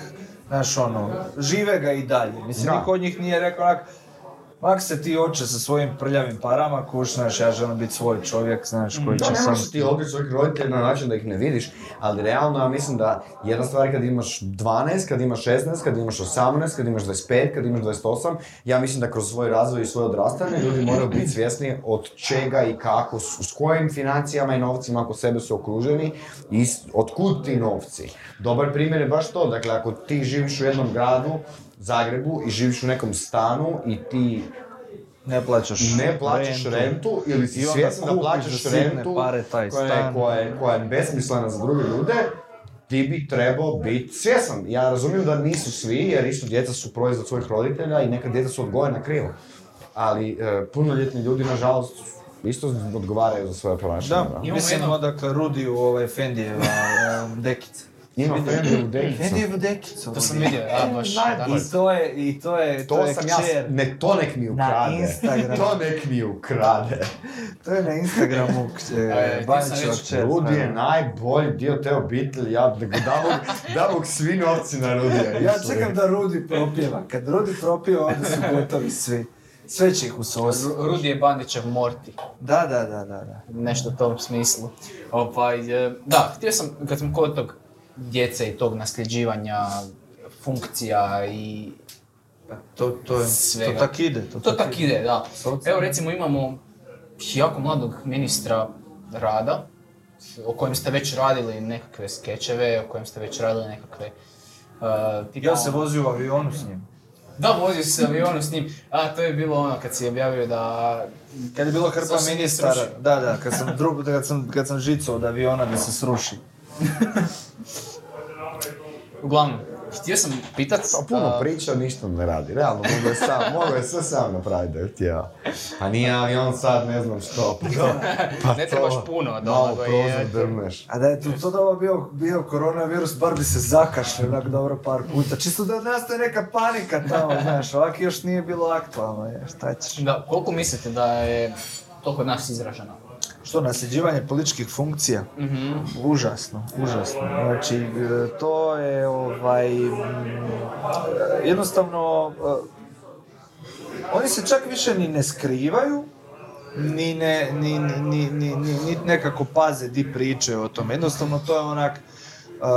Znaš, ono, žive ga i dalje. Mislim, Da. niko od njih nije rekao onak, Mak se ti oče sa svojim prljavim parama, kuš, znaš, ja želim biti svoj čovjek, znaš, koji Da, će sam... možeš ti odreći svojih roditelja na način da ih ne vidiš, ali realno ja mislim da jedna stvar je kad imaš 12, kad imaš 16, kad imaš 18, kad imaš 25, kad imaš 28, ja mislim da kroz svoj razvoj i svoje odrastanje ljudi moraju biti svjesni od čega i kako, s kojim financijama i novcima oko sebe su okruženi i s- od kud ti novci. Dobar primjer je baš to, dakle ako ti živiš u jednom gradu, Zagrebu i živiš u nekom stanu i ti Ne plaćaš ne plaćaš rentu, ili si svjestan da plaćaš rentu pare taj koja, je, stan. koja, je, koja je besmislena za druge ljude, ti bi trebao biti svjestan. Ja razumijem da nisu svi, jer isto djeca su proizvod svojih roditelja i neka djeca su odgojena krivo. Ali e, punoljetni ljudi, nažalost, isto odgovaraju za svoje ponašanje. Da, mislim jedno- odakle Rudiju ovaj Fendijeva <laughs> um, dekica. Ima Fendijevu dekicu. Fendijevu dekicu. To sam vidio, a baš, da. I to je, i to je, to, To je sam ja, ne, to nek mi Na ukrade. Instagramu. to nek mi ukrade. To je na Instagramu <laughs> E, već- kćer. Rudi je najbolji dio te obitelji, ja da da mu, svi novci na Rudija. Ja čekam da Rudi propjeva. Kad Rudi propjeva, onda su gotovi svi. Sve će ih. Ru- Rudi je Bandićev Morty, Da, da, da, da. da. nešto u tom smislu. Ovaj, e, da, htio sam, kad sam kod tog djece i tog nasljeđivanja funkcija i Pa to, to, je, Svega. to tak ide. To, To tak ide, da. Evo recimo imamo jako mladog ministra rada, o kojem ste već radili nekakve skečeve, o kojem ste već radili nekakve... Uh, tipa Ja se vozio u avionu s njim. Da, vozio se avionu s njim. A, to je bilo ono kad si objavio da... Kad je bilo hrpa ministara, da, da, kad sam, drug, kad sam, kad sam žicao od aviona da se sruši. <laughs> Uglavnom, htio sam pitat... Pa puno a, priča, ništa ne radi. Realno, mogu je sam, mogu je sve sam napraviti da je htio. A nije avion sad, ne znam što. Pa to, <laughs> pa Ne to, trebaš puno da Malo onoga prozor je- drmneš. A da je tu to doba bio, bio koronavirus, bar bi se zakašljao onak dobro par puta. Čisto da nastaje neka panika tamo, <laughs> znaš, ovak još nije bilo aktualno, je, šta ćeš. Da, koliko mislite da je to kod nas izraženo? Što, nasljeđivanje političkih funkcija? Mhm. Užasno, užasno. Znači, e, to je ovaj... Jednostavno, e, oni se čak više ni ne skrivaju, ni, ne, ni, ni, ni, ni, ni- ni nekako paze di priče o tome. Jednostavno, to je onak, Uh,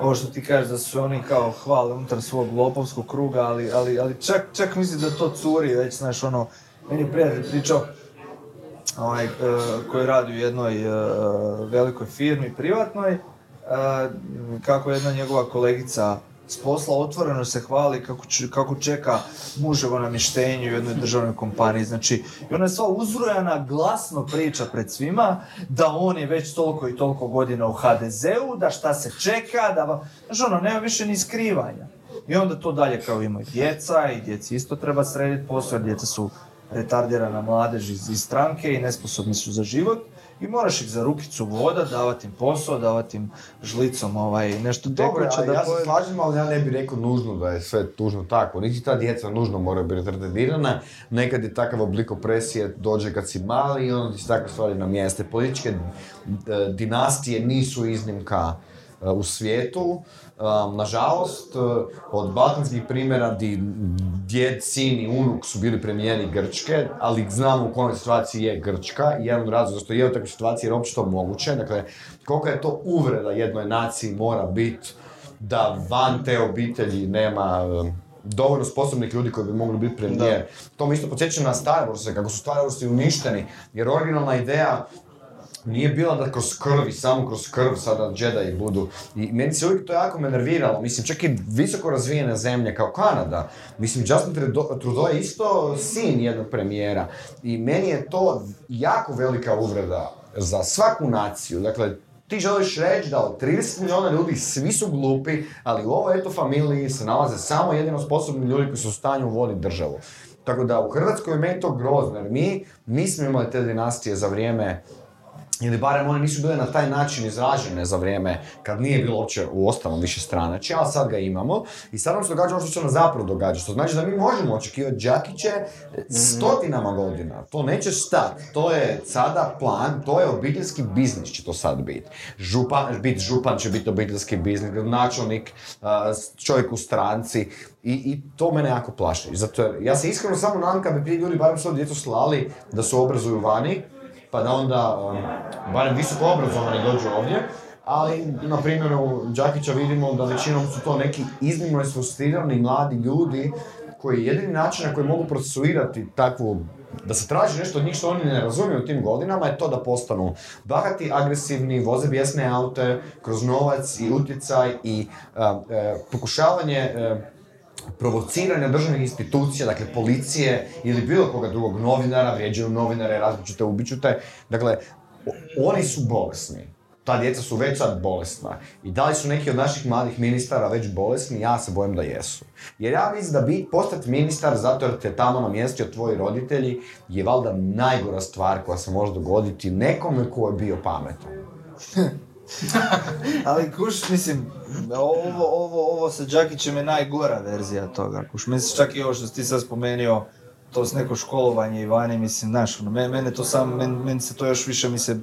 ovo što ti kažeš da su oni kao hvale unutar svog lopovskog kruga, ali, ali, ali čak, čak mislim da to curi već, znaš, ono, meni je prijatelj pričao, ovaj, e, koji radi u jednoj e, velikoj firmi privatnoj, e, kako jedna njegova kolegica s posla otvoreno se hvali kako, č- kako čeka muževo namještenje u jednoj državnoj kompaniji. Znači, i ona je sva uzrujana, glasno priča pred svima da on je već toliko i toliko godina u HDZ-u, da šta se čeka, da. Znači, ono, nema više ni skrivanja. I onda to dalje kao imaju djeca i djeci isto treba srediti posao, djeca su retardirana mladež iz, iz stranke i nesposobni su za život. I moraš ih za rukicu voda, davati im posao, davati im žlicom ovaj, nešto Dobro, tekuće a da ja se slažem, ali ja ne bih rekao nužno da je sve tužno tako. Niti ta djeca nužno moraju biti retardirana. Nekad je takav oblik opresije dođe kad si mali i onda ti se takve stvari namjeste. Političke e, dinastije nisu iznimka e, u svijetu. Um, nažalost, e, od balkanskih primjera di djed, sin i unuk su bili premijeri Grčke, ali znamo u kojoj situaciji je Grčka i jedan od razloga zašto je u takvoj situaciji jer je to moguće. Dakle, koliko je to uvreda jednoj naciji mora biti da van te obitelji nema um, dovoljno sposobnih ljudi koji bi mogli biti premijer. To me isto podsjeća na Star Wars, kako su Star Warsi uništeni, jer originalna ideja nije bila da kroz krv i samo kroz krv sada Jedi budu. I meni se uvijek to jako me nerviralo. Mislim, čak i visoko razvijene zemlje kao Kanada. Mislim, Justin Trudeau je isto sin jednog premijera. I meni je to jako velika uvreda za svaku naciju. Dakle, ti želiš reći da od 30 milijuna ljudi svi su glupi, ali u ovoj eto familiji se nalaze samo jedino sposobni ljudi koji su u stanju voditi državu. Tako da u Hrvatskoj je meni to grozno, jer mi nismo imali te dinastije za vrijeme ili barem one nisu bile na taj način izražene za vrijeme kad nije bilo uopće u ostalom više stranačja, ali sad ga imamo. I sad nam se događa ono što se na zapadu događa, što znači da mi možemo očekivati Đakiće stotinama godina, to neće stati, to je sada plan, to je obiteljski biznis će to sad biti. Župan, biti župan će biti obiteljski biznis, gradonačelnik, a, čovjek u stranci. I, i to mene jako plaši. Zato ja se iskreno samo nadam kad bi ti ljudi barem svoju djecu slali da se obrazuju vani, pa da onda um, barem visoko obrazovani dođu ovdje, ali na primjeru Đakića vidimo da većinom su to neki iznimno isfrustrirani mladi ljudi koji jedini način na koji mogu procesuirati takvu da se traži nešto od njih što oni ne razumiju u tim godinama je to da postanu bahati, agresivni, voze bijesne aute kroz novac i utjecaj i e, pokušavanje e, provociranja državnih institucija, dakle policije ili bilo koga drugog novinara, vrijeđaju novinare, različite, ubiću te. Dakle, oni su bolesni. ta djeca su već sad bolesna. I da li su neki od naših mladih ministara već bolesni, ja se bojim da jesu. Jer ja mislim da biti postati ministar zato jer te tamo namjestio tvoji roditelji je valjda najgora stvar koja se može dogoditi nekome ko je bio pametan. <laughs> Ali kuš, mislim, ovo, ovo, ovo sa Đakićem je najgora verzija toga. Kuš, mislim, čak i ovo što si ti sad spomenuo, to s neko školovanje i vani, mislim, znaš, ono, mene, to sam, men, meni se to još više mi se e,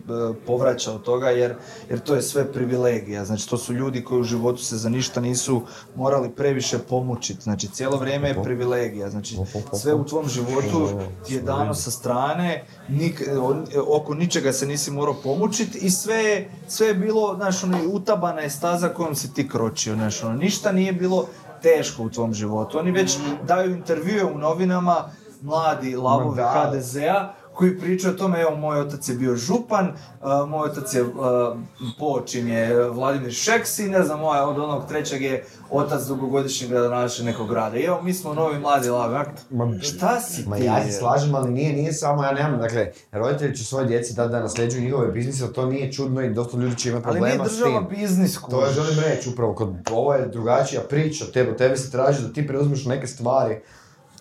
povraća od toga, jer, jer to je sve privilegija. Znači, to su ljudi koji u životu se za ništa nisu morali previše pomučiti. Znači, cijelo vrijeme je privilegija. Znači, sve u tvom životu ti je dano sa strane, nik, on- oko ničega se nisi morao pomučiti i sve, je- sve je bilo, znaš, ono, utabana je staza kojom si ti kročio, znaš, ono, ništa nije bilo teško u tvom životu. Oni već daju intervjue u novinama, mladi lavovi da. HDZ-a, koji pričaju o tome, evo, moj otac je bio župan, moj otac je, a, počin je Vladimir Šeks i ne znam, moj od onog trećeg je otac dugogodišnjeg gradonačelnika nekog grada. I evo, mi smo novi mladi lavi. ak- Šta si Ma ti? ja se slažem, ali nije, nije samo, ja nemam, dakle, roditelji će svoje djeci dati da nasljeđuju njihove biznise, ali to nije čudno i dosta ljudi će imati Ali nije problema s država tim. biznis, To je želim reći upravo, kod ovo je drugačija priča, tebe, tebe se traži da ti preuzmeš neke stvari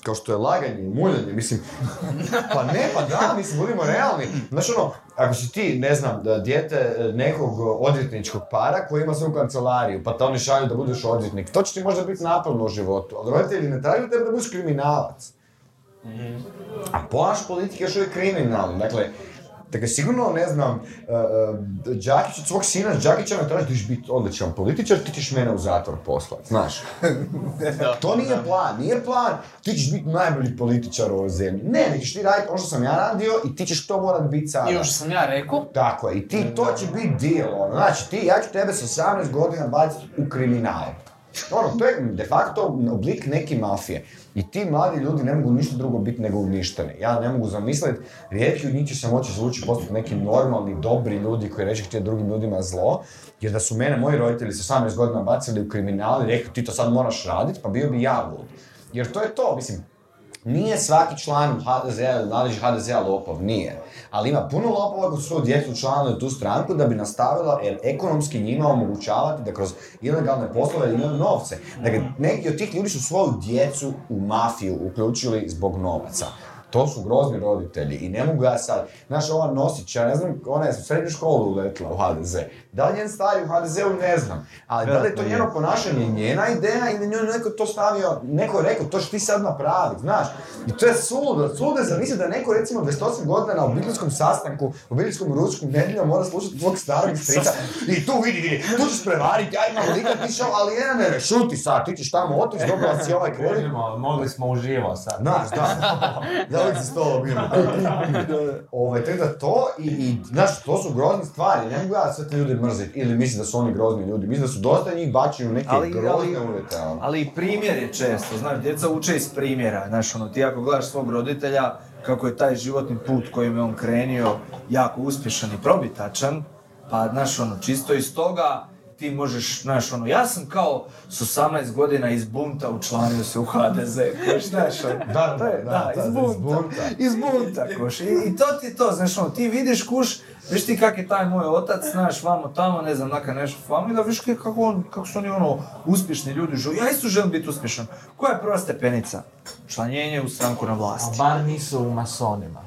kao što je laganje i muljanje, mislim, <laughs> pa ne, pa da, mislim, budimo realni. Znaš ono, ako si ti, ne znam, da dijete e, nekog odvjetničkog para koji ima svoju kancelariju, pa te oni šalju da budeš odvjetnik, to će ti možda biti naporno u životu, ali roditelji ne traže od tebe da budeš kriminalac. A plaš politika je još uvijek kriminalni, dakle, Dakle, sigurno, ne znam, uh, Đakić od svog sina, Đakića ne traži da ćeš biti odličan političar, ti ćeš mene u zatvor poslat, znaš. to nije plan, nije plan, ti ćeš biti najbolji političar u ovoj zemlji. Ne, nek ćeš ti raditi ono što sam ja radio i ti ćeš to morat biti sada. I ono što sam ja rekao, Tako je, i ti, to će biti deal, ono, znači ti, ja ću tebe sa 18 godina baciti u kriminal. Ono, to je de facto oblik neke mafije. I ti mladi ljudi ne mogu ništa drugo biti nego uništeni. Ja ne mogu zamisliti, rijetki od njih će se moći zvuči postati neki normalni, dobri ljudi koji neće htjeti drugim ljudima zlo. Jer da su mene moji roditelji sa 18 godina bacili u kriminal i rekli ti to sad moraš raditi, pa bio bi ja lud. Jer to je to, mislim, nije svaki član HDZ-a ili HDZ-a lopov, nije. Ali ima puno lopova koji su djecu učlanili u tu stranku da bi nastavila jer ekonomski njima omogućavati da kroz ilegalne poslove imaju novce. Dakle, neki od tih ljudi su svoju djecu u mafiju uključili zbog novaca. To su grozni roditelji i ne mogu ja sad, znaš ova Nosić, ja ne znam, ona je u srednju školu uletila u HDZ. Da li njen u HDZ-u, ne znam. Ali da li je to njeno ponašanje njena ideja ili njoj neko to stavio, neko je rekao, to što ti sad napraviti, znaš. I to je suludo, suludo je zamisliti da neko recimo 28 godina na obiteljskom sastanku, obiteljskom ručku nedjeljom mora slušati tvog starog strica i tu vidi, vidi, tu ćeš prevariti, ja imam lika ti šao, ali ne, ne, šuti sad, ti ćeš tamo otići, dobila si ovaj kredit. Mogli smo uživo sad. Znaš, da. <laughs> Da si stolo bilo. Ovaj, tako da to i, i, znaš, to su grozne stvari. Ne mogu ja sve te ljude mrziti ili mislim da su oni grozni ljudi. Mislim da su dosta njih bačeni u neke Ali- grozne ali- uvjete. ono. Ali i primjer je često, znaš, djeca uče iz primjera, znaš, ono, ti ako gledaš svog roditelja, kako je taj životni put kojim je on krenio jako uspješan i probitačan, pa, znaš, ono, čisto iz toga ti možeš, znaš, ono, ja sam kao s 18 godina iz bunta učlanio se u HDZ, koš, znaš, ono, Da, to je, da, da, da, iz iz bunta, iz bunta, koš, I, i to ti to, znaš, ono, ti vidiš, kuš, viš ti kak je taj moj otac, znaš, vamo tamo, ne znam, neka nešto familija, viš kak- kako, on, kako su oni, ono, uspješni ljudi, žu- ja isto želim biti uspješan. Koja je prva stepenica? Članjenje u stranku na A vlasti. bar nisu u masonima.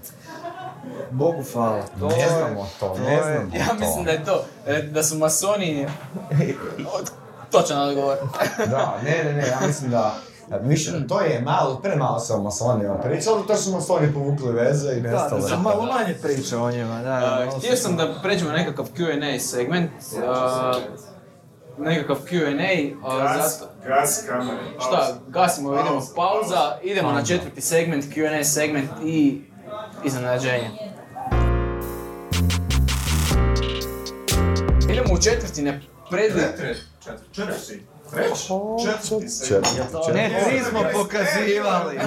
Bogu hvala. To Ne je- znamo to, to ne je- znamo ja to. mislim da je to, e, da su masoni... Točan odgovor. <laughs> Da, ne, ne, ne, ja mislim da Više, to je malo, premalo se o masonima pričalo, to su masoni povukli veze i Da, nestalo. da sam malo manje priča o njima, da. Uh, htio sam da pređemo nekakav Q&A segment. Uh, nekakav Q&A, uh, zato... gas kamere. Šta, gasimo, idemo pauza, idemo na četvrti segment, Q&A segment i iznenađenje. U četvrti, ne predli... Četvrti. Treći? Četvrti se. Ne, tri smo pokazivali.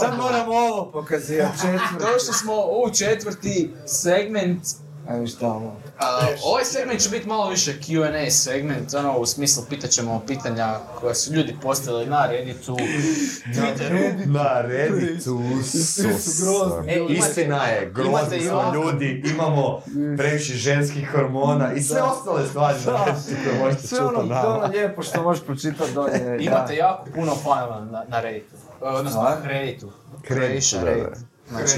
Sad moram ovo pokazivati, četvrti. Došli smo u četvrti segment Ajde tamo. A, ovaj segment će biti malo više Q&A segment, ono u smislu pitat ćemo pitanja koja su ljudi postavili na Redditu, Twitteru. Na Redditu, E, imate- Istina je, grozni smo ljudi, imamo previše ženskih hormona i sve ostale stvari na Redditu koje možete Sve čuti ono, nama. ono lijepo što možeš pročitati dolje. Imate jako puno fanova na, na Redditu, odnosno. Kreditu, Creation da, da. Znači,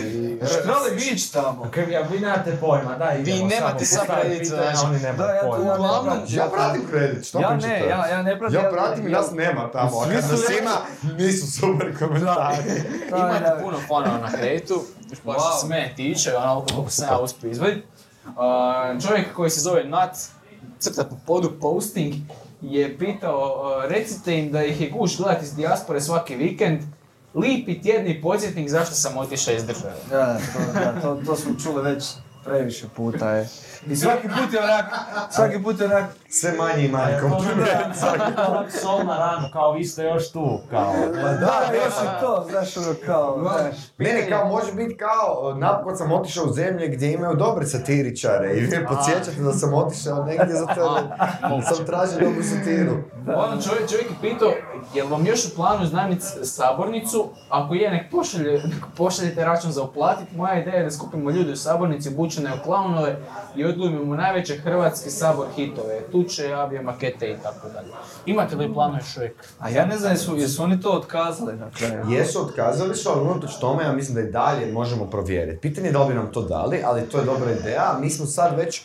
Trebali vi ići tamo. Ja, vi nemate pojma, daj Vi idemo nemate samo sad postaviti Reddit, pitanja, znači- oni nemaju Da, ja to- pojma. ja ne Uglavnom, pratim. Ja pratim kredit, što Ja pričate? ne, ja, ja ne pratim. Ja pratim i nas nema tamo, a kad nas ima, nisu super komentari. <laughs> Imate da. puno fanova na Redditu, što Wow. se mene tiče, ono koliko sam ja uspio izvaditi. Uh, čovjek koji se zove Nat, crta po podu posting, je pitao, uh, recite im da ih je guš gledati iz dijaspore svaki vikend, lipi tjedni podsjetnik zašto sam otišao iz države. Da, da, to, da, to, to smo čuli već previše puta. Je. I svaki put je onak, svaki put je onak, Sve manje i manje kompliment. Onak sol na ranu, kao vi ste još tu, kao. da, još i to, znaš ono kao, znaš. Mene kao može biti kao, napokon sam otišao u zemlje gdje imaju dobre satiričare i vi podsjećate da sam otišao negdje za to sam tražio dobru satiru. Ono čovjek, čovjek je pitao, jel vam još u planu iznajmiti sabornicu? Ako je, nek, pošalje, nek pošaljete račun za uplatit. Moja ideja je da skupimo ljude u sabornici obučene u klaunove i odglumimo najveće hrvatske sabor hitove, tuče, avije, makete i tako dalje. Imate li planu još uvijek? A ja ne znam, jesu, jesu oni to otkazali na kraju? Jesu, otkazali su, ali unatoč tome ja mislim da i dalje možemo provjeriti. Pitanje je da li bi nam to dali, ali to je dobra ideja. Mi smo sad već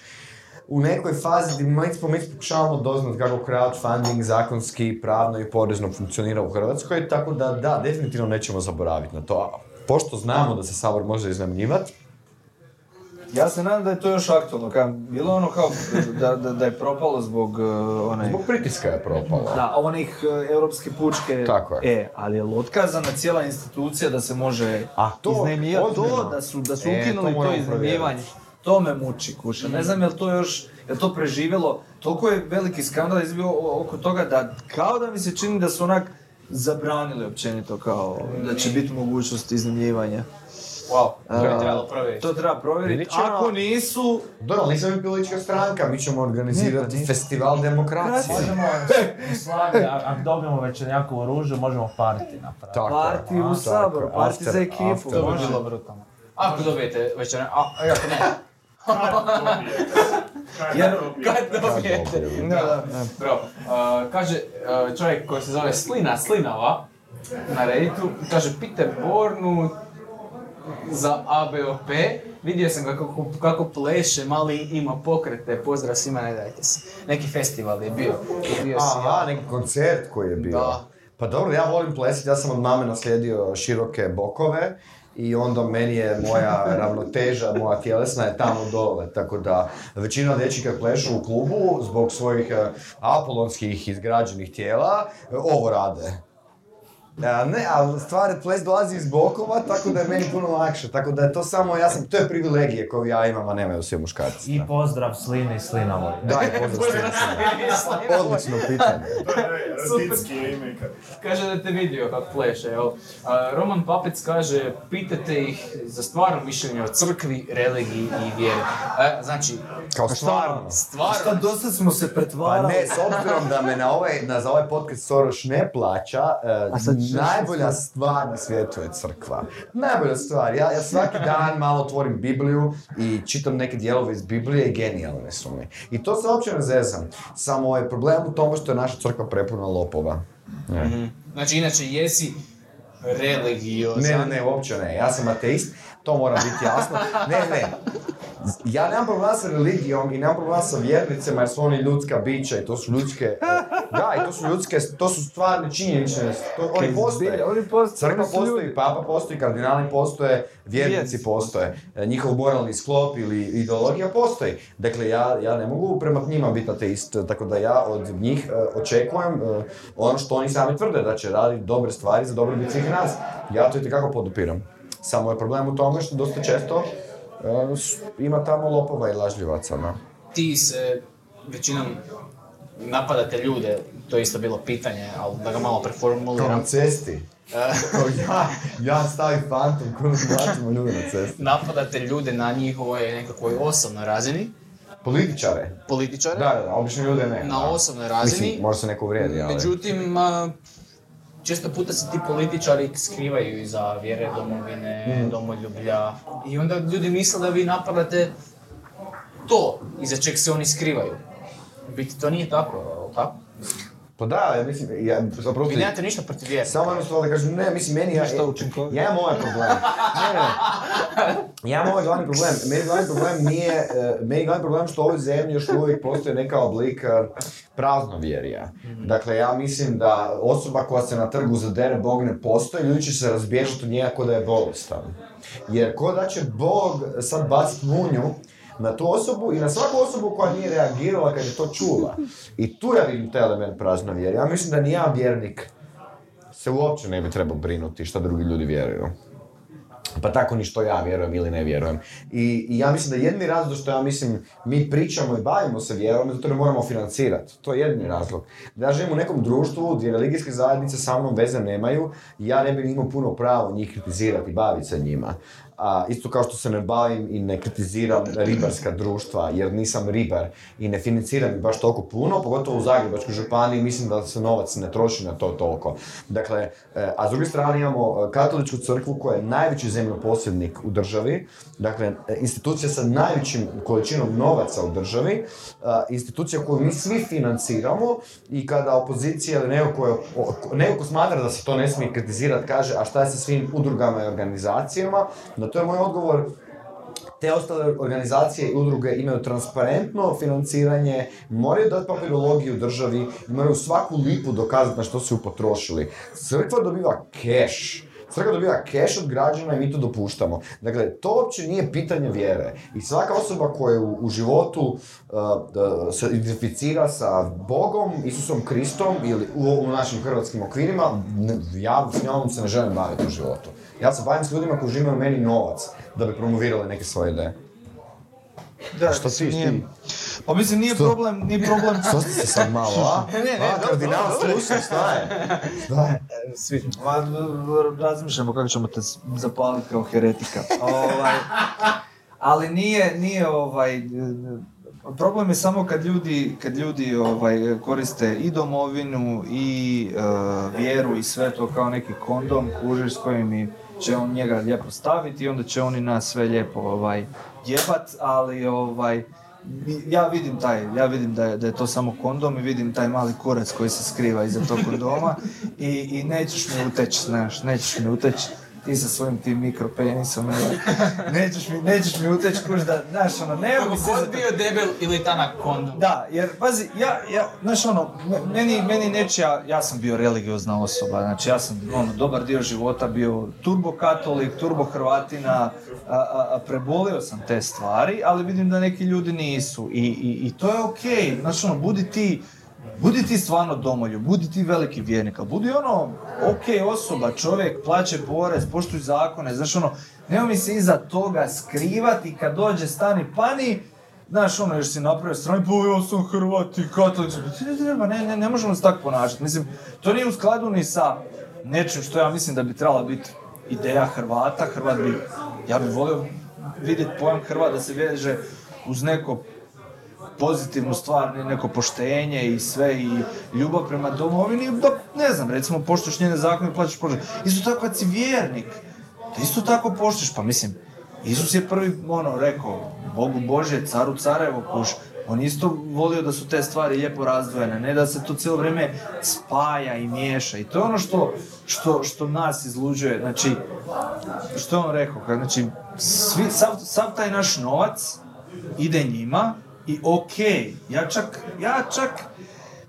u nekoj fazi gdje mi smo mi pokušavamo doznat kako crowdfunding zakonski, pravno i porezno funkcionira u Hrvatskoj, tako da da, definitivno nećemo zaboraviti na to. A Pošto znamo da se Sabor može iznajmljivati, Ja se nadam da je to još aktualno, kao, bilo ono kao da, da, da je propalo zbog uh, onaj... zbog pritiska je propalo. Da, onih uh, europske pučke... Tako je. E, ali je otkazana cijela institucija da se može A to, iznajmljivati? To, da su, da su E, ukinuli to to, iznajmljivanje. To me muči, kuša. Ne znam je li to još, je to preživjelo, toliko je veliki skandal izbio oko toga da kao da mi se čini da su onak zabranili općenito kao da će biti mogućnost iznajmljivanja. Wow, to A, treba provjeriti. Ako nisu, Dobro, nismo mi politička stranka, mi ćemo organizirati Ne, pa festival demokracije. Možemo <laughs> u slavi, a- ako dobijemo već neku ružu, možemo parti napraviti. Tako parti u Saboru, parti after- za ekipu. after. To bi može. bilo brutalno. Ako dobijete večer, a, ako ne, Jer, kad <laughs> dobijete. da, da, da. Bro, uh, kaže uh, čovjek koji se zove Slina Slinava na Redditu, kaže Peter Bornu za ABOP, vidio sam ga kako, kako pleše, mali ima pokrete, pozdrav svima, ne dajte se. Neki festival je bio, bio Aha, ja. neki koncert koji je bio. Da. Pa dobro, ja volim plesati, ja sam od mame naslijedio široke bokove i onda meni je moja <laughs> ravnoteža, moja tjelesna je tamo dole, tako da većina dječika plešu u klubu zbog svojih eh, apolonskih izgrađenih tijela, eh, ovo rade. A, ne, ali stvar, ples dolazi iz bokova, tako da je meni puno lakše, tako da je to samo, ja sam, to je privilegije koju ja imam, a nemaju svi muškarci. I pozdrav Slini i. Da, i pozdrav <laughs> svima. Odlično pitanje. <laughs> Raditski ime ikad. Kaže da te vidio kako pleše, jel? Roman Papec kaže, pitate ih za stvarno mišljenje o crkvi, religiji i vjeri. E, znači, Kao stvarno. stvarno... Šta dosta smo se Pa pretvarali. ne, s obzirom da me na ovaj, na, za ovaj podcast Soros ne plaća, e, A sad ćeš- najbolja stvar na svijetu je crkva. Najbolja stvar. Ja, ja svaki dan malo otvorim Bibliju i čitam neke dijelove iz Biblije i genijalne su mi. I to se uopće ne zezam. Samo je problem u tome što je naša crkva prepuna lopova. Mhm. Znači, inače, jesi religiozan. Ne, ne, ne, uopće ne. Ja sam ateist, to mora biti jasno. Ne, ne. Ja nemam problema sa religijom i nemam problema sa vjernicima jer su oni ljudska bića i to su ljudske... Da, i to su ljudske, to su stvarne činjenične, to, oni postoje. Oni postoje, Crkva postoji, papa postoji, kardinali postoje, vjernici postoje, e, njihov moralni sklop ili ideologija postoji. Dakle, ja, ja ne mogu prema njima biti ateist, tako da ja od njih e, očekujem e, ono što oni sami tvrde, da će raditi dobre stvari za dobrobit svih nas. Ja to itekako podupiram. Samo je problem u tome što dosta često e, ima tamo lopova i lažljivaca. No. Ti se većinom napadate ljude, to je isto bilo pitanje, ali da ga malo Kao preformuliram. na cesti. <laughs> Kao ja, ja stavim fantom, ko bacimo ljude na cesti. Napadate ljude na njihovoj nekakvoj osobnoj razini, Političare. političare, Da, da, obično ljude ne. na da. osobnoj razini. Mislim, možda se neko uvrijedi, ali... Međutim, često puta se ti političari skrivaju iza vjere domovine, Mm. domoljublja i onda ljudi misle da vi napadate to iza čeg se oni skrivaju. U biti to nije tako, tako? Pa da, ja mislim, ja, zapravo... Vi nemate ništa protiv vjere. Samo jednu stvar da kažem, ne, mislim, meni ja... Ništa učinkovito. Ja imam ovaj problem. Ne, ne. Ja imam ovaj glavni problem. Meni glavni problem nije, eh, meni glavni problem što u ovoj zemlji još uvijek postoji neka oblik eh, praznovjerija. Dakle, ja mislim da osoba koja se na trgu zadere Bog ne postoji, ljudi će se razbježati od njega da je bolestan. Jer ko da će Bog sad baciti munju na tu osobu i na svaku osobu koja nije reagirala kad je to čula. I tu ja vidim taj element praznovjerja. Ja mislim da nijedan vjernik se uopće ne bi trebao brinuti šta drugi ljudi vjeruju. Pa tako ni što ja vjerujem ili ne vjerujem. I, i ja mislim da jedni razlog što ja mislim mi pričamo i bavimo se vjerom, zato jer moramo financirati. To je jedini razlog. Da ja živim u nekom društvu gdje religijske zajednice sa mnom veze nemaju, ja ne bih imao puno pravo njih kritizirati i baviti se njima. A, isto kao što se ne bavim i ne kritiziram ribarska društva, jer nisam ribar i ne financiram baš toliko puno, pogotovo u Zagrebačkoj županiji, mislim da se novac ne troši na to toliko. Dakle, e, a s druge strane imamo e, katoličku crkvu koja je najveći zemljoposjednik u državi, dakle, e, institucija sa najvećim količinom novaca u državi, institucija koju mi svi financiramo i kada opozicija ili neko neko ko smatra da se to ne smije kritizirati kaže a šta je sa svim udrugama i organizacijama, na to je moj odgovor te ostale organizacije i udruge imaju transparentno financiranje, moraju dati papirologiju državi moraju svaku lipu dokazati na što su potrošili. Crkva dobiva cash. Crkva dobiva cash od građana i mi to dopuštamo. Dakle, to uopće nije pitanje vjere. I svaka osoba koja u, u životu uh, uh, se identificira sa Bogom, Isusom Kristom ili u, u našim hrvatskim okvirima, ne- ja s njom se ne želim baviti u životu. Ja se bavim s ljudima koji uživaju meni novac da bi promovirali neke svoje ideje. Da, Što si ti? Pa mislim, nije Što? problem, nije problem... Što ste se sad malo, a? <laughs> Ne, ne, a, kardinal sluša, šta je? Šta je? Svi. Ma, razmišljamo kako ćemo te zapaliti kao heretika. ovaj, ali nije, nije ovaj... Problem je samo kad ljudi, kad ljudi ovaj, koriste i domovinu i e, vjeru i sve to kao neki kondom, kužiš s kojim i će on njega lijepo staviti i onda će oni nas sve lijepo ovaj, jebat, ali ovaj, ja vidim taj, ja vidim da je, da je to samo kondom i vidim taj mali kurac koji se skriva iza tog kondoma i, i nećeš mi uteći, znaš, nećeš mi uteći ti sa svojim tim mikropenisom, <laughs> nećeš mi, nećeš mi uteći, kuš da, znaš, ono, ne mogu Kako se god bio debel ili tanak kondom. da, jer pazi, ja, ja, znaš ono, me- meni, meni nečija, ja sam bio religiozna osoba, znači ja sam ono, dobar dio života bio turbo katolik, turbo hrvatina, a, a, a prebolio sam te stvari, ali vidim da neki ljudi nisu i, i, i to je okej, znači ono, budi ti, Budi ti stvarno domolju, budi ti veliki vjernik, budi ono, ok osoba, čovjek, plaće porez, poštuj zakone, znaš ono, nemoj mi se iza toga skrivati kad dođe stani pani, Znaš, ono, još si napravio strani, pa ja sam Hrvat i katolik. sam." Ti ne ne, ne, možemo se tako ponašati. Mislim, to nije u skladu ni sa nečim što ja mislim da bi trebala biti ideja Hrvata. Hrvat bi, ja bih volio vidjeti pojam Hrvat da se veže uz neko pozitivnu stvar, ne- neko poštenje i sve i ljubav prema domovini, dok, ne znam, recimo poštuješ njene zakone i plaćaš porez. Isto tako kad si vjernik, da isto tako poštuješ, pa mislim, Isus je prvi, ono, rekao, Bogu Bože, caru carevo, kuš, on isto volio da su te stvari lijepo razdvojene, ne da se to cijelo vrijeme spaja i miješa. I to je ono što, što, što nas izluđuje. Znači, što je on rekao? Znači, svi, sav, sav taj naš novac ide njima i okej, ja čak, ja čak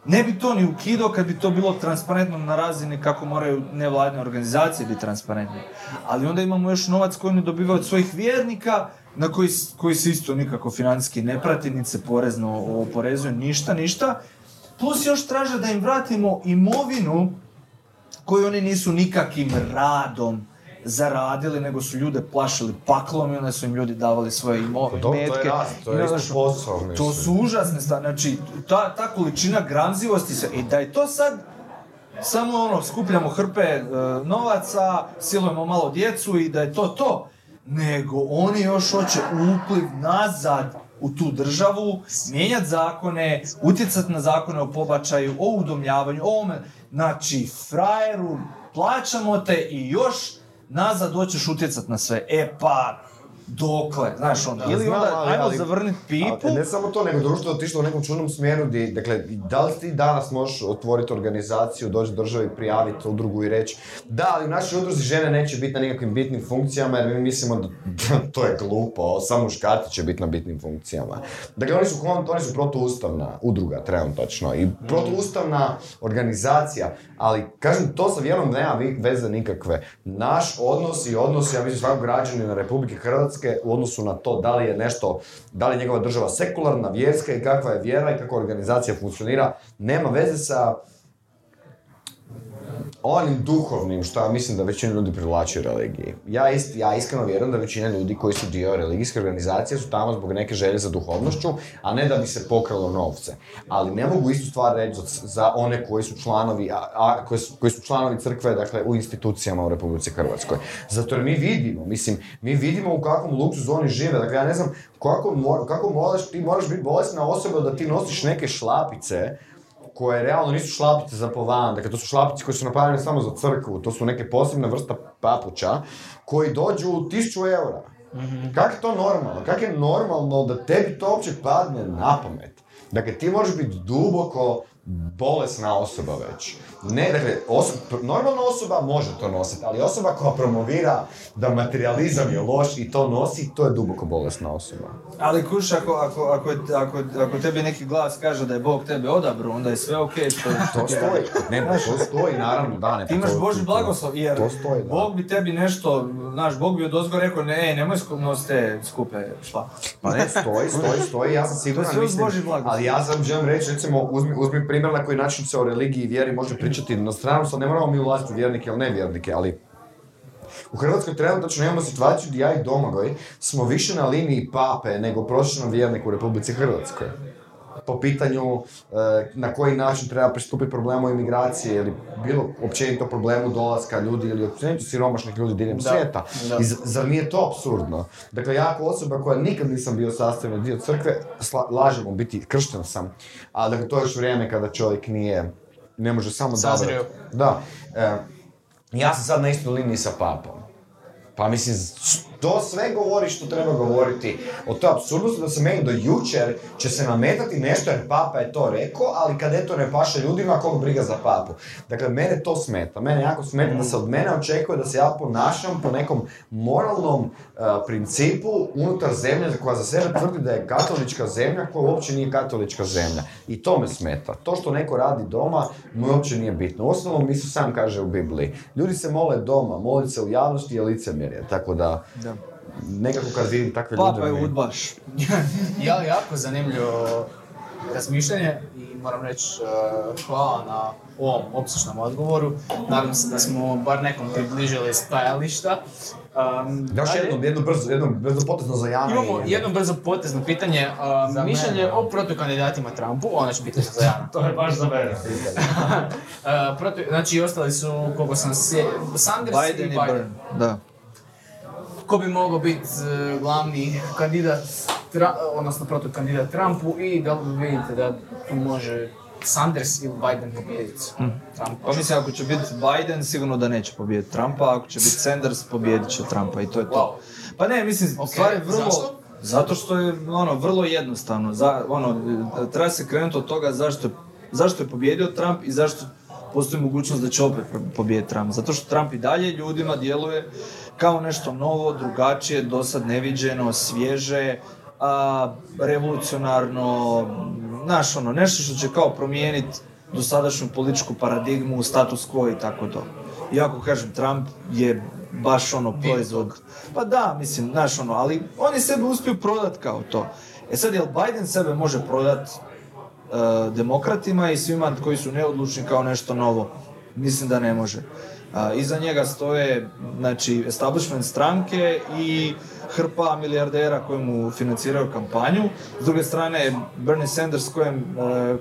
ne bi to ni ukidao kad bi to bilo transparentno na razini kako moraju nevladine organizacije biti transparentne. Ali onda imamo još novac koji ne dobiva od svojih vjernika na koji, koji se isto nikako financijski ne prati, niti se porezno oporezuje, ništa, ništa. Plus još traže da im vratimo imovinu koju oni nisu nikakvim radom zaradili, nego su ljude plašili paklom i onda su im ljudi davali svoje imo, Pa dobro, to je metke. rast, to je isto su- posao, To mislim. su užasne stvari, znači ta, ta količina gramzivosti se, i da je to sad samo ono, skupljamo hrpe e, novaca, silujemo malo djecu i da je to to. Nego oni još hoće upliv nazad u tu državu, mijenjati zakone, utjecati na zakone o pobačaju, o udomljavanju, o ovome. Znači, frajeru, plaćamo te i još nazad hoćeš utjecati na sve. E pa, dokle, znaš ono, ili znam, onda ali- ajmo ali- zavrniti pipu, Ali ne samo to, nego društvo je otišlo u nekom čudnom smjeru di, dakle, da li ti danas možeš otvoriti organizaciju, doći do države i prijaviti udrugu i reći da, ali u našoj udruzi žene neće biti na nikakvim bitnim funkcijama jer mi mislimo da to je glupo, samo muškarci će biti na bitnim funkcijama. Dakle, oni su, oni su protuustavna udruga, trenutačno, i protuustavna organizacija, ali kažem, to sa vjerom nema veze nikakve. Naš odnos i odnos, ja mislim, svakog građanina Republike Hrvatske u odnosu na to da li je nešto, da li je njegova država sekularna, vjerska i kakva je vjera i kako organizacija funkcionira, nema veze sa onim duhovnim što ja mislim da većina ljudi privlači religiji. Ja, ist, ja iskreno vjerujem da većina ljudi koji su dio religijske organizacije su tamo zbog neke želje za duhovnošću, a ne da bi se pokralo novce. Ali ne mogu istu stvar reći za, one koji su članovi, a, a- koji, su, koji su članovi crkve, dakle, u institucijama u Republici Hrvatskoj. Zato jer mi vidimo, mislim, mi vidimo u kakvom luksuzu oni žive. Dakle, ja ne znam kako, mor- kako moraš, ti moraš biti bolesna osoba da ti nosiš neke šlapice koje realno nisu šlapice za po van, dakle to su šlapice koje su napravljene samo za crkvu, to su neke posebne vrsta papuča koji dođu u 1000 eura. Kako je to normalno? Kako je normalno da tebi to uopće padne na pamet? Dakle, ti možeš biti duboko bolesna osoba već. Ne, dakle, oso- normalna osoba može to nositi, ali osoba koja promovira da materializam je loš i to nosi, to je duboko bolesna osoba. Ali kuš, ako, ako, ako, ako, ako tebi neki glas kaže da je Bog tebe odabro, onda je sve okej što To ti stoji, ne, to stoji, naravno, da, ne. Ti imaš to- Boži to- blagoslov, jer to stoji, da. Bog bi tebi nešto, znaš, Bog bi odozgo rekao, ne, nemoj nositi te skupe šla. Pa ne, stoji, stoji, stoji, ja sam siguran, To mislim, ali ja sam želim reći, recimo, uzmi, uzmi primjer na koji način se o religiji i vjeri može pričati na stranu, sad ne moramo mi ulaziti u vjernike ili nevjernike, ali u Hrvatskoj trenutno imamo situaciju gdje ja i Domagoj smo više na liniji pape nego prosječan vjernik u Republici Hrvatskoj. Po pitanju e, na koji način treba pristupiti problemu imigracije ili bilo općenito problemu dolaska ljudi ili općenito siromašnih ljudi diljem svijeta. da. I zar nije to apsurdno? Dakle, ja kao osoba koja nikad nisam bio sastavni dio crkve, sla- lažem u biti, kršten sam, a dakle, to je još vrijeme kada čovjek nije, ne može samo Sazrio. Da. E, ja sam sad na istoj liniji sa papom. Pa mislim, to sve govori što treba govoriti o toj apsurdnosti da se meni do jučer će se nametati nešto jer papa je to rekao, ali kad eto ne paše ljudima, koga briga za papu. Dakle, mene to smeta. Mene jako smeta da se od mene očekuje da se ja ponašam po nekom moralnom e, principu unutar zemlje koja za sebe tvrdi da je katolička zemlja koja uopće nije katolička zemlja. I to me smeta. To što neko radi doma mu uopće nije bitno. Uostalom, Isus sam kaže u Bibliji, ljudi se mole doma, moliti se u javnosti je licemjerje. Tako da, nekako kad vidim takve ljude... Papa je udbaš. <laughs> Ja, jako zanimljivo razmišljanje i moram reći uh, hvala na ovom opsežnom odgovoru. Nadam se da smo bar nekom približili stajališta. Um, Još dalje- jedno, jedno brzo, jedno brzo potezno za Jana. Imamo i- jedno brzo potezno pitanje, mišljenje mene. o protukandidatima Trumpu, ono će biti za Jana. <laughs> To je baš za mene. Uh, <laughs> znači ostali su, koliko sam se, Sanders Biden i Biden. Byrne. Da. Ko bi mogao biti uh, glavni kandidat, Tra, odnosno protukandidat Trumpu i da li vidite da tu može Sanders ili Biden pobijediti Trumpa? Pa mislim, ako će biti Biden, sigurno da neće pobijediti Trumpa, ako će biti Sanders, pobijedit će Trumpa i to je to. Pa ne, mislim, Ok, stvar je vrlo... zašto? Zato što je ono vrlo jednostavno. Za, ono, treba se krenuti od toga zašto, zašto je pobjedio Trump i zašto postoji mogućnost da će opet pobijediti Trump. Zato što Trump i dalje ljudima djeluje kao nešto novo, drugačije, dosad neviđeno, svježe, a, revolucionarno, znaš ono, nešto što će kao promijeniti dosadašnju političku paradigmu, status quo i tako to. Iako kažem, Trump je baš ono proizvod. Pa da, mislim, znaš ono, ali on je sebe uspio prodat kao to. E sad, jel Biden sebe može prodat demokratima i svima koji su neodlučni kao nešto novo? Mislim da ne može. A, iza njega stoje znači, establishment stranke i hrpa milijardera koji mu financiraju kampanju. S druge strane, Bernie Sanders kojem e,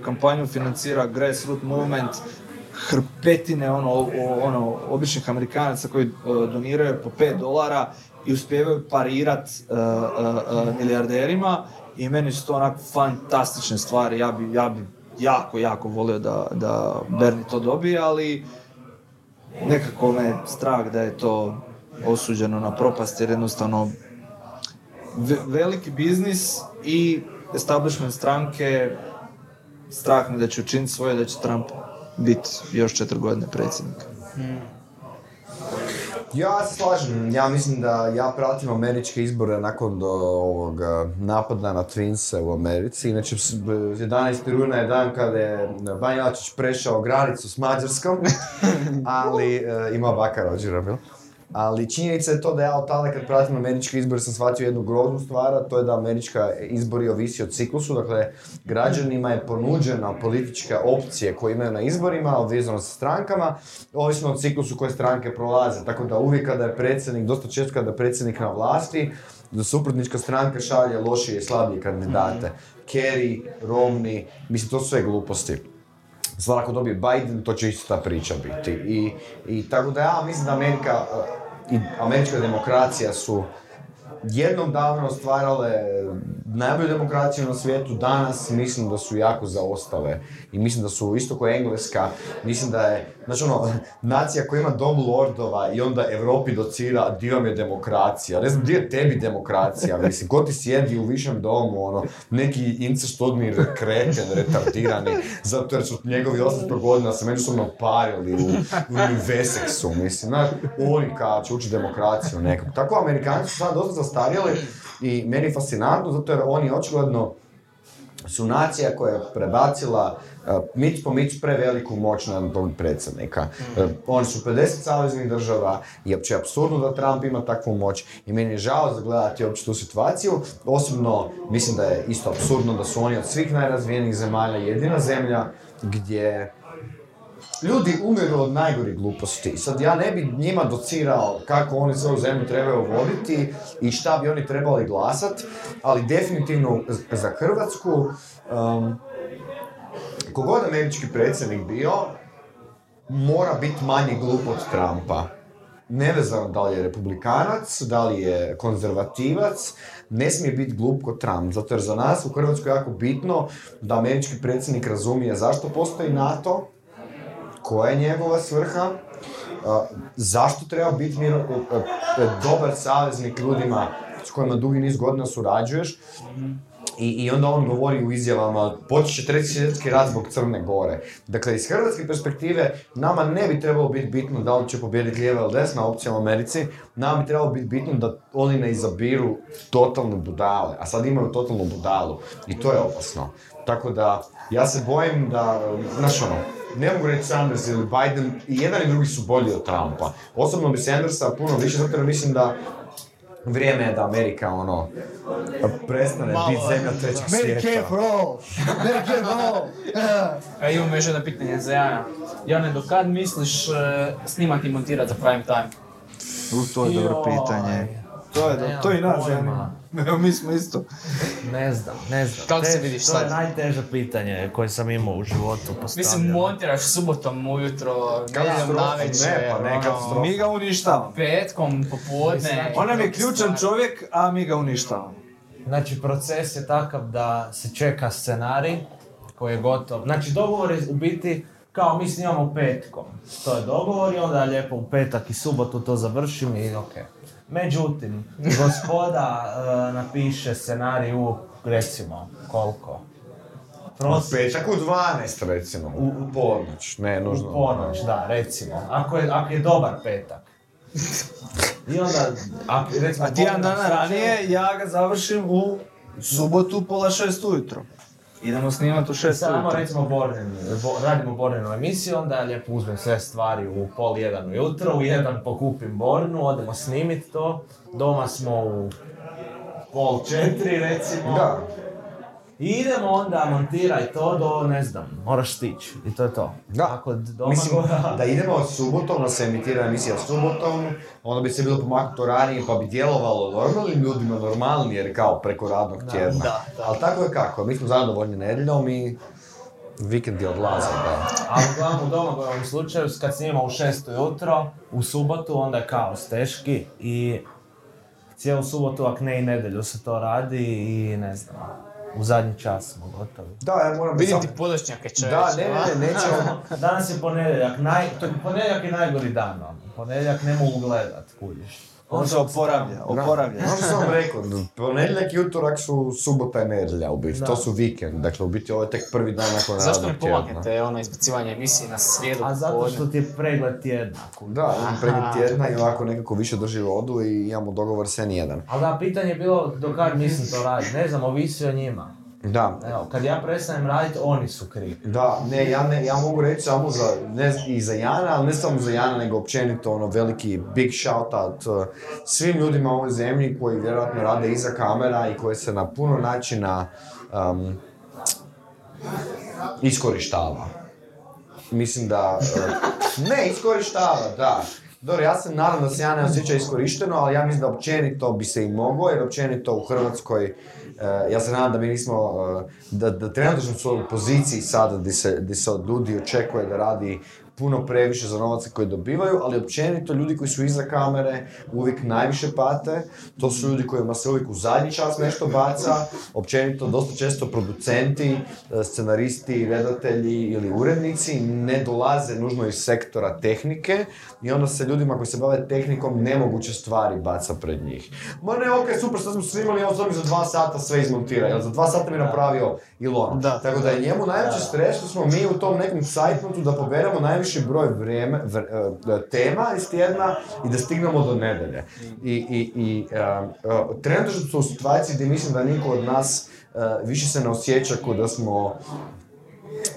kampanju financira grassroots movement, hrpetine ono, ono, običnih Amerikanaca koji e, doniraju po 5 dolara i uspijevaju parirat e, e, e, milijarderima i meni su to onako fantastične stvari. Ja bi, ja bi jako, jako volio da, da Bernie to dobije, ali nekako me strah da je to osuđeno na propast jer jednostavno ve- veliki biznis i establishment stranke strah me da će učiniti svoje da će Trump biti još četiri godine predsjednik. Ja se slažem, ja mislim da ja pratim američke izbore nakon do ovog napada na Twinse u Americi. Inače, s- b- 11. rujna je dan kada je Ban Jelačić prešao granicu s Mađarskom, <laughs> ali eh, ima baka rođera, bil? Ali činjenica je to da ja od tada kad pratim američke izbore sam shvatio jednu groznu stvar, a to je da američka izbori ovisi o ciklusu, dakle građanima je ponuđena politička opcije koje imaju na izborima, vezano sa strankama, ovisno o ciklusu koje stranke prolaze, tako da uvijek kada je predsjednik, dosta često kada je predsjednik na vlasti, da suprotnička stranka šalje lošije i slabije kandidate. Kerry, Romney, mislim to su sve gluposti. Sad ako dobije Biden, to će isto ta priča biti. I, i tako da ja mislim da Amerika i američka demokracija su jednom davno stvarale najbolju demokraciju na svijetu, danas mislim da su jako zaostale. I mislim da su isto kao Engleska, mislim da je, znači ono, <laughs> nacija koja ima dom lordova i onda Europi docira dio mi je demokracija. Ne znam, gdje je tebi demokracija, mislim, ko ti sjedi u višem domu, ono, neki incestodni kreten, retardirani, zato jer su njegovi 800 godina se međusobno parili u, u Wessexu, mislim, znaš, oni kao će učiti demokraciju nekako. Tako Amerikanci su sad dosta zastarjeli i meni je fascinantno, zato jer oni očigledno su nacija koja je prebacila uh, mic po mic preveliku moć na tog predsjednika. Uh, oni su 50 saveznih država i uopće je apsurdno da Trump ima takvu moć i meni je žao za gledati uopće tu situaciju. Osobno mislim da je isto apsurdno da su oni od svih najrazvijenijih zemalja jedina zemlja gdje ljudi umiru od najgorih gluposti. Sad ja ne bi njima docirao kako oni svoju zemlju trebaju voditi i šta bi oni trebali glasat, ali definitivno za Hrvatsku, um, kogod američki predsjednik bio, mora biti manje glup od Trumpa. Nevezano da li je republikanac, da li je konzervativac, ne smije biti glup kod Trump. Zato jer za nas u Hrvatskoj je jako bitno da američki predsjednik razumije zašto postoji NATO, koja je njegova svrha, zašto treba biti miro- e, e, dobar saveznik ljudima s kojima dugi niz godina surađuješ. I, I onda on govori u izjavama, počet će treći svjetski rat zbog Crne Gore. Dakle, iz hrvatske perspektive, nama ne bi trebalo biti bitno da li će pobijediti lijeva ili desna opcija u Americi, nama bi trebalo biti bitno da oni ne izabiru totalne budale, a sad imaju totalnu budalu. I to je opasno. Tako da, ja se bojim da, znaš ono, ne mogu reći Sanders ili Biden, i jedan i drugi su bolji od Trumpa. Osobno bi Sandersa puno više, zato jer mislim da vrijeme je da Amerika, ono, prestane Malo, biti zemlja trećeg svijeta. careful! Very careful! A imam još jedno pitanje za Jana. Jane, do kad misliš uh, snimati i montirati za prime time? U, to je dobro pitanje. To je, Nemam to i nas zanima. <laughs> Evo, mi smo isto. Ne znam, ne znam. Kako se vidiš To je sad? najteže pitanje koje sam imao u životu postavljeno. Mislim, montiraš subotom ujutro, nedjeljom navečer, ne, pa ne, ono. Mi ga uništavamo. petkom, popodne. On nam je ključan čovjek, a mi ga uništavamo. Znači, proces je takav da se čeka scenarij koji je gotov. Znači, dogovor je u biti kao mi snimamo petkom. To je dogovor i onda lijepo u petak i subotu to završim i ok. Međutim, gospoda <laughs> e, napiše scenarij u, recimo, koliko? Prosječno- Petak u 12 recimo, u, u ponoć, ne nužno. U ponoć, da, recimo. Ako je, ako je dobar petak. I onda, ako, recimo, A tjedan dana ranije ja ga završim u subotu pola šest ujutro. Idemo snimati u šest Samo ujutro. recimo Bornin, bo, radimo Borninu emisiju, onda ja lijepo uzmem sve stvari u pol jedan ujutro, u jedan pokupim Bornu, odemo snimit to, doma smo u pol četiri recimo. Da. I idemo onda montiraj to do, ne znam, moraš stići. I to je to. Da. A kod doma Mislim, da idemo subotom, da se emitira emisija subotom, onda bi se bilo pomaknuto ranije pa bi djelovalo normalnim ljudima normalnije jer kao preko radnog tjedna. da, da. Ali tako je kako, mi smo zadovoljni nedjeljom i vikendi odlaze, da. Ali uglavnom u domagovom slučaju, kad snimamo u 6 ujutro, u subotu, onda je kaos teški i cijelu subotu, ak ne i nedjelju se to radi i ne znam, u zadnji čas smo gotovi. Da, ja moram biti Vidim sam- ti podočnjake čovječe. Da, ne, ne, ne, nećemo. Danas je ponedjeljak, naj, to, ponedjeljak je najgori dan, ono. ponedjeljak ne mogu gledat, kužiš. On se oporavlja, oporavlja. Ono što sam vam rekao, ponedjeljak i utorak su subota i nedjelja u biti, Da. to su vikend, dakle u biti ovo je tek prvi dan nakon Zašto radnog ne tjedna. pomaknete ono izbacivanje emisije na srijedu A zato što ti je pregled tjedna. Da, imam pregled tjedna i ovako nekako više drži vodu i imamo dogovor s N1. Ali da, pitanje je bilo do kad mislim to raditi, ne znam, ovisi o njima. Da, Evo, kad ja prestanem raditi, oni su krivi. Da, ne, ja, ne, ja mogu reći samo za, ne, i za Jana, ali ne samo za Jana, nego općenito ono veliki big shout out uh, svim ljudima u ovoj zemlji koji vjerojatno rade iza kamera i koji se na puno načina um, iskorištava. Mislim da... uh, ne, iskorištava, da. Dobro, ja se nadam da se ja ne osjeća iskorišteno, ali ja mislim da općenito bi se i moglo, jer općenito u Hrvatskoj, uh, ja se nadam da mi nismo, uh, da, da trenutno smo u poziciji sada gdje se, gdje se od ljudi očekuje da radi puno previše za novace koje dobivaju, ali općenito ljudi koji su iza kamere uvijek najviše pate, to su ljudi kojima se uvijek u zadnji čas nešto baca, općenito dosta često producenti, e, scenaristi, redatelji ili urednici ne dolaze nužno iz sektora tehnike i onda se ljudima koji se bave tehnikom nemoguće stvari baca pred njih. Ma ne, ok, super, sad smo snimali, sad mi za dva sata sve izmontira, jel za dva sata mi napravio Ilona. Da. Tako da je njemu najveći stres što smo mi u tom nekom sajtnotu da poberemo najviši broj vrijeme, vr- e, tema iz tjedna i da stignemo do nedelje. I, i, i e, e, trenutno smo u situaciji gdje mislim da niko od nas e, više se ne osjeća kao da smo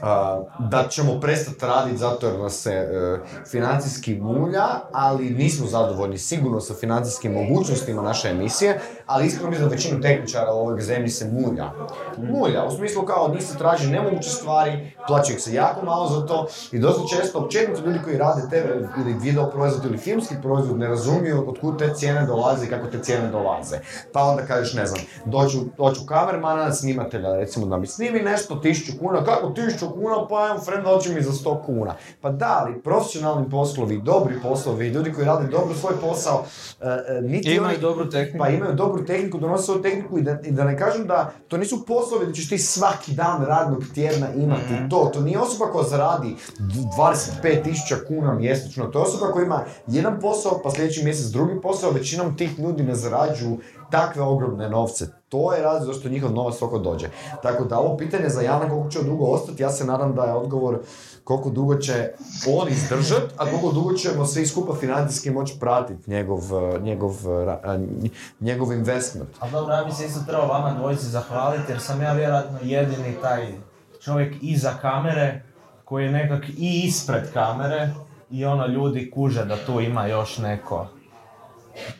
a, da ćemo prestati raditi zato jer nas se e, financijski mulja, ali nismo zadovoljni sigurno sa financijskim mogućnostima naše emisije, ali iskreno mislim da većinu tehničara u ovoj zemlji se mulja. Mulja, u smislu kao od njih se traži nemoguće stvari, plaća ih se jako malo za to i dosta često općenito ljudi koji rade TV ili video proizvod ili filmski proizvod ne razumiju od kud te cijene dolaze i kako te cijene dolaze. Pa onda kažeš, ne znam, doću, doću kamermana, snimatelja, recimo da mi snimi nešto, tisuću kuna, kako tisuću kuna, pa evo, friend doći mi za sto kuna. Pa da, ali profesionalni poslovi, dobri poslovi, ljudi koji rade dobro svoj posao, e, niti Imaju oni- dobru tehniku. pa imaju dobru tehniku, donose svoju tehniku i da, i da ne kažem da to nisu poslovi da ćeš ti svaki dan radnog tjedna imati Mhm. to. To nije osoba koja zaradi 25.000 kuna mjesečno. To je osoba koja ima jedan posao, pa sljedeći mjesec drugi posao. Većinom tih ljudi ne zarađuju takve ogromne novce. To je razlog zašto njihov novac toliko dođe. Tako da ovo pitanje za Jana koliko će dugo ostati, ja se nadam da je odgovor koliko dugo će on izdržat, a koliko dugo ćemo svi skupa financijski moći pratiti njegov, eh, njegov, eh, a, nj- njegov investment. Ali dobro, ja bi se isto trebao vama dvojici zahvaliti jer sam ja vjerojatno jedini taj čovjek iza kamere koji je nekak i ispred kamere i ono ljudi kuže da tu ima još neko.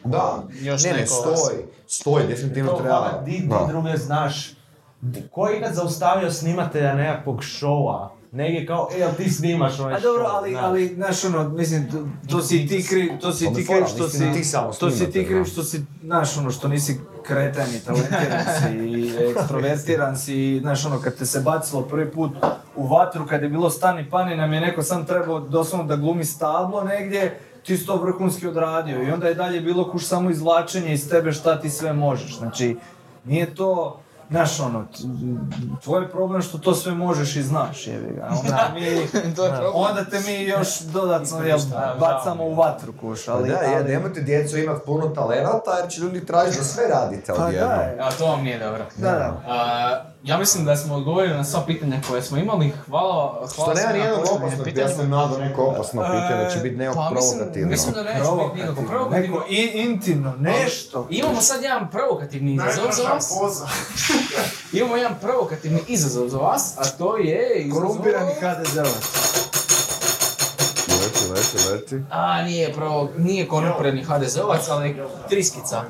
Da, Još ne, ne, neko- stoji, stoji, definitivno To treba. hvala, di ti Da. druge znaš, di- ko je ikad zaustavio snimatelja nekakvog šoua, negdje kao, e, jel ti snimaš ovaj A dobro, ali, znaš. ali, znaš ono, mislim, to, to si ti kriv, to si Onda ti kriv što si, ti samo to si ti kriv što si, znaš ono, što nisi kretan i talentiran si i ekstrovertiran si i, znaš ono, kad te se bacilo prvi put u vatru, kad je bilo stani pani, nam je neko sam trebao doslovno da glumi stablo negdje, ti si to vrhunski odradio i onda je dalje bilo kuš samo izvlačenje iz tebe šta ti sve možeš, znači, nije to, Znaš ono, tvoj je problem što to sve možeš i znaš, jebi ga. Onda mi, <laughs> onda te mi još dodatno jel, bacamo u vatru kuš, ali... Pa da, je, ali- nemojte djecu imati puno talenata jer će ljudi tražiti da sve radite Pa odjednom. da, A to vam nije dobro. da, da. A, ja mislim da smo odgovorili na sva pitanja koje smo imali. Hvala, hvala Što nema nijednog opasnog, ja pitanjima. sam nadao neko opasno pitanje, da će biti nekog Pa provokativno. mislim da neće biti nikako provokativno. Neko i, intimno, nešto. Imamo sad jedan provokativni izazov za vas. <laughs> Imamo jedan provokativni izazov za vas, a to je izazov... Korumpirani HDZ-ovac. Leti, leti, leti. A, nije, provo... nije korumpirani HDZ-ovac, ali triskica.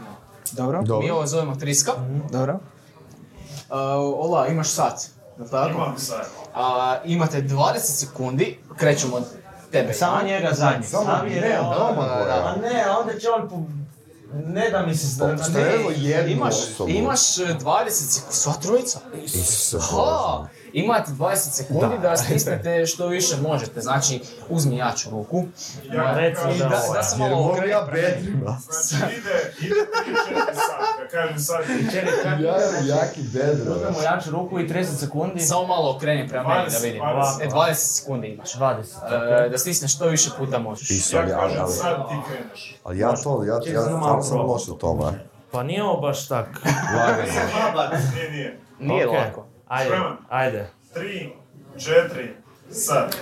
Dobro, Mi ovo zovemo triska. dobro. Ola, imaš sat, jel tako? Imam sad. A, imate 20 sekundi, krećemo od tebe. Samo njega zadnji. Samo Sam je ne, rekao. Domagoja. A ne, a onda će on... po- Ne da mi se... zna- jednu Imaš, osobu. imaš e, 20 sekundi, sva trojica. Isuse. Imate 20 sekundi da, stisnete što više možete, znači uzmi jaču ruku. Ja recimo da da, ovo da Jer malo okrene ja bedrima. Znači ide, ide 3-4 sat. Ja kažem sad, Ja jaki bedro. Uzmemo jaču ruku i 30 sekundi. Samo malo okreni prema meni da 20, vidim. 20. E, 20 sekundi imaš. 20. E, da stisneš što više puta možeš. Isu, ja ali, ali, ali, ja to, ja, ja stvarno sam loš u tome. Pa nije ovo baš tak. Nije, nije. Nije Ok. lako. Ajde, Spreman? ajde. 3, 4, sad.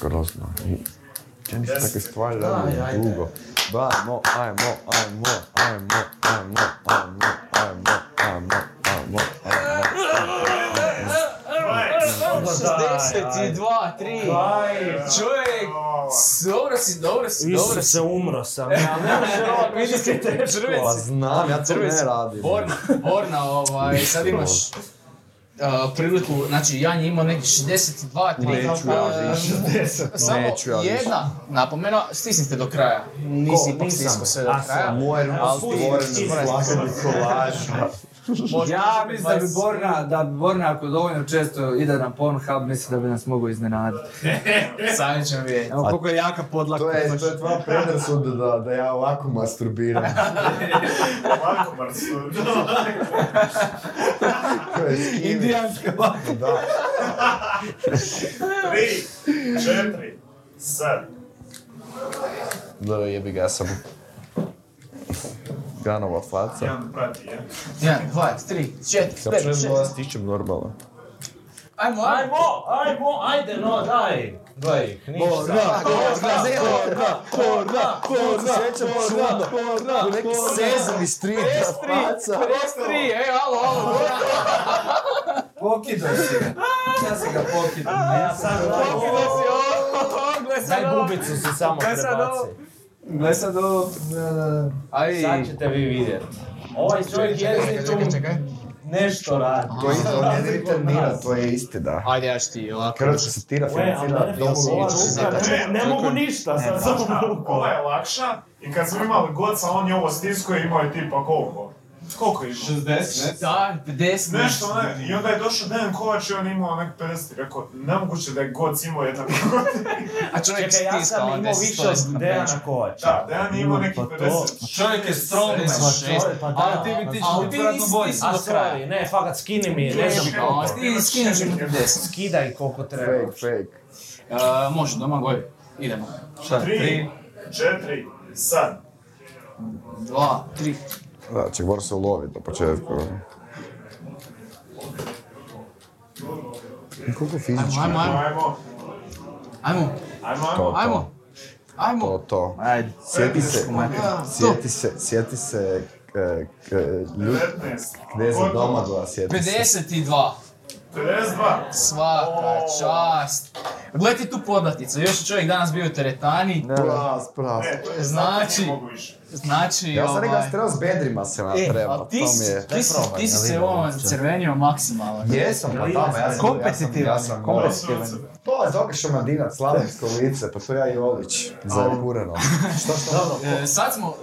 Grozno. Se Deset. takve stvari radi ajde. dugo. Dajmo, ajmo, ajmo, ajmo, ajmo, ajmo, ajmo, ajmo, ajmo, ajmo. 62, 3. Čovjek, dobro si, dobro si, dobro si. se umro sam. Ja ne može ovo <laughs> Vidiš ti Pa Crveci. znam, ja to ne radim. Borna, Borna, ovaj, sad imaš <laughs> uh, priliku, znači Jan je imao neki 62, 3. Neću ja više. Samo Neću ja jedna napomena, stisnite do kraja. Nisi ipak Nisam. stiskao sve do kraja. Moje ruke Ali su <laughs> Ja mislim da bi 20 Borna, da bi Borna ako dovoljno često ide na Pornhub, mislim da bi nas mogao iznenaditi. <laughs> Sami ćemo vidjeti. Evo koliko je jaka podlaka. To je, to je tvoja predrasuda da, da ja ovako masturbiram. <laughs> Ovako, Marsu. To je skini. Indijanska vaka. Da. 3, 4, sad. Da, jebi ga, ja sam Ganova faca. Jedan prati, ja. Jedan, dva, tri, četiri, pet, šest. Ja stičem normalno. Ajmo, ajmo, ajmo, ajde no, daj. Daj, ništa. Korna, korna, korna, korna, sjećam čudno. Korna, neki sezami street na ej, alo, alo. Pokido. Ja si ga pokido. Ja sam da, si, se samo prebaci. Gle sad ovo. Aj, Sad ćete vi vidjeti. Ovaj čovjek jedini tu čekaj, čekaj. nešto radi. To je to ne returnira, to je istina. Ajde, ja ću ti ovako. Hrvatska satira E, financira domu ne, ne mogu ništa, sad samo ruku. Ova je lakša i kad smo imali goca, on je ovo stiskao i imao je tipa koliko? Koliko je imao? 60, ne? Da, 50. Nešto, ne, i onda je došao Dejan Kovač i on imao nek 50, rekao, nemoguće da je goc imao jedan <laughs> A čovjek Čekaj, ja sam imao 10, više 110 od na Dejana. Kovača. Da, Dejan je imao neki pa to- 50. Čovjek je strongman. 56. Pa A da, ti bi ti ali ti vjerojatno nisi- bolji. A do kraja. sorry, ne, fakat skini mi, ne znam koliko. ti skineš im 10. Skidaj koliko treba. Fake, fake. Uh, može, doma goj. Idemo. Šta? 3, 4, sad. 2, 3. Da, ček, mora se uloviti na početku. I Koliko fizički? Ajmo, ajmo, Ajmo, ajmo. ajmo, To, ajmo. Ajmo. Ajmo. To, to. Ajde. Sjeti se, sjeti se, sjeti se, e, k- ljud, 15. kneza Gotovo. Domagoja, sjeti se. 52. 52. Svaka čast. Gledaj ti tu podlaticu, još je čovjek danas bio u teretani. Pras, pras. Ne, to je Znači- ne mogu više. Znači, Ja sam ovaj... s bedrima se E, natreba, ali ti to mi je... ti si, probaj, ti si se ovom crvenio maksimalno. Jesam, pa tamo, ja sam... Kompetitivan, ja sam, kompetitivan. To je Zoka Šamadinac, slavensko lice, pa to ja i Olić, za kureno. <laughs> Što što? E, sad smo,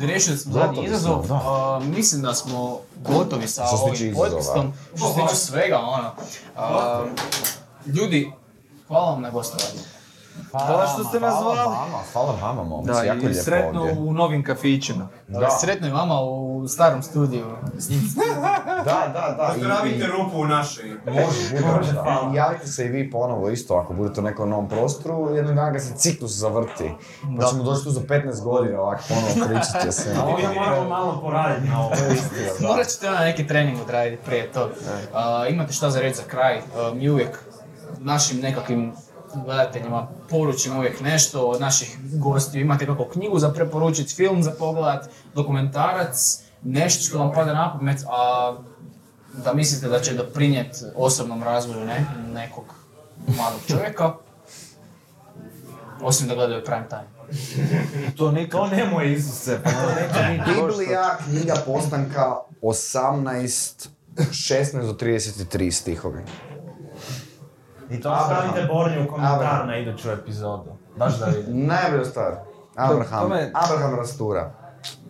riješili smo zadnji izazov, da. mislim da smo gotovi sa ovim podcastom, što se tiče svega, ono. A, ljudi, hvala vam na gostovanju. Hvala što ste nas zvali. vama, hvala vama, momci, Da, jako i lijepo sretno ovdje. u novim kafićima. Da. Sretno i vama u starom studiju. <laughs> Da, da, da. Pozdravite i- rupu u našoj. Može, bude, da. I javite se i vi ponovo isto, ako budete u nekom novom prostoru, jednog dana kad se ciklus zavrti. Pa ćemo doći tu za 15 godina ovako ponovo pričati o svemu. <laughs> A onda moramo malo poraditi na ovo. Da. Morat ćete onda neki trening odraditi prije tog. A, imate šta za reći za kraj? A, mi uvijek našim nekakvim gledateljima poručimo uvijek nešto od naših gostiju. Imate kako knjigu za preporučiti, film za pogledat, dokumentarac, nešto što vam pada na pamet, a da mislite da će doprinijeti osobnom razvoju ne, nekog mladog čovjeka. Osim da gledaju prime time. <laughs> To nikad. To nemoj Isuse, pa to <laughs> Biblija, knjiga postanka, 18, 16 do 33 stihovi. I to Abraham. stavite Bornju u komentar Abraham. na iduću epizodu. Baš da vidim. <laughs> Najbolja stvar. Abraham, to me- Abraham rastura.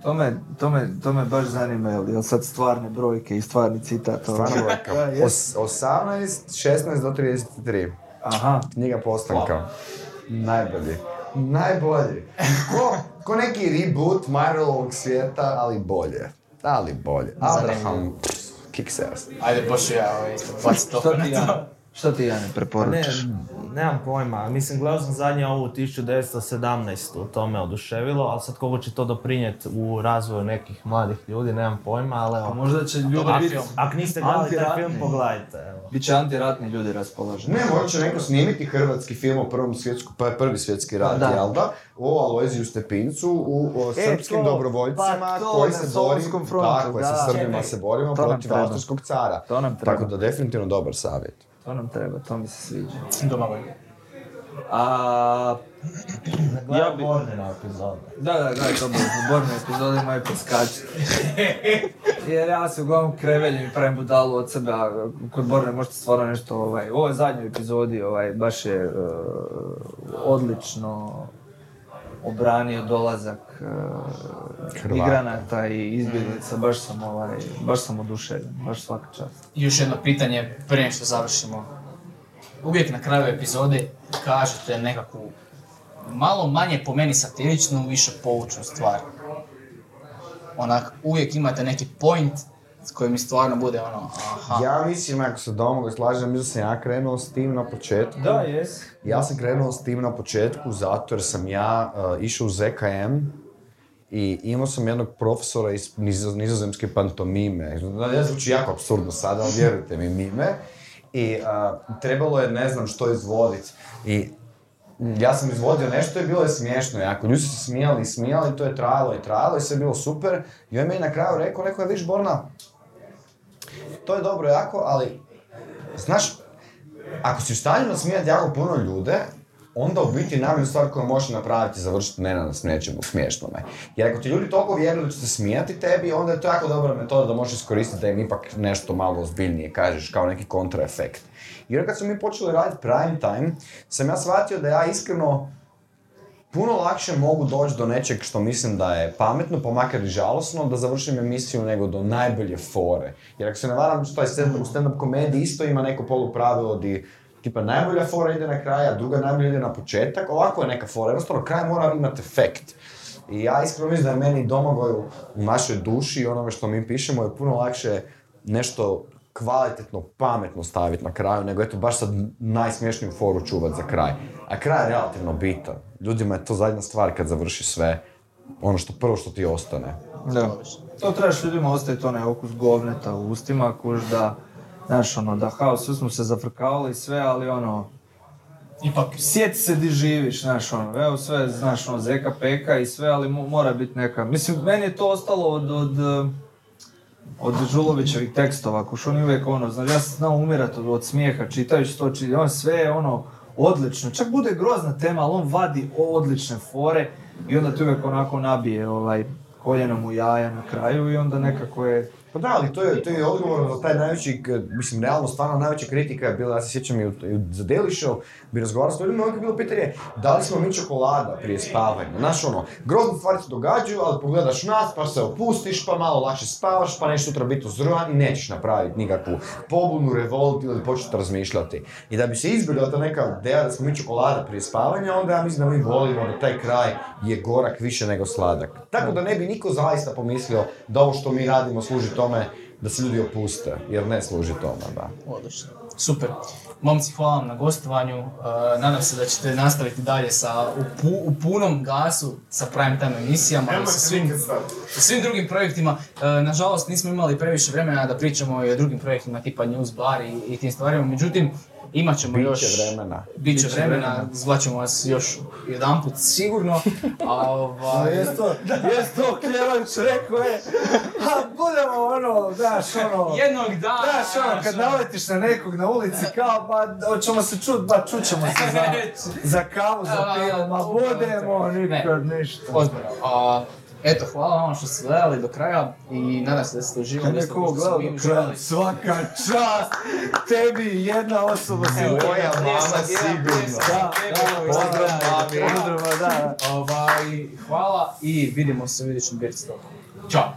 To me, to me, to me baš zanima, jel, jel sad stvarne brojke i stvarni citat? ovo? Stvarno brojka. Da. Os- 18, 16 do 33. Aha. Knjiga postanka. Najbolji. Najbolji. Ko, ko neki reboot Marvelovog svijeta, ali bolje. Ali bolje. Abraham, pff, kicks ass. Ajde, Bošu ja ovaj, to Što ti ja, što ti ja ne Ne, preporučaš? nemam pojma. Mislim, gledao sam zadnje ovu 1917. To me oduševilo, ali sad koliko će to doprinijeti u razvoju nekih mladih ljudi, nemam pojma, ali Pa evo. možda će ljudi biti... Ako niste gledali taj film, pogledajte. Evo. Biće antiratni ljudi raspoloženi. Ne, možda će neko snimiti hrvatski film o prvom svjetsku, pa prvi svjetski rat, Da. jel da? O Alojziju Stepincu, u o E, srpskim to, dobrovoljcima pa to koji se bori, frontu, tako je, sa. Srbima se borimo protiv austrijskog cara. To nam treba. Tako da definitivno dobar savjet. To nam treba, to mi se sviđa. Domagoj. A, Ja bi- Bornjina epizodu. da, da, gledaj to bilo, borne epizode moje preskačiti. Jer ja se uglavnom kreveljim i pravim budalu od sebe, a kod Borne možete stvarno nešto, ovaj, u ovoj zadnjoj epizodi, ovaj, baš je uh, odlično obranio dolazak uh, Hrvata. migranata i izbjeglica, baš sam, ovaj, baš sam oduševljen, baš svaka čast. I još jedno pitanje prije nego što završimo. Uvijek na kraju epizode kažete nekakvu malo manje po meni satiričnu, više poučnu stvar. Onak, uvijek imate neki point s kojim mi stvarno bude ono, aha. Ja mislim, ako se domogoj slažem, mislim da sam ja krenuo s tim na početku. Da, jes. Ja sam krenuo s tim na početku zato jer sam ja uh, išao u ZKM i imao sam jednog profesora iz nizo- nizozemske pantomime. Ja zvuči jako absurdno sada, ali vjerujte mi, mime. I uh, trebalo je ne znam što izvoditi. I ja sam izvodio nešto i bilo je smiješno jako. Ljudi su se smijali i smijali, to je trajalo i trajalo i sve je bilo super. I on je meni na kraju rekao, rekao je, viš Borna, to je dobro jako, ali znaš, ako si u stanju nasmijati jako puno ljude, onda u biti najbolju stvar koju možeš napraviti je završiti ne na nečemu smiješnome. Jer ako ti ljudi toliko vjeruju da će se smijati tebi, onda je to jako dobra metoda da možeš iskoristiti da im ipak nešto malo ozbiljnije kažeš kao neki kontraefekt. Onda kad smo mi počeli raditi prime time, sam ja shvatio da ja iskreno puno lakše mogu doći do nečeg što mislim da je pametno, pa makar i žalosno, da završim emisiju nego do najbolje fore. Jer ako se ne varam, što je stand-up, stand-up komediji isto ima neko polupravilo di tipa najbolja fora ide na kraj, a druga najbolja ide na početak, ovako je neka fora, jednostavno kraj mora imati efekt. I ja iskreno mislim da je meni Domagoju u našoj duši i onome što mi pišemo je puno lakše nešto kvalitetno, pametno staviti na kraju, nego eto baš sad najsmješniju foru čuvat za kraj. A kraj je relativno bitan. Ljudima je to zadnja stvar kad završi sve. Ono što prvo što ti ostane. Da. To trebaš ljudima ostaviti onaj okus govneta u ustima, kuž da, znaš ono, da kao sve smo se zafrkavali sve, ali ono, Ipak, sjeti se di živiš, znaš ono, evo sve, znaš ono, zeka, peka i sve, ali mo- mora biti neka, mislim, meni je to ostalo od, od, od Žulovićevih tekstova, kuš on je uvijek ono, znaš, ja sam znao umirat od, od smijeha čitajući to, či, on sve je ono, odlično, čak bude grozna tema, ali on vadi odlične fore i onda ti uvijek onako nabije ovaj, koljenom u jaja na kraju i onda nekako je, Pa da, ali to je, to je odgovor za taj najveći, mislim, realno, stvarno najveća kritika je bila, ja se sjećam i za Daily Show, bi razgovarao s ljudima, je bilo pitanje, da li smo mi čokolada prije spavanja? Znaš, ono, grozne stvari se događaju, ali pogledaš nas, pa se opustiš, pa malo lakše spavaš, pa nećeš sutra biti uzrujan i nećeš napraviti nikakvu pobunu, revolt ili početi razmišljati. I da bi se izbjegla ta neka ideja da smo mi čokolada prije spavanja, onda ja mislim da mi volimo da taj kraj je gorak više nego sladak. Tako da ne bi niko zaista pomislio da ovo što mi radimo služi tome da se ljudi opuste, jer ne služi tome, da. odlično. Super. Momci, hvala vam na gostovanju. Uh, nadam se da ćete nastaviti dalje sa, u, pu- u punom gasu sa prime time emisijama i sa svim, sa svim drugim projektima. Uh, nažalost, nismo imali previše vremena da pričamo i o drugim projektima tipa News Bar i, i tim stvarima. Međutim, Imat ćemo Biće još... vremena. Biće Biće vremena, vremena. zvaćemo vas još jedanput sigurno. A ovaj... <laughs> Jes to, jes to Kljevanč rekao je, a budemo ono, daš ono, Jednog dana... daš ono, kad naletiš na nekog na ulici kao, ba, hoćemo se čut, ba, čućemo se za, <laughs> za kavu, za pivo, ma budemo, ne. nikad ništa. Ozbiljno. Eto, hvala vam što ste gledali do kraja i nadam se da ste uživali. Kad isto neko kao što smo gledao mi do kraja, svaka čast, tebi jedna osoba si Evo, moja jedan mama sigurno. Da, da, pozdrav mami, pozdrav, da. Ovaj, hvala i vidimo se u idućem Birdstalku. Ćao!